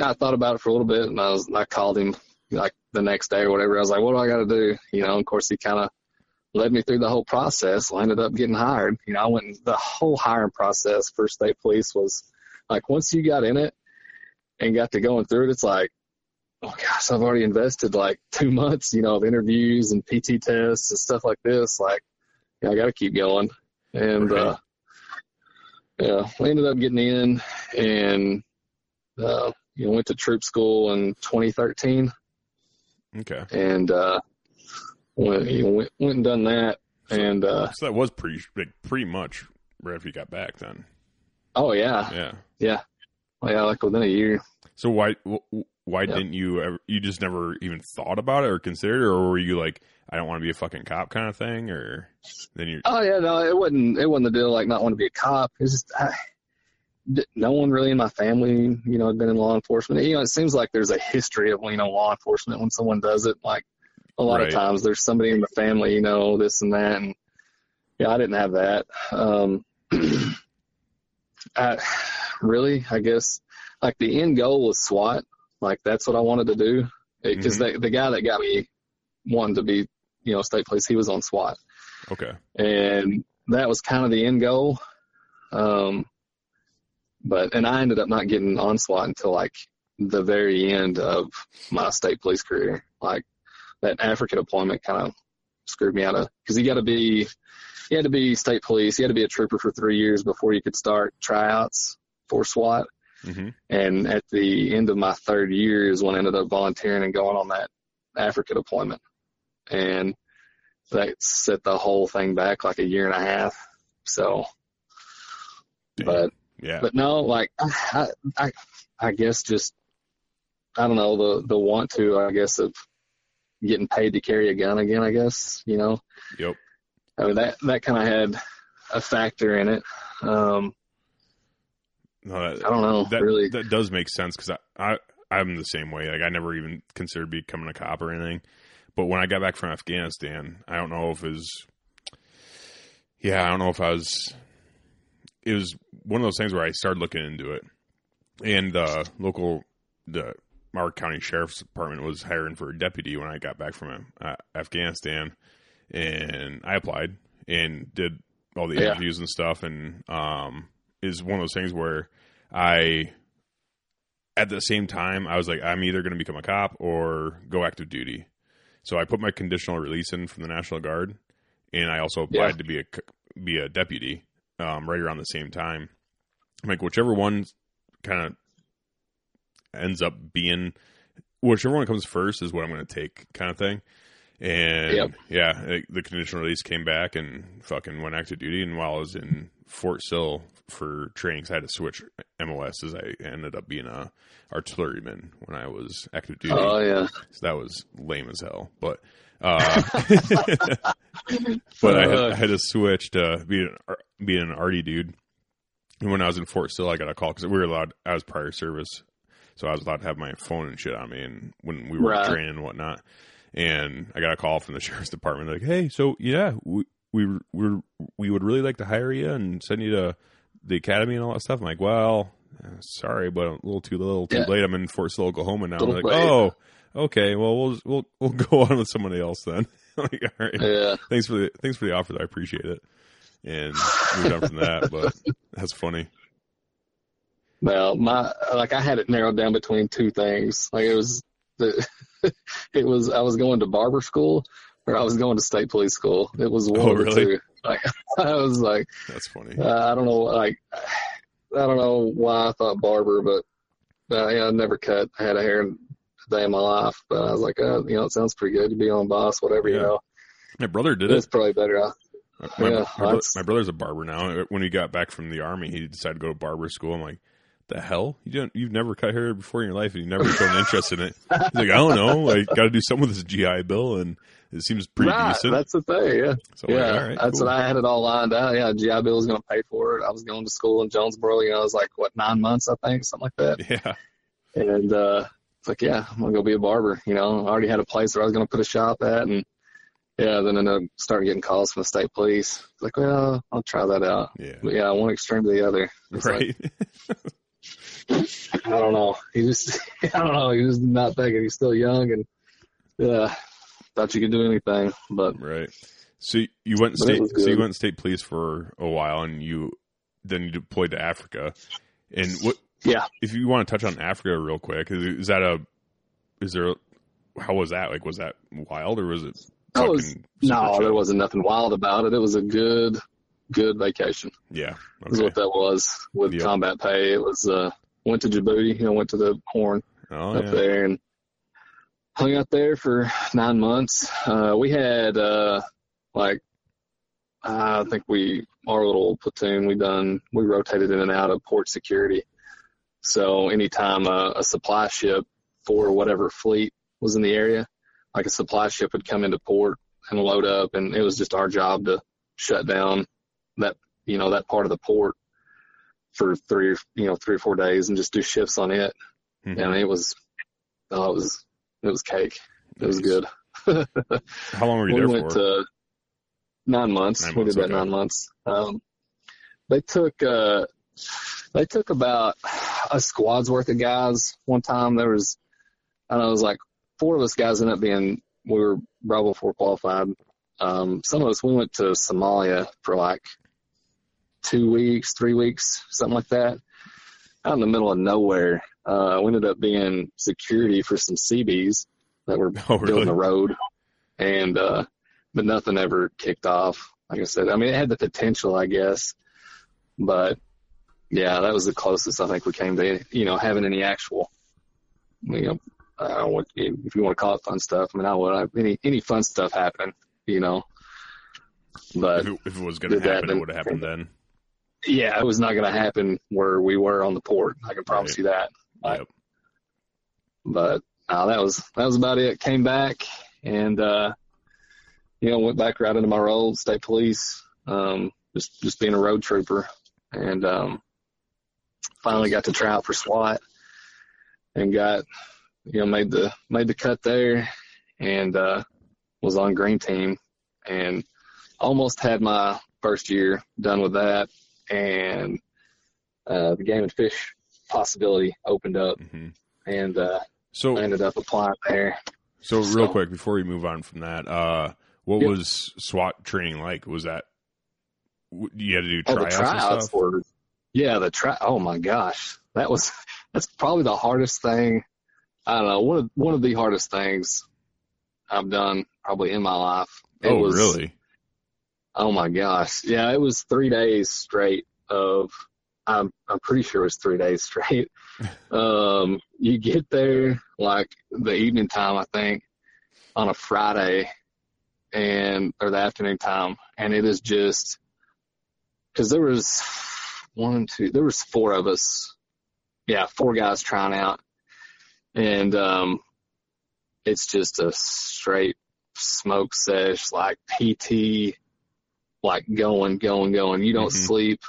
I thought about it for a little bit, and I was I called him like the next day or whatever. I was like, "What do I got to do?" You know. Of course, he kind of led me through the whole process. I ended up getting hired. You know, I went the whole hiring process for state police was like once you got in it and got to going through it, it's like, oh gosh, I've already invested like two months, you know, of interviews and PT tests and stuff like this. Like, yeah, I got to keep going. And Right. uh, yeah, we ended up getting in and uh, you know went to troop school in 2013 okay. and uh, went, you went went and done that and uh, So that was pretty, like, pretty much right after you got back then. Oh yeah, Yeah. yeah, well, yeah. Like within a year. So why why Yeah. didn't you ever? You just never even thought about it or considered, it, or were you like, I don't want to be a fucking cop kind of thing, or then you? Oh yeah, no, it wasn't. It wasn't the deal like not want to be a cop. It's just I, no one really in my family, you know, had been in law enforcement. You know, it seems like there's a history of you know law enforcement when someone does it. Like a lot Right. of times, there's somebody in the family, you know, this and that, and yeah, I didn't have that. Um, I really, I guess, like the end goal was SWAT. Like that's what I wanted to do because the the guy that got me wanted to be, you know, state police, he was on SWAT Okay. and that was kind of the end goal. Um, but and I ended up not getting on SWAT until like the very end of my state police career. Like that Africa deployment kind of screwed me out of because you got to be you had to be state police, you had to be a trooper for three years before you could start tryouts for SWAT. hmm And at the end of my third year is when I ended up volunteering and going on that Africa deployment. And that set the whole thing back like a year and a half. So, but, yeah. but no, like, I, I, I guess just, I don't know, the, the want to, I guess, of getting paid to carry a gun again, I guess, you know, yep. I mean, that, that kind of had a factor in it. Um, No, that, I don't know, that really. that does make sense because I, I I'm the same way. Like I never even considered becoming a cop or anything. But when I got back from Afghanistan, I don't know if it was. Yeah, I don't know if I was. It was one of those things where I started looking into it, and the local the Mark County Sheriff's Department was hiring for a deputy when I got back from uh, Afghanistan, and I applied and did all the Yeah. interviews and stuff, and um, is one of those things where I, at the same time, I was like, I'm either going to become a cop or go active duty. So I put my conditional release in from the National Guard, and I also applied Yeah. to be a be a deputy um, right around the same time. I'm like whichever one kind of ends up being whichever one comes first is what I'm going to take, kind of thing. And Yep. yeah, like, the conditional release came back and fucking went active duty. And while I was in Fort Sill for training, I had to switch MOS, as I ended up being a artilleryman when I was active duty. Oh yeah. So that was lame as hell. But uh, but I had, I had to switch to being being an arty dude. And when I was in Fort Sill, I got a call because we were allowed. I was prior service, so I was allowed to have my phone and shit on me, and when we were Right. training and whatnot. And I got a call from the sheriff's department, like, "Hey, so yeah, we we we we would really like to hire you and send you to the academy and all that stuff." I'm like, "Well, uh, sorry, but a little too little, too Yeah. late. I'm in Fort Sill, Oklahoma now." I'm like, late. "Oh, okay. Well, we'll we'll we'll go on with somebody else then." like, all right Yeah. thanks for the thanks for the offer. I appreciate it. And moved on from that, but that's funny. Well, my like I had it narrowed down between two things. Like it was the it was I was going to barber school or I was going to state police school. It was one Oh, really? two. Like I was like That's funny. uh, I don't know like I don't know why I thought barber, but uh, yeah, I never cut. I had a hair a day in my life, but I was like, uh, you know, it sounds pretty good to be on boss, whatever, you know. My brother did It's it. It's probably better. I- My, Yeah, my, that's- my brother's a barber now. When he got back from the army, he decided to go to barber school. I'm like, the hell? You don't? You've never cut hair before in your life, and you never shown interest in it. He's like, I don't know. I got to do something with this GI Bill, and it seems pretty right, decent. that's the thing. Yeah. so yeah, like, all right, that's cool. what I had it all lined out. Yeah, GI Bill was going to pay for it. I was going to school in Jonesboro. You know, I was like what nine months, I think, something like that. yeah, And uh, it's like, yeah, I'm gonna go be a barber. You know, I already had a place where I was gonna put a shop at, and yeah, then ended up starting getting calls from the state police. It's like, well, I'll try that out. yeah, But yeah, one extreme to the other. It's like, right. I don't know. He just, I don't know. He was not thinking. He's still young, and yeah, thought you could do anything, but Right. So you went state. So you went state police for a while, and you then you deployed to Africa. And what? Yeah. If you want to touch on Africa real quick, is, is that a? Is there? How was that? Like, was that wild or was it? Was- no, chill? there wasn't nothing wild about it. It was a good, good vacation. Yeah. Is what that was with Yep. combat pay. It was uh, went to Djibouti. You know, went to the Horn. Oh up yeah. there and hung out there for nine months. Uh, we had, uh, like I think we our little platoon we done we rotated in and out of port security. So anytime a, a supply ship for whatever fleet was in the area, like a supply ship would come into port and load up, and it was just our job to shut down that you know that part of the port for three you know three or four days and just do shifts on it. Mhm. And it was oh, it was it was cake. It was good. How long were you we there went for? nine months. Nine we months, did that okay. nine months. Um, they took uh, they took about a squad's worth of guys. One time there was, I don't know, it was like four of us guys ended up being we were Bravo four qualified. Um, some of us we went to Somalia for like two weeks, three weeks, something like that. Out in the middle of nowhere, uh, we ended up being security for some CBs that were oh, building the road, and uh, but nothing ever kicked off. Like I said, I mean, it had the potential, I guess, but yeah, that was the closest I think we came to, you know, having any actual, you know, I don't know what if you want to call it fun stuff. I mean, I would any any fun stuff happen, you know, but If it, if it was going to happen, it would have happened then. Yeah, it was not going to happen where we were on the port. I can promise Right. you that. Right. Yep. but uh, that was that was about it. Came back and uh, you know went back right into my role, state police, um, just just being a road trooper, and um, finally got to try out for SWAT and got you know made the made the cut there and uh, was on green team and almost had my first year done with that and uh, the game and fish possibility opened up hmm and uh, So, I ended up applying there. so real quick before we move on from that, uh, what Yep. was SWAT training like? Was that you had to do Oh, tryouts and tryouts stuff? were, yeah, the try. Oh my gosh, that was that's probably the hardest thing. I don't know one of one of the hardest things I've done probably in my life. It oh, was, really? Oh my gosh, yeah, it was three days straight of. I'm I'm pretty sure it was three days straight. um, you get there like the evening time, I think, on a Friday, and or the afternoon time, and it is just because there was one, two, there was four of us, yeah, four guys trying out, and um, it's just a straight smoke sesh, like PT, like going, going, going. You don't Mhm. sleep.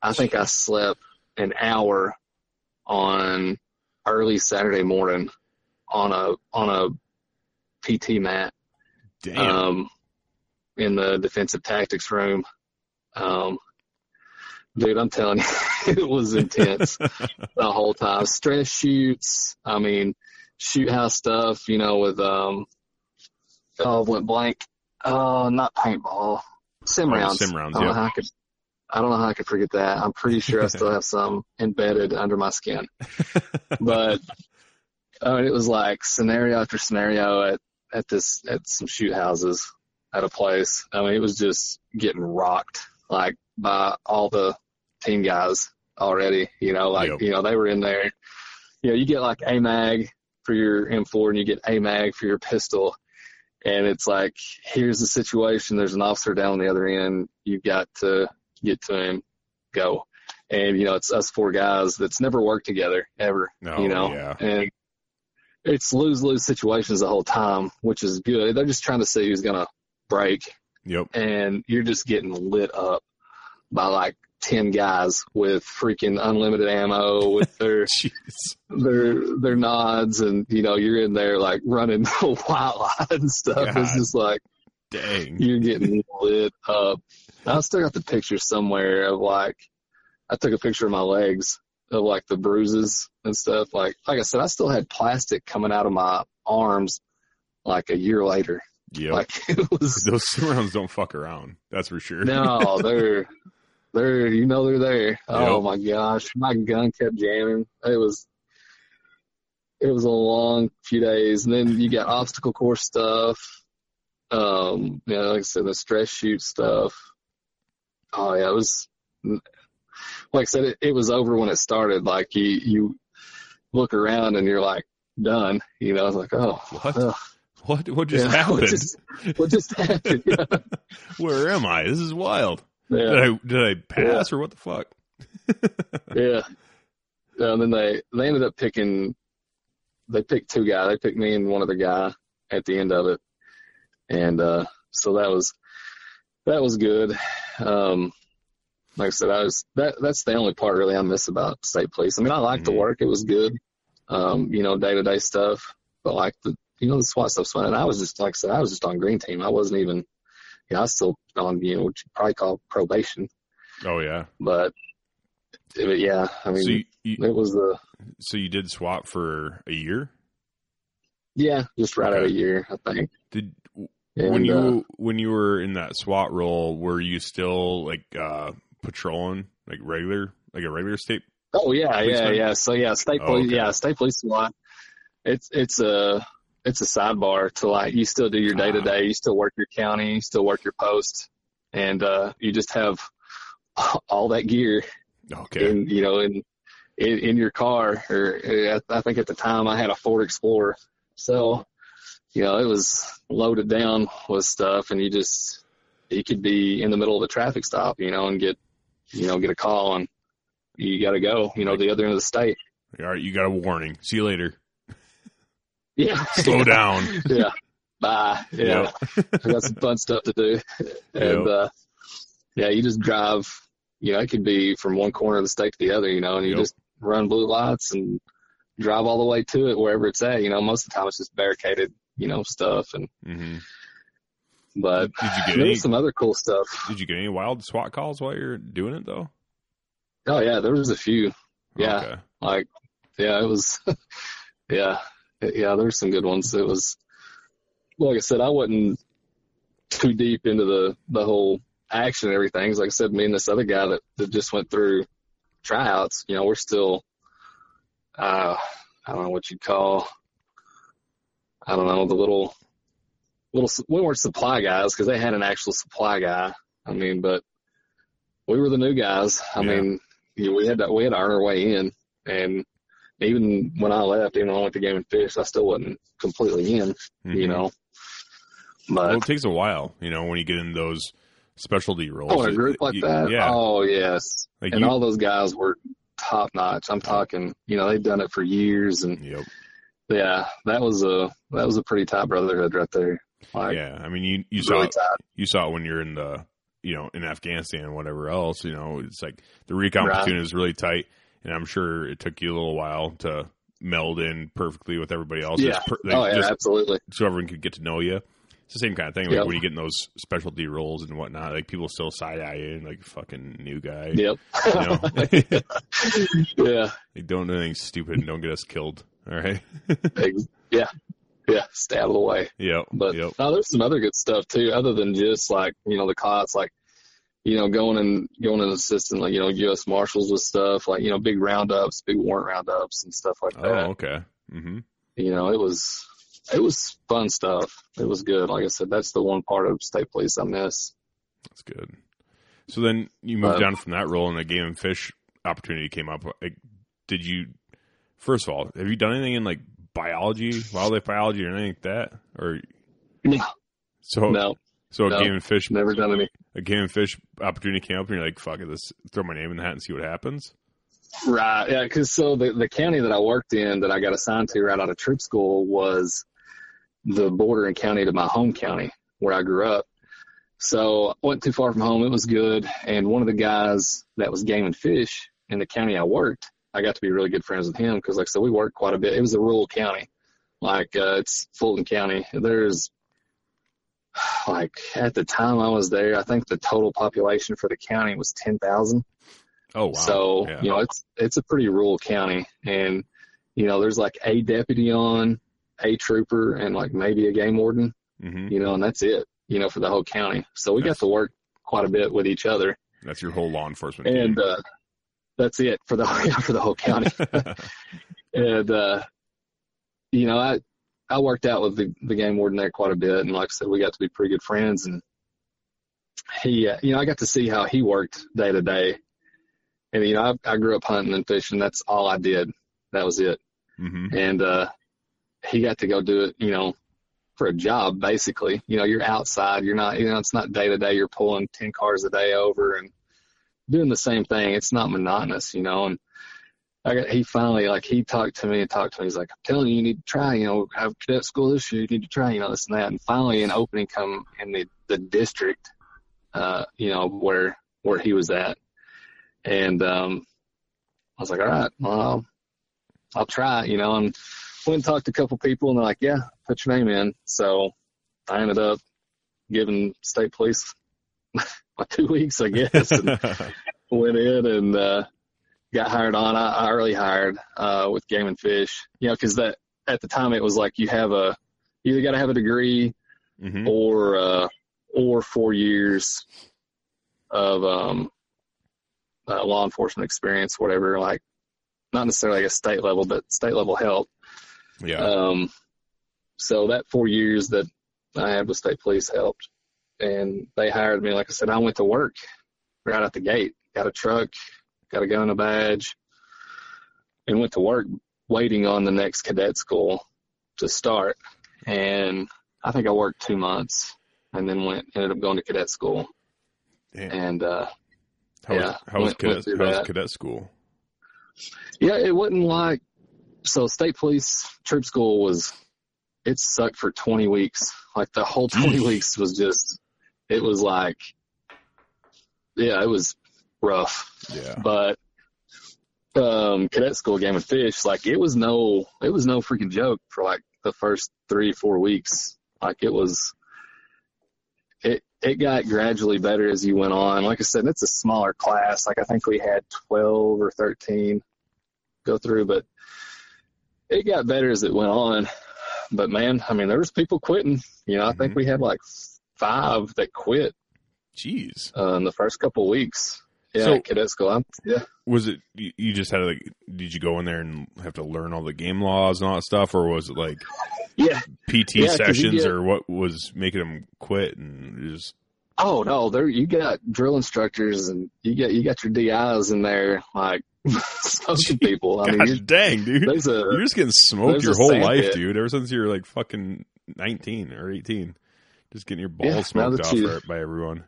I think I slept an hour on early Saturday morning on a on a PT mat Damn. um, in the defensive tactics room. Um, dude, I'm telling you, it was intense the whole time. Stress shoots. I mean, shoot house stuff. You know, with um, oh, went blank. Oh, not paintball. Sim rounds. sim rounds, I don't yeah. know how I could. I don't know how I could forget that. I'm pretty sure I still have some embedded under my skin. But I mean, it was like scenario after scenario at at this at some shoot houses at a place. I mean, it was just getting rocked like by all the team guys already. You know, like Yep. you know they were in there. You know, you get like a mag for your M4 and you get a mag for your pistol. And it's like, here's the situation. There's an officer down on the other end. You've got to get to him, go. And, you know, it's us four guys that's never worked together ever, no, you know, yeah. and it's lose lose situations the whole time, which is good. They're just trying to see who's going to break Yep. and you're just getting lit up by like 10 guys with freaking unlimited ammo with their their their nods and you know you're in there like running line and stuff it's just like Dang. you're getting lit up i still got the picture somewhere of like i took a picture of my legs of like the bruises and stuff like like i said i still had plastic coming out of my arms like a year later Yeah, like it was Those rounds don't fuck around. That's for sure. no they're they're you know they're there oh my gosh my gun kept jamming it was it was a long few days and then you got obstacle course stuff um yeah like i said the stress shoot stuff oh yeah it was like i said it, it was over when it started like you you look around and you're like done you know it's like oh What? ugh. What what just Yeah, happened? What just, what just happened? Yeah. Where am I? This is wild. Did I did I pass or what the fuck? yeah. And then they they ended up picking. They picked two guys. They picked me and one other guy at the end of it, and uh, so that was that was good. Um, like I said, I was that that's the only part really I miss about state police. I mean, I liked the Mhm. work; it was good. Um, you know, day to day stuff, but like the you know the SWAT stuff's fun. And I was just like I said, I was just on green team. I wasn't even, know, I was still on you know what you probably call probation, Oh yeah. but. But yeah, I mean, so you, you it was the so you did SWAT for a year? yeah, just right out Okay. a year, I think. Did And, when you uh, when you were in that SWAT role, were you still like uh patrolling like regular like a regular state? oh yeah, yeah, yeah. So yeah, state Oh, police, okay. yeah, state police SWAT. It's it's a it's a sidebar to like you still do your day to day, you still work your county, you still work your post, and uh, you just have all that gear Okay. in you know in in, in your car. Or uh, I think at the time I had a Ford Explorer, so you know it was loaded down with stuff, and you just you could be in the middle of a traffic stop, you know, and get you know get a call and you got to go, you know, the other end of the state. All right, you got a warning. See you later. Yeah, Slow down. yeah, bye. Yeah, I got some fun stuff to do, and Yep. uh, yeah, you just drive. You know, it could be from one corner of the state to the other, you know, and you Yep. just run blue lights and drive all the way to it wherever it's at. You know, most of the time it's just barricaded, you know, stuff. And hmm but Did you get any? some other cool stuff. Did you get any wild SWAT calls while you're doing it though? Oh yeah, there was a few. Yeah, Okay. like yeah, it was. yeah, yeah, there's some good ones. It was like I said, I wasn't too deep into the the whole action and everything. 'cause Like I said, me and this other guy that, that just went through tryouts, you know, we're still, uh, I don't know what you'd call, I don't know, the little, little, we weren't supply guys because they had an actual supply guy. I mean, but we were the new guys. I Yeah. mean, you know, we had to, we had to earn our way in. And even when I left, even when I went to Game and Fish, I still wasn't completely in, you Mhm. know. Well, But it takes a while, you know, when you get in those specialty roles. oh, a group like you- that, Yeah. oh yes, like and you, all those guys were top notch. I'm talking, you know, they've done it for years, and Yep. yeah, that was a that was a pretty tight brotherhood right there. Like, yeah. I mean, you you saw really it, tight. you saw it when you're in the you know in Afghanistan and whatever else. You know, it's like the recon Right. platoon is really tight, and I'm sure it took you a little while to meld in perfectly with everybody else. Yeah. Per- oh yeah, absolutely. so everyone could get to know you. It's the same kind of thing. Like Yep. when you get in those specialty roles and whatnot, like people still side eye you and like fucking new guy. Yep. You know, yeah. like don't do anything stupid and don't get us killed. All right. Yeah. Yeah. Stay out of the way. yep. But yep. no, there's some other good stuff too, other than just like, you know, the cots, like, you know, going and going and assisting like, you know, US Marshals with stuff, like, you know, big roundups, big warrant roundups and stuff like that. Oh, that. okay. hmm You know, it was it was fun stuff. It was good. Like I said, that's the one part of state police I miss. That's good. So then you moved Uh, down from that role, and the game and fish opportunity came up. Like, did you? First of all, have you done anything in like biology, wildlife biology, or anything like that? Or No, so no, so no. game and fish never done any. A fish opportunity came up, and you're like, "Fuck it, let's throw my name in the hat and see what happens." Right. Yeah. Cause so the, the county that I worked in that I got assigned to right out of troop school was the bordering county to my home county where I grew up. So I wasn't too far from home. It was good. And one of the guys that was game and fish in the county I worked, I got to be really good friends with him because like I said, we worked quite a bit. It was a rural county. Like, uh, it's Fulton County. There's like at the time I was there, I think the total population for the county was 10,000. Oh wow! So, yeah. you know, it's it's a pretty rural county and you know, there's like a deputy on, a trooper and like maybe a game warden, hmm you know, and that's it, you know, for the whole county. So we That's- got to work quite a bit with each other that's your whole law enforcement. and uh that's it for the for the whole county. and uh you know, I I worked out with the the game warden there quite a bit and like I said we got to be pretty good friends and he uh, you know, I got to see how he worked day to day. And you know, I, I grew up hunting and fishing. That's all I did. That was it. hmm And uh he got to go do it, you know, for a job basically. You know, you're outside. You're not. You know, it's not day to day. You're pulling ten cars a day over and doing the same thing. It's not monotonous. You know, and I got, he finally like he talked to me and talked to me. He's like, I'm telling you, you need to try. You know, have cadet school this year. You need to try. You know, this and that. And finally, an opening come in the the district. Uh, you know where where he was at, and um, I was like, all right, well, I'll, I'll try. You know, and went and talked to a couple people, and they're like, yeah, put your name in. So I ended up giving state police my two weeks, I guess, and went in and. uh got hired on. I, I early hired uh, with Game and Fish, you know, because that at the time it was like you have a you either got to have a degree hmm or uh, or four years of um, uh, law enforcement experience, whatever. Like not necessarily like a state level, but state level help. Yeah. Um, so that four years that I had with state police helped, and they hired me. Like I said, I went to work right out the gate. Got a truck, got a gun, a badge, and went to work waiting on the next cadet school to start. And I think I worked two months and then went, ended up going to cadet school. Damn. And, uh, How was, yeah, how was cadet, how was cadet school? yeah, it wasn't like, so state police troop school was, it sucked for 20 weeks. Like the whole 20 weeks was just, it was like, yeah, it was rough. Yeah. but um cadet school game of fish like it was no it was no freaking joke for like the first three four weeks like it was it it got gradually better as you went on like i said it's a smaller class like i think we had 12 or 13 go through but it got better as it went on but man i mean there was people quitting you know i think Mhm. we had like five that quit Jeez. uh, in the first couple of weeks yeah So- cadet yeah Was it you just had to like? Did you go in there and have to learn all the game laws and all that stuff, or was it like yeah PT Yeah, sessions, or what was making them quit and just? Oh no, there you got drill instructors and you got you got your DIs in there like smoking people. I God mean, dang, dude! a You're just getting smoked your whole life, pit. dude. Ever since you're like fucking 19 or 18, just getting your balls Yeah, smoked off you- by everyone.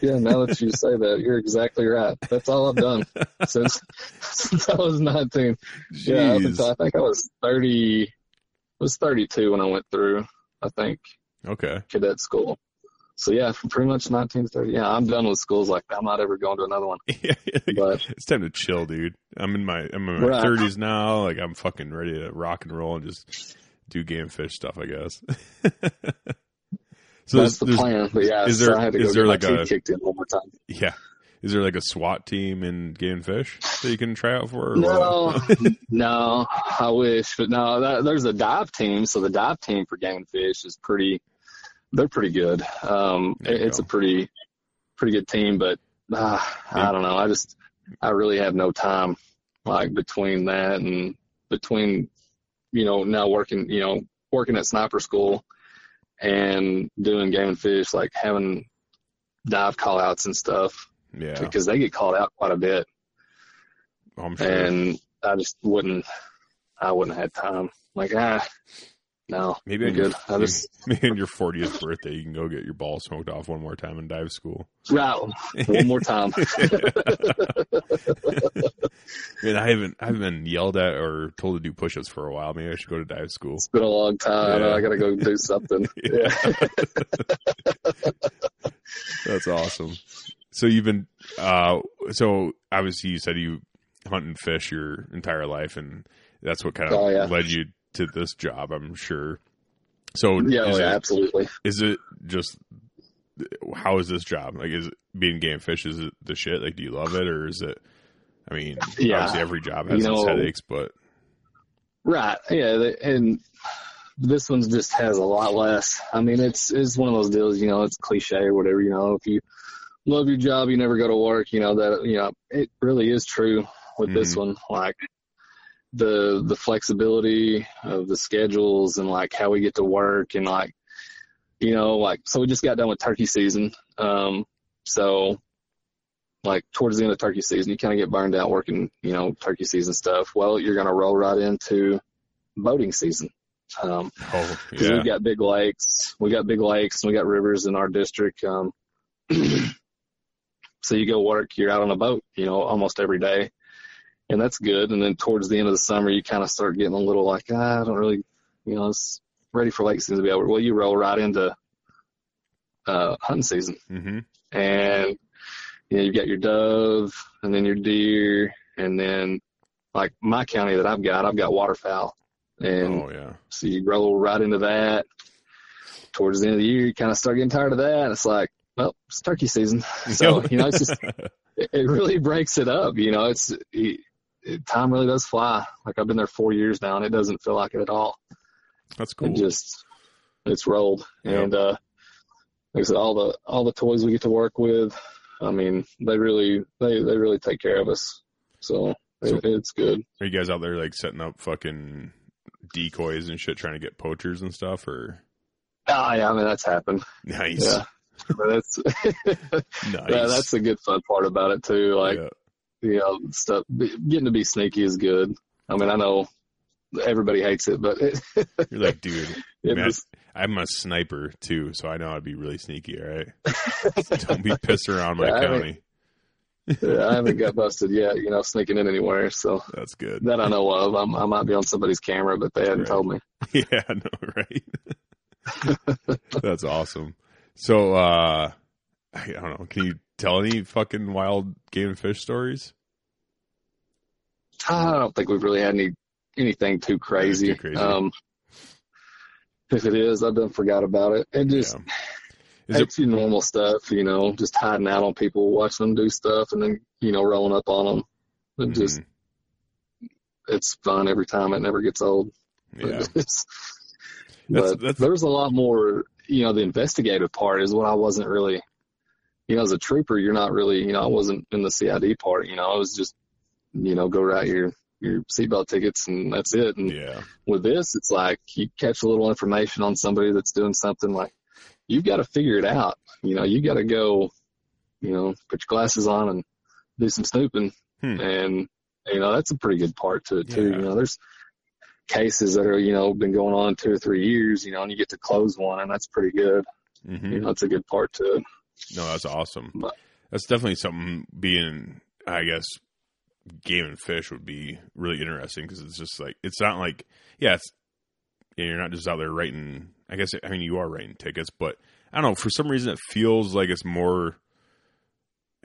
Yeah. Now that you say that, you're exactly right. That's all I've done since since I was 19. Yeah, up until I think I was 30. I was 32 when I went through. I think Okay. cadet school. So yeah, from pretty much 19 to 30. Yeah, I'm done with schools like that. I'm not ever going to another one. But it's time to chill, dude. I'm in my I'm in my Right. 30s now. Like I'm fucking ready to rock and roll and just do game fish stuff. I guess. so that's the plan. But yeah, is so there- to is there like a- kicked in one more time. Yeah. Is there like a SWAT team in game fish that you can try out for? No, no, I wish, but no. That, there's a dive team, so the dive team for game fish is pretty. They're pretty good. Um, it's go. a pretty, pretty good team, but uh, I don't know. I just, I really have no time, like between that and between, you know, now working, you know, working at sniper school and doing game and fish, like having dive call outs and stuff yeah. because they get called out quite a bit I'm sure. and I just wouldn't, I wouldn't have had time. Like, ah, no, maybe I'm on your, good. I just, maybe on your 40th birthday, you can go get your balls smoked off one more time in dive school. right, one more time. Man, I haven't I haven't been yelled at or told to do push-ups for a while. Maybe I should go to dive school. It's been a long time. Yeah. I gotta go do something. Yeah. yeah. That's awesome. So you've been uh so obviously you said you hunt and fish your entire life and that's what kind of Oh, yeah. led you to this job, I'm sure. So Yeah, is, oh, yeah, it, absolutely. is it just how is this job? Like is it being game fish is it the shit? Like do you love it or is it I mean, Yeah. obviously every job has You its know- headaches, but Right. Yeah. And this one just has a lot less. I mean, it's, it's one of those deals, you know, it's cliche or whatever, you know, if you love your job, you never go to work, you know, that, you know, it really is true with this mm-hmm. one. Like the, the flexibility of the schedules and like how we get to work and like, you know, like, so we just got done with turkey season. Um, so like towards the end of turkey season, you kind of get burned out working, you know, turkey season stuff. Well, you're going to roll right into boating season. Um, Oh, yeah. we've got big lakes, we got big lakes, and we got rivers in our district. Um, so you go work, you're out on a boat, you know, almost every day, and that's good. And then towards the end of the summer, you kind of start getting a little like, ah, I don't really, you know, it's ready for lake season to be over. Well, you roll right into uh, hunting season, hmm and you know, you've got your dove, and then your deer, and then like my county that I've got, I've got waterfowl, and Oh, yeah. so you roll right into that. Towards the end of the year, you kind of start getting tired of that. It's like, well, it's turkey season. So, you know, it's just, it, it really breaks it up. You know, it's, it, it, time really does fly. Like I've been there four years now and it doesn't feel like it at all. That's cool. It just, it's rolled. Yep. And, uh, like I said, all the, all the toys we get to work with, I mean, they really, they, they really take care of us. So, So- it, it's good. Are you guys out there like setting up fucking decoys and shit, trying to get poachers and stuff? Or Ah, yeah, I mean, that's happened. nice, Yeah. But that's, nice. Yeah, that's the good fun part about it too. Like, Yeah. You know, stuff getting to be sneaky is good. I mean, I know everybody hates it, but it, You're like, dude, man, was, I'm a sniper too, so I know I'd be really sneaky. All right, don't be pissing around my Yeah, I county. I haven't got busted yet, you know, sneaking in anywhere. So That's good. that I know of. I'm, I might be on somebody's camera, but they hadn't Right. told me. yeah, I know, right? That's awesome. So, uh, I don't know. Can you tell any fucking wild game and fish stories? I don't think we've really had any anything too crazy. too crazy. Um, if it is, I've done forgot about it. And just yeah. Is it's your normal stuff, you know, just hiding out on people, watching them do stuff, and then you know rolling up on them. It just Mhm. it's fun every time. It never gets old. yeah. That's- but that's- there's a lot more, you know, the investigative part is what I wasn't really, you know, as a trooper, you're not really, you know, I wasn't in the CID part, you know, I was just, you know, go write your, your seatbelt tickets and that's it. And Yeah. with this, it's like you catch a little information on somebody that's doing something like you've got to figure it out. You know, you got to go, you know, put your glasses on and do some snooping. Hmm. And, you know, that's a pretty good part to it too. Yeah. You know, there's cases that are, you know, been going on two or three years, you know, and you get to close one and that's pretty good. hmm You know, that's a good part to it. No, that's awesome. But- That's definitely something being, I guess, game and fish would be really interesting because it's just like, it's not like, yeah, it's, yeah, you're not just out there writing, I guess, I mean, you are writing tickets, but I don't know, for some reason it feels like it's more,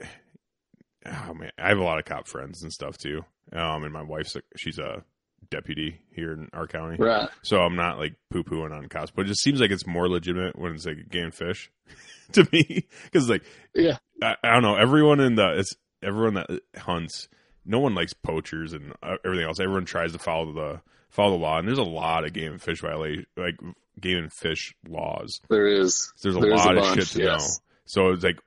oh man, I have a lot of cop friends and stuff too. Um, and my wife's, a, she's a deputy here in our county. Right. So I'm not like poo pooing on cops, but it just seems like it's more legitimate when it's like game fish to me. Because like, Yeah. I, I don't know, everyone in the it's everyone that hunts, no one likes poachers and uh, everything else. Everyone tries to follow the follow the law, and there's a lot of game and fish violation, like game and fish laws. There is. There's a There's a lot of bunch, shit to yes. know. So it's like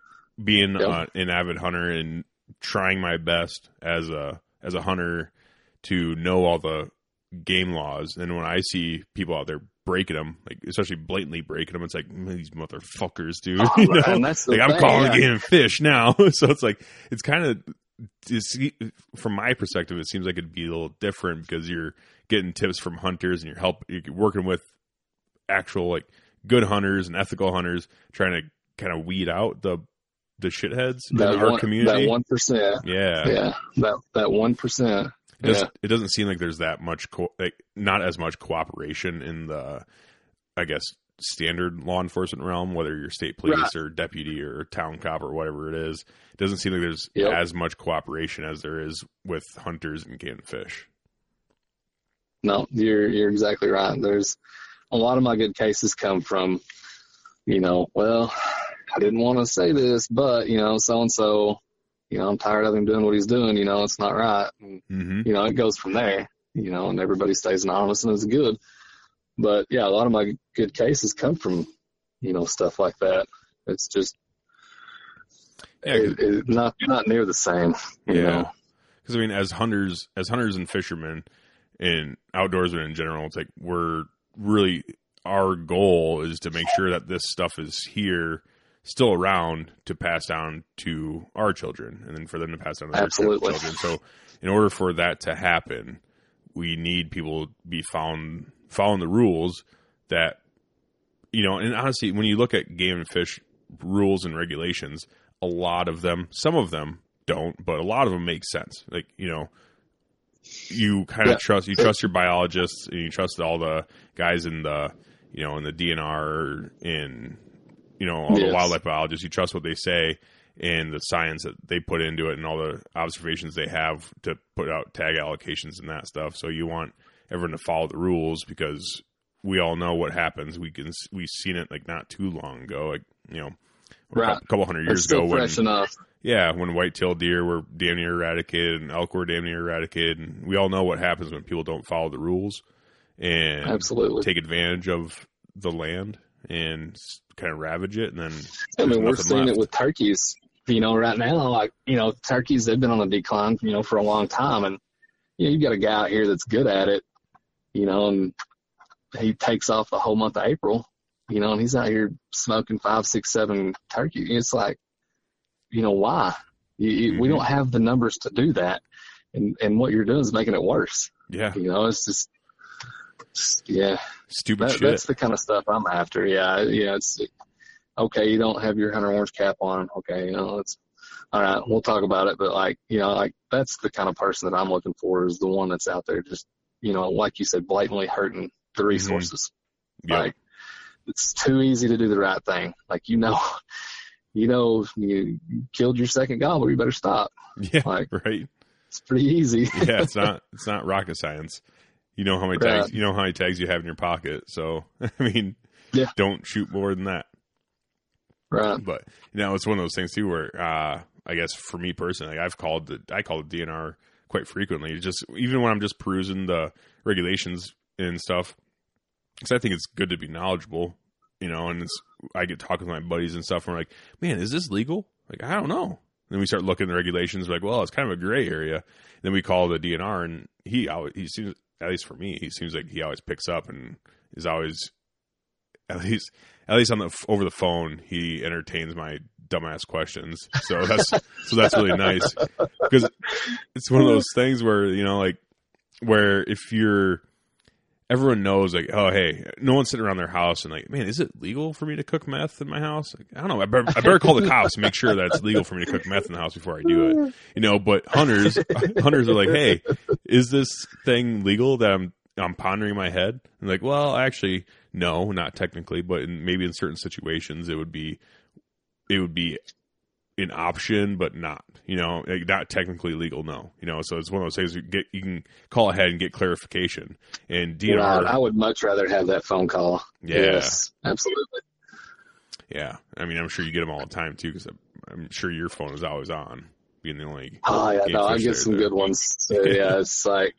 being Yep. uh, an avid hunter and trying my best as a as a hunter to know all the game laws. And when I see people out there breaking them, like especially blatantly breaking them, it's like "Mm, these motherfuckers, dude. Oh, you know? and that's the like I'm calling yeah. game fish now. so it's like it's kind of from my perspective, it seems like it'd be a little different because you're getting tips from hunters and you're help you're working with actual like good hunters and ethical hunters trying to kind of weed out the the shitheads That in our one, community. That one percent. yeah. Yeah. That that one percent. It, does, Yeah. it doesn't seem like there's that much co- like not as much cooperation in the I guess standard law enforcement realm, whether you're state police Right. or deputy or town cop or whatever it is. It doesn't seem like there's Yep. as much cooperation as there is with hunters and game fish. No, you're you're exactly right. There's a lot of my good cases come from, you know, well, I didn't want to say this, but you know, so and so, you know, I'm tired of him doing what he's doing. You know, it's not right. And, Mm-hmm. you know, it goes from there. You know, and everybody stays anonymous and it's good. But yeah, a lot of my good cases come from, you know, stuff like that. It's just Yeah, it, it, not not near the same. You Yeah. because I mean, as hunters, as hunters and fishermen, and outdoorsmen in general, it's like we're really our goal is to make sure that this stuff is here, still around to pass down to our children, and then for them to pass down to their Absolutely. children. So, in order for that to happen, we need people to be found following the rules that you know. And honestly, when you look at game and fish rules and regulations, a lot of them, some of them don't, but a lot of them make sense. Like you know, you kind of Yeah. trust you trust your biologists and you trust all the guys in the you know in the DNR in you know all the wildlife biologists. You trust what they say and the science that they put into it and all the observations they have to put out tag allocations and that stuff. So you want everyone to follow the rules because we all know what happens. We can we've seen it like not too long ago, like you know. A Right. couple, couple hundred years ago, when enough. yeah, when white-tailed deer were damn near eradicated and elk were damn near eradicated, and we all know what happens when people don't follow the rules and Absolutely. take advantage of the land and kind of ravage it, and then I mean, we're seeing left. it with turkeys. You know, right now, like you know, turkeys they've been on a decline. You know, for a long time, and you know, you got a guy out here that's good at it. You know, and he takes off the whole month of April. You know, and he's out here smoking five, six, seven turkey. It's like, you know, why? You, you, We Mhm. don't have the numbers to do that, and and what you're doing is making it worse. yeah, You know, it's just yeah. stupid That, shit. that's the kind of stuff I'm after. Yeah, yeah. It's okay. You don't have your hunter orange cap on. Okay, you know it's all right. We'll talk about it. But like, you know, like that's the kind of person that I'm looking for is the one that's out there just, you know, like you said, blatantly hurting the mm-hmm. resources. yeah, Like it's too easy to do the right thing. Like you know, you know, you killed your second gobbler. You better stop. yeah, Like right. it's pretty easy. Yeah, it's not it's not rocket science. You know how many Right. tags you know how many tags you have in your pocket. So I mean, Yeah. don't shoot more than that. right. But you know, it's one of those things too where uh I guess for me personally, like I've called the I call the DNR quite frequently. It's Just even when I'm just perusing the regulations and stuff, because I think it's good to be knowledgeable, you know. And it's I get talking with my buddies and stuff. And we're like, man, is this legal? Like I don't know. Then we start looking at the regulations. Like, well, it's kind of a gray area. then we call the DNR, and he he seems at least for me, he seems like he always picks up and is always at least at least on the over the phone he entertains my dumbass questions. So that's so that's really nice because it's one of those things where you know like where if you're everyone knows like oh hey no one's sitting around their house and like man is it legal for me to cook meth in my house? Like, i don't know. I better, I better call the cops and make sure that it's legal for me to cook meth in the house before i do it. You know but hunters hunters are like hey is this thing legal that i'm i'm pondering in my head? And like well actually no not technically but in, maybe in certain situations it would be it would be an option but not you know not technically legal no you know so it's one of those things you get you can call ahead and get clarification and DNR Right. I would much rather have that phone call. Yeah. Yes, absolutely. Yeah, I mean, I'm sure you get them all the time too, because I'm sure your phone is always on, being the only. Oh yeah, no, I get some good ones. So, yeah, it's like,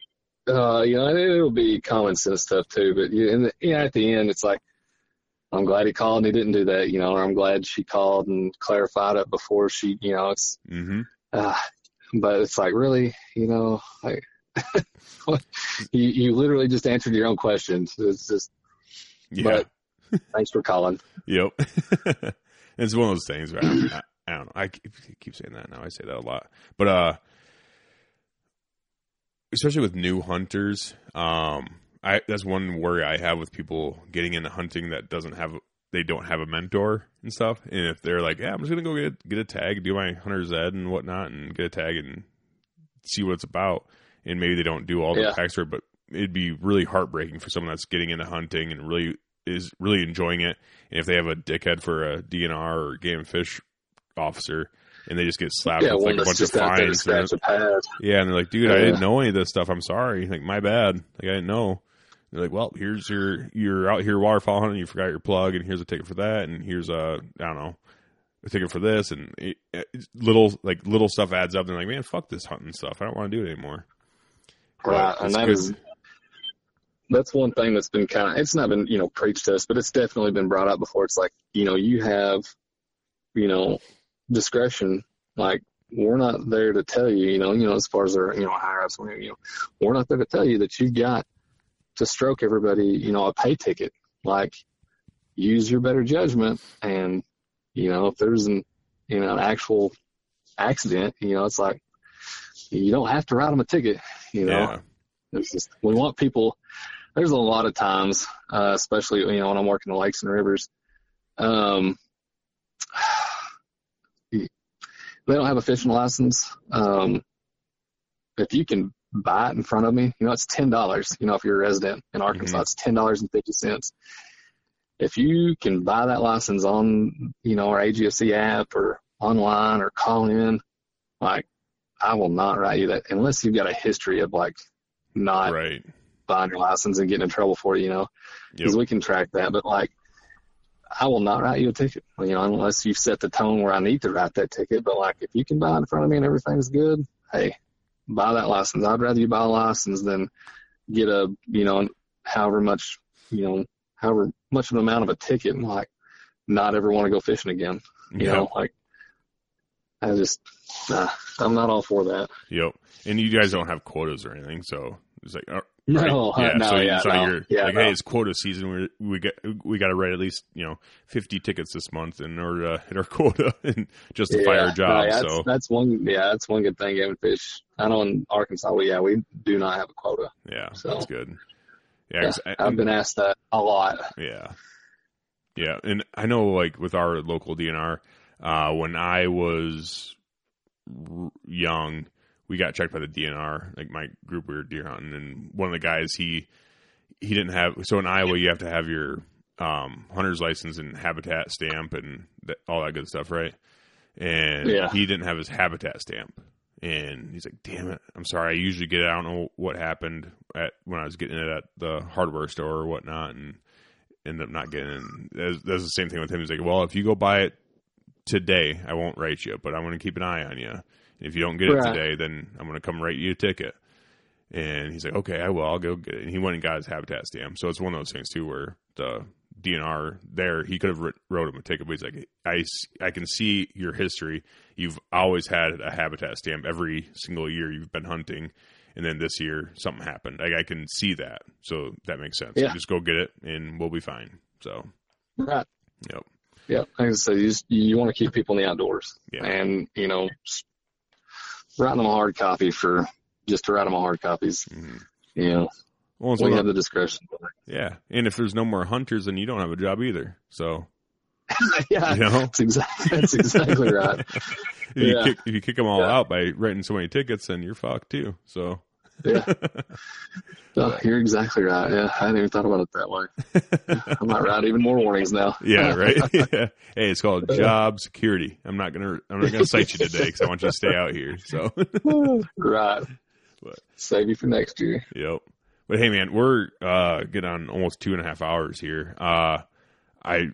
uh, you know, it'll be common sense stuff too. But you, and the, yeah, at the end, it's like, I'm glad he called and he didn't do that, you know, or I'm glad she called and clarified it before she, you know, it's, hmm uh, but it's like really, you know, like, you you literally just answered your own questions. It's just Yeah. But- thanks for calling. Yep. it's one of those things. Where I, I, I don't know. I keep, keep saying that now. I say that a lot, but uh, especially with new hunters, um, I that's one worry I have with people getting into hunting that doesn't have they don't have a mentor and stuff. And if they're like, yeah, I'm just gonna go get get a tag, do my hunter's ed and whatnot, and get a tag and see what it's about, and maybe they don't do all the Yeah. backstory, but it'd be really heartbreaking for someone that's getting into hunting and really is really enjoying it. And if they have a dickhead for a DNR or game and fish officer, and they just get slapped Yeah, with like a bunch of just out there to fines, and scratch a pad. yeah, and they're like, dude, I didn't know any of this stuff. I'm sorry. Like, my bad. Like, I didn't know. They're like, well, here's your, you're out here waterfowl hunting, you forgot your plug, and here's a ticket for that, and here's a, I don't know, a ticket for this, and it, it's little, like, little stuff adds up. And they're like, man, fuck this hunting stuff. I don't want to do it anymore. Right, and it's that good. is that's one thing that's been kind of it's not been you know preached to us, but it's definitely been brought up before. It's like you know you have you know discretion. Like we're not there to tell you, you know, you know as far as our you know higher ups, you know, we're not there to tell you that you've got to stroke everybody, you know, a pay ticket. Like use your better judgment, and you know if there's an you know an actual accident, you know, it's like you don't have to write them a ticket. You know, yeah. it's just we want people. there's a lot of times, uh, especially you know when I'm working the lakes and rivers, um, they don't have a fishing license. Um, if you can buy it in front of me, you know it's ten dollars. You know if you're a resident in Arkansas, Mhm. it's ten dollars and fifty cents. If you can buy that license on you know our AGFC app or online or call in, like I will not write you that unless you've got a history of like not right. buying your license and getting in trouble for it, you know, because Yep. we can track that. But like, I will not write you a ticket, you know, unless you've set the tone where I need to write that ticket. But like, if you can buy it in front of me and everything's good, hey, buy that license. I'd rather you buy a license than get a, you know, however much, you know, however much of an amount of a ticket and like not ever want to go fishing again. You Yep. know, like I just, nah, I'm not all for that. Yep. And you guys don't have quotas or anything, so it's like, uh, uh, No, right? yeah. no, so yeah, so no, you're yeah, like, no. hey, it's quota season. We we got we got to write at least you know fifty tickets this month in order to hit our quota and justify Yeah, our job. no, that's, so that's one. Yeah, that's one good thing. Game fish. I know in Arkansas, we yeah we do not have a quota. yeah, so- that's good. Yeah, Yeah, I- I've been asked that a lot. Yeah. Yeah. And I know, like, with our local DNR, uh, when I was r- young, we got checked by the DNR. Like, my group, we were deer hunting, and one of the guys, he, he didn't have, so in Iowa, you have to have your, um, hunter's license and habitat stamp and that, all that good stuff, right? And Yeah. he didn't have his habitat stamp. And he's like, "Damn it! I'm sorry. I usually get it. I don't know what happened at when I was getting it at the hardware store or whatnot, and ended up not getting. it. That's, that's the same thing with him. He's like, "Well, if you go buy it today, I won't write you, but I'm going to keep an eye on you. If you don't get it today, then I'm going to come write you a ticket." And he's like, "Okay, I will. I'll go get it." And he went and got his habitat stamp. So it's one of those things too, where the DNR there, he could have wrote him a ticket, but he's like, I, I can see your history. You've always had a habitat stamp every single year you've been hunting. And then this year, something happened. Like, I can see that. So that makes sense. Yeah. Just go get it and we'll be fine. So, Right. yep. Yeah. Like I said, you just, you want to keep people in the outdoors, Yeah. and you know, writing them a hard copy for just to write them a hard copies. Mhm. You know, Well, we have the discretion. yeah. And if there's no more hunters, then you don't have a job either. So, yeah, you know, that's exactly that's exactly right. if you kick if you kick them all Yeah. out by writing so many tickets, then you're fucked too. So, Yeah. Oh, you're exactly right. Yeah, I hadn't even thought about it that way. I might write even more warnings now. yeah, right. yeah. Hey, it's called job security. I'm not gonna I'm not gonna cite you today because I want you to stay out here. So, right. But- Save you for next year. yep. But hey, man, we're uh getting on almost two and a half hours here. Uh, I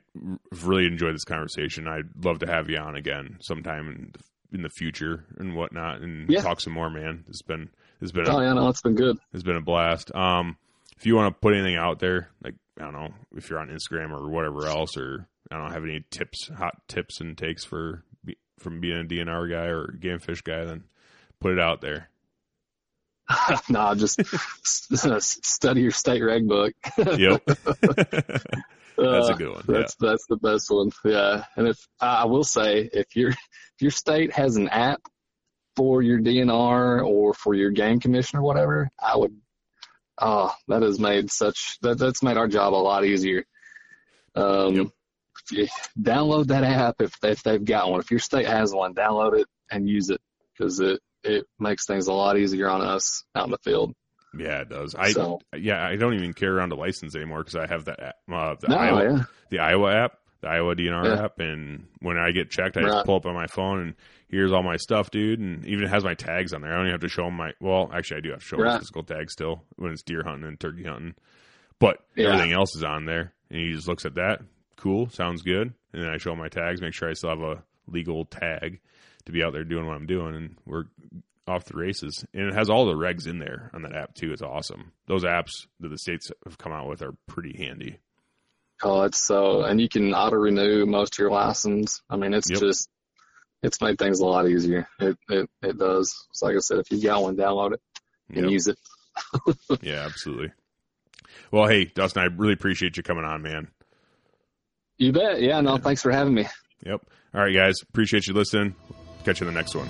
really enjoyed this conversation. I'd love to have you on again sometime in the, in the future and whatnot, and Yeah. talk some more, man. It's been it's been a Oh yeah, no, it's been good. It's been a blast. Um, if you want to put anything out there, like I don't know, if you're on Instagram or whatever else, or I don't have any tips, hot tips and takes for from being a DNR guy or game fish guy, then put it out there. no, just study your state reg book. Yep, that's a Uh, good one. That's that's the best one. Yeah, and if I I will say, if your if your state has an app for your DNR or for your game commission or whatever, I would. Oh, that has made such that that's made our job a lot easier. Um, Yep. you download that app if if they've got one. If your state has one, download it and use it because it it makes things a lot easier on us out in the field. Yeah, it does. I so yeah, I don't even carry around a license anymore because I have that app, uh, the no, Iowa yeah, the Iowa app, the Iowa DNR Yeah. app, and when I get checked, I just pull up on my phone and here's all my stuff, dude, and even it has my tags on there. I don't even have to show them my. Well, actually, I do have to show my Right. physical tags still when it's deer hunting and turkey hunting, but Yeah. everything else is on there, and he just looks at that. Cool, sounds good, and then I show him my tags, make sure I still have a legal tag to be out there doing what I'm doing, and we're off the races. And it has all the regs in there on that app too. It's awesome. Those apps that the states have come out with are pretty handy. It's so, and you can auto renew most of your license. I mean, it's Yep. just, it's made things a lot easier. It, it, it does. So like I said, if you got one, download it and Yep. use it. Yeah, absolutely. Well, hey, Dustin, I really appreciate you coming on, man. You bet. Yeah, no, thanks for having me. Yep. All right, guys. Appreciate you listening. Catch you in the next one.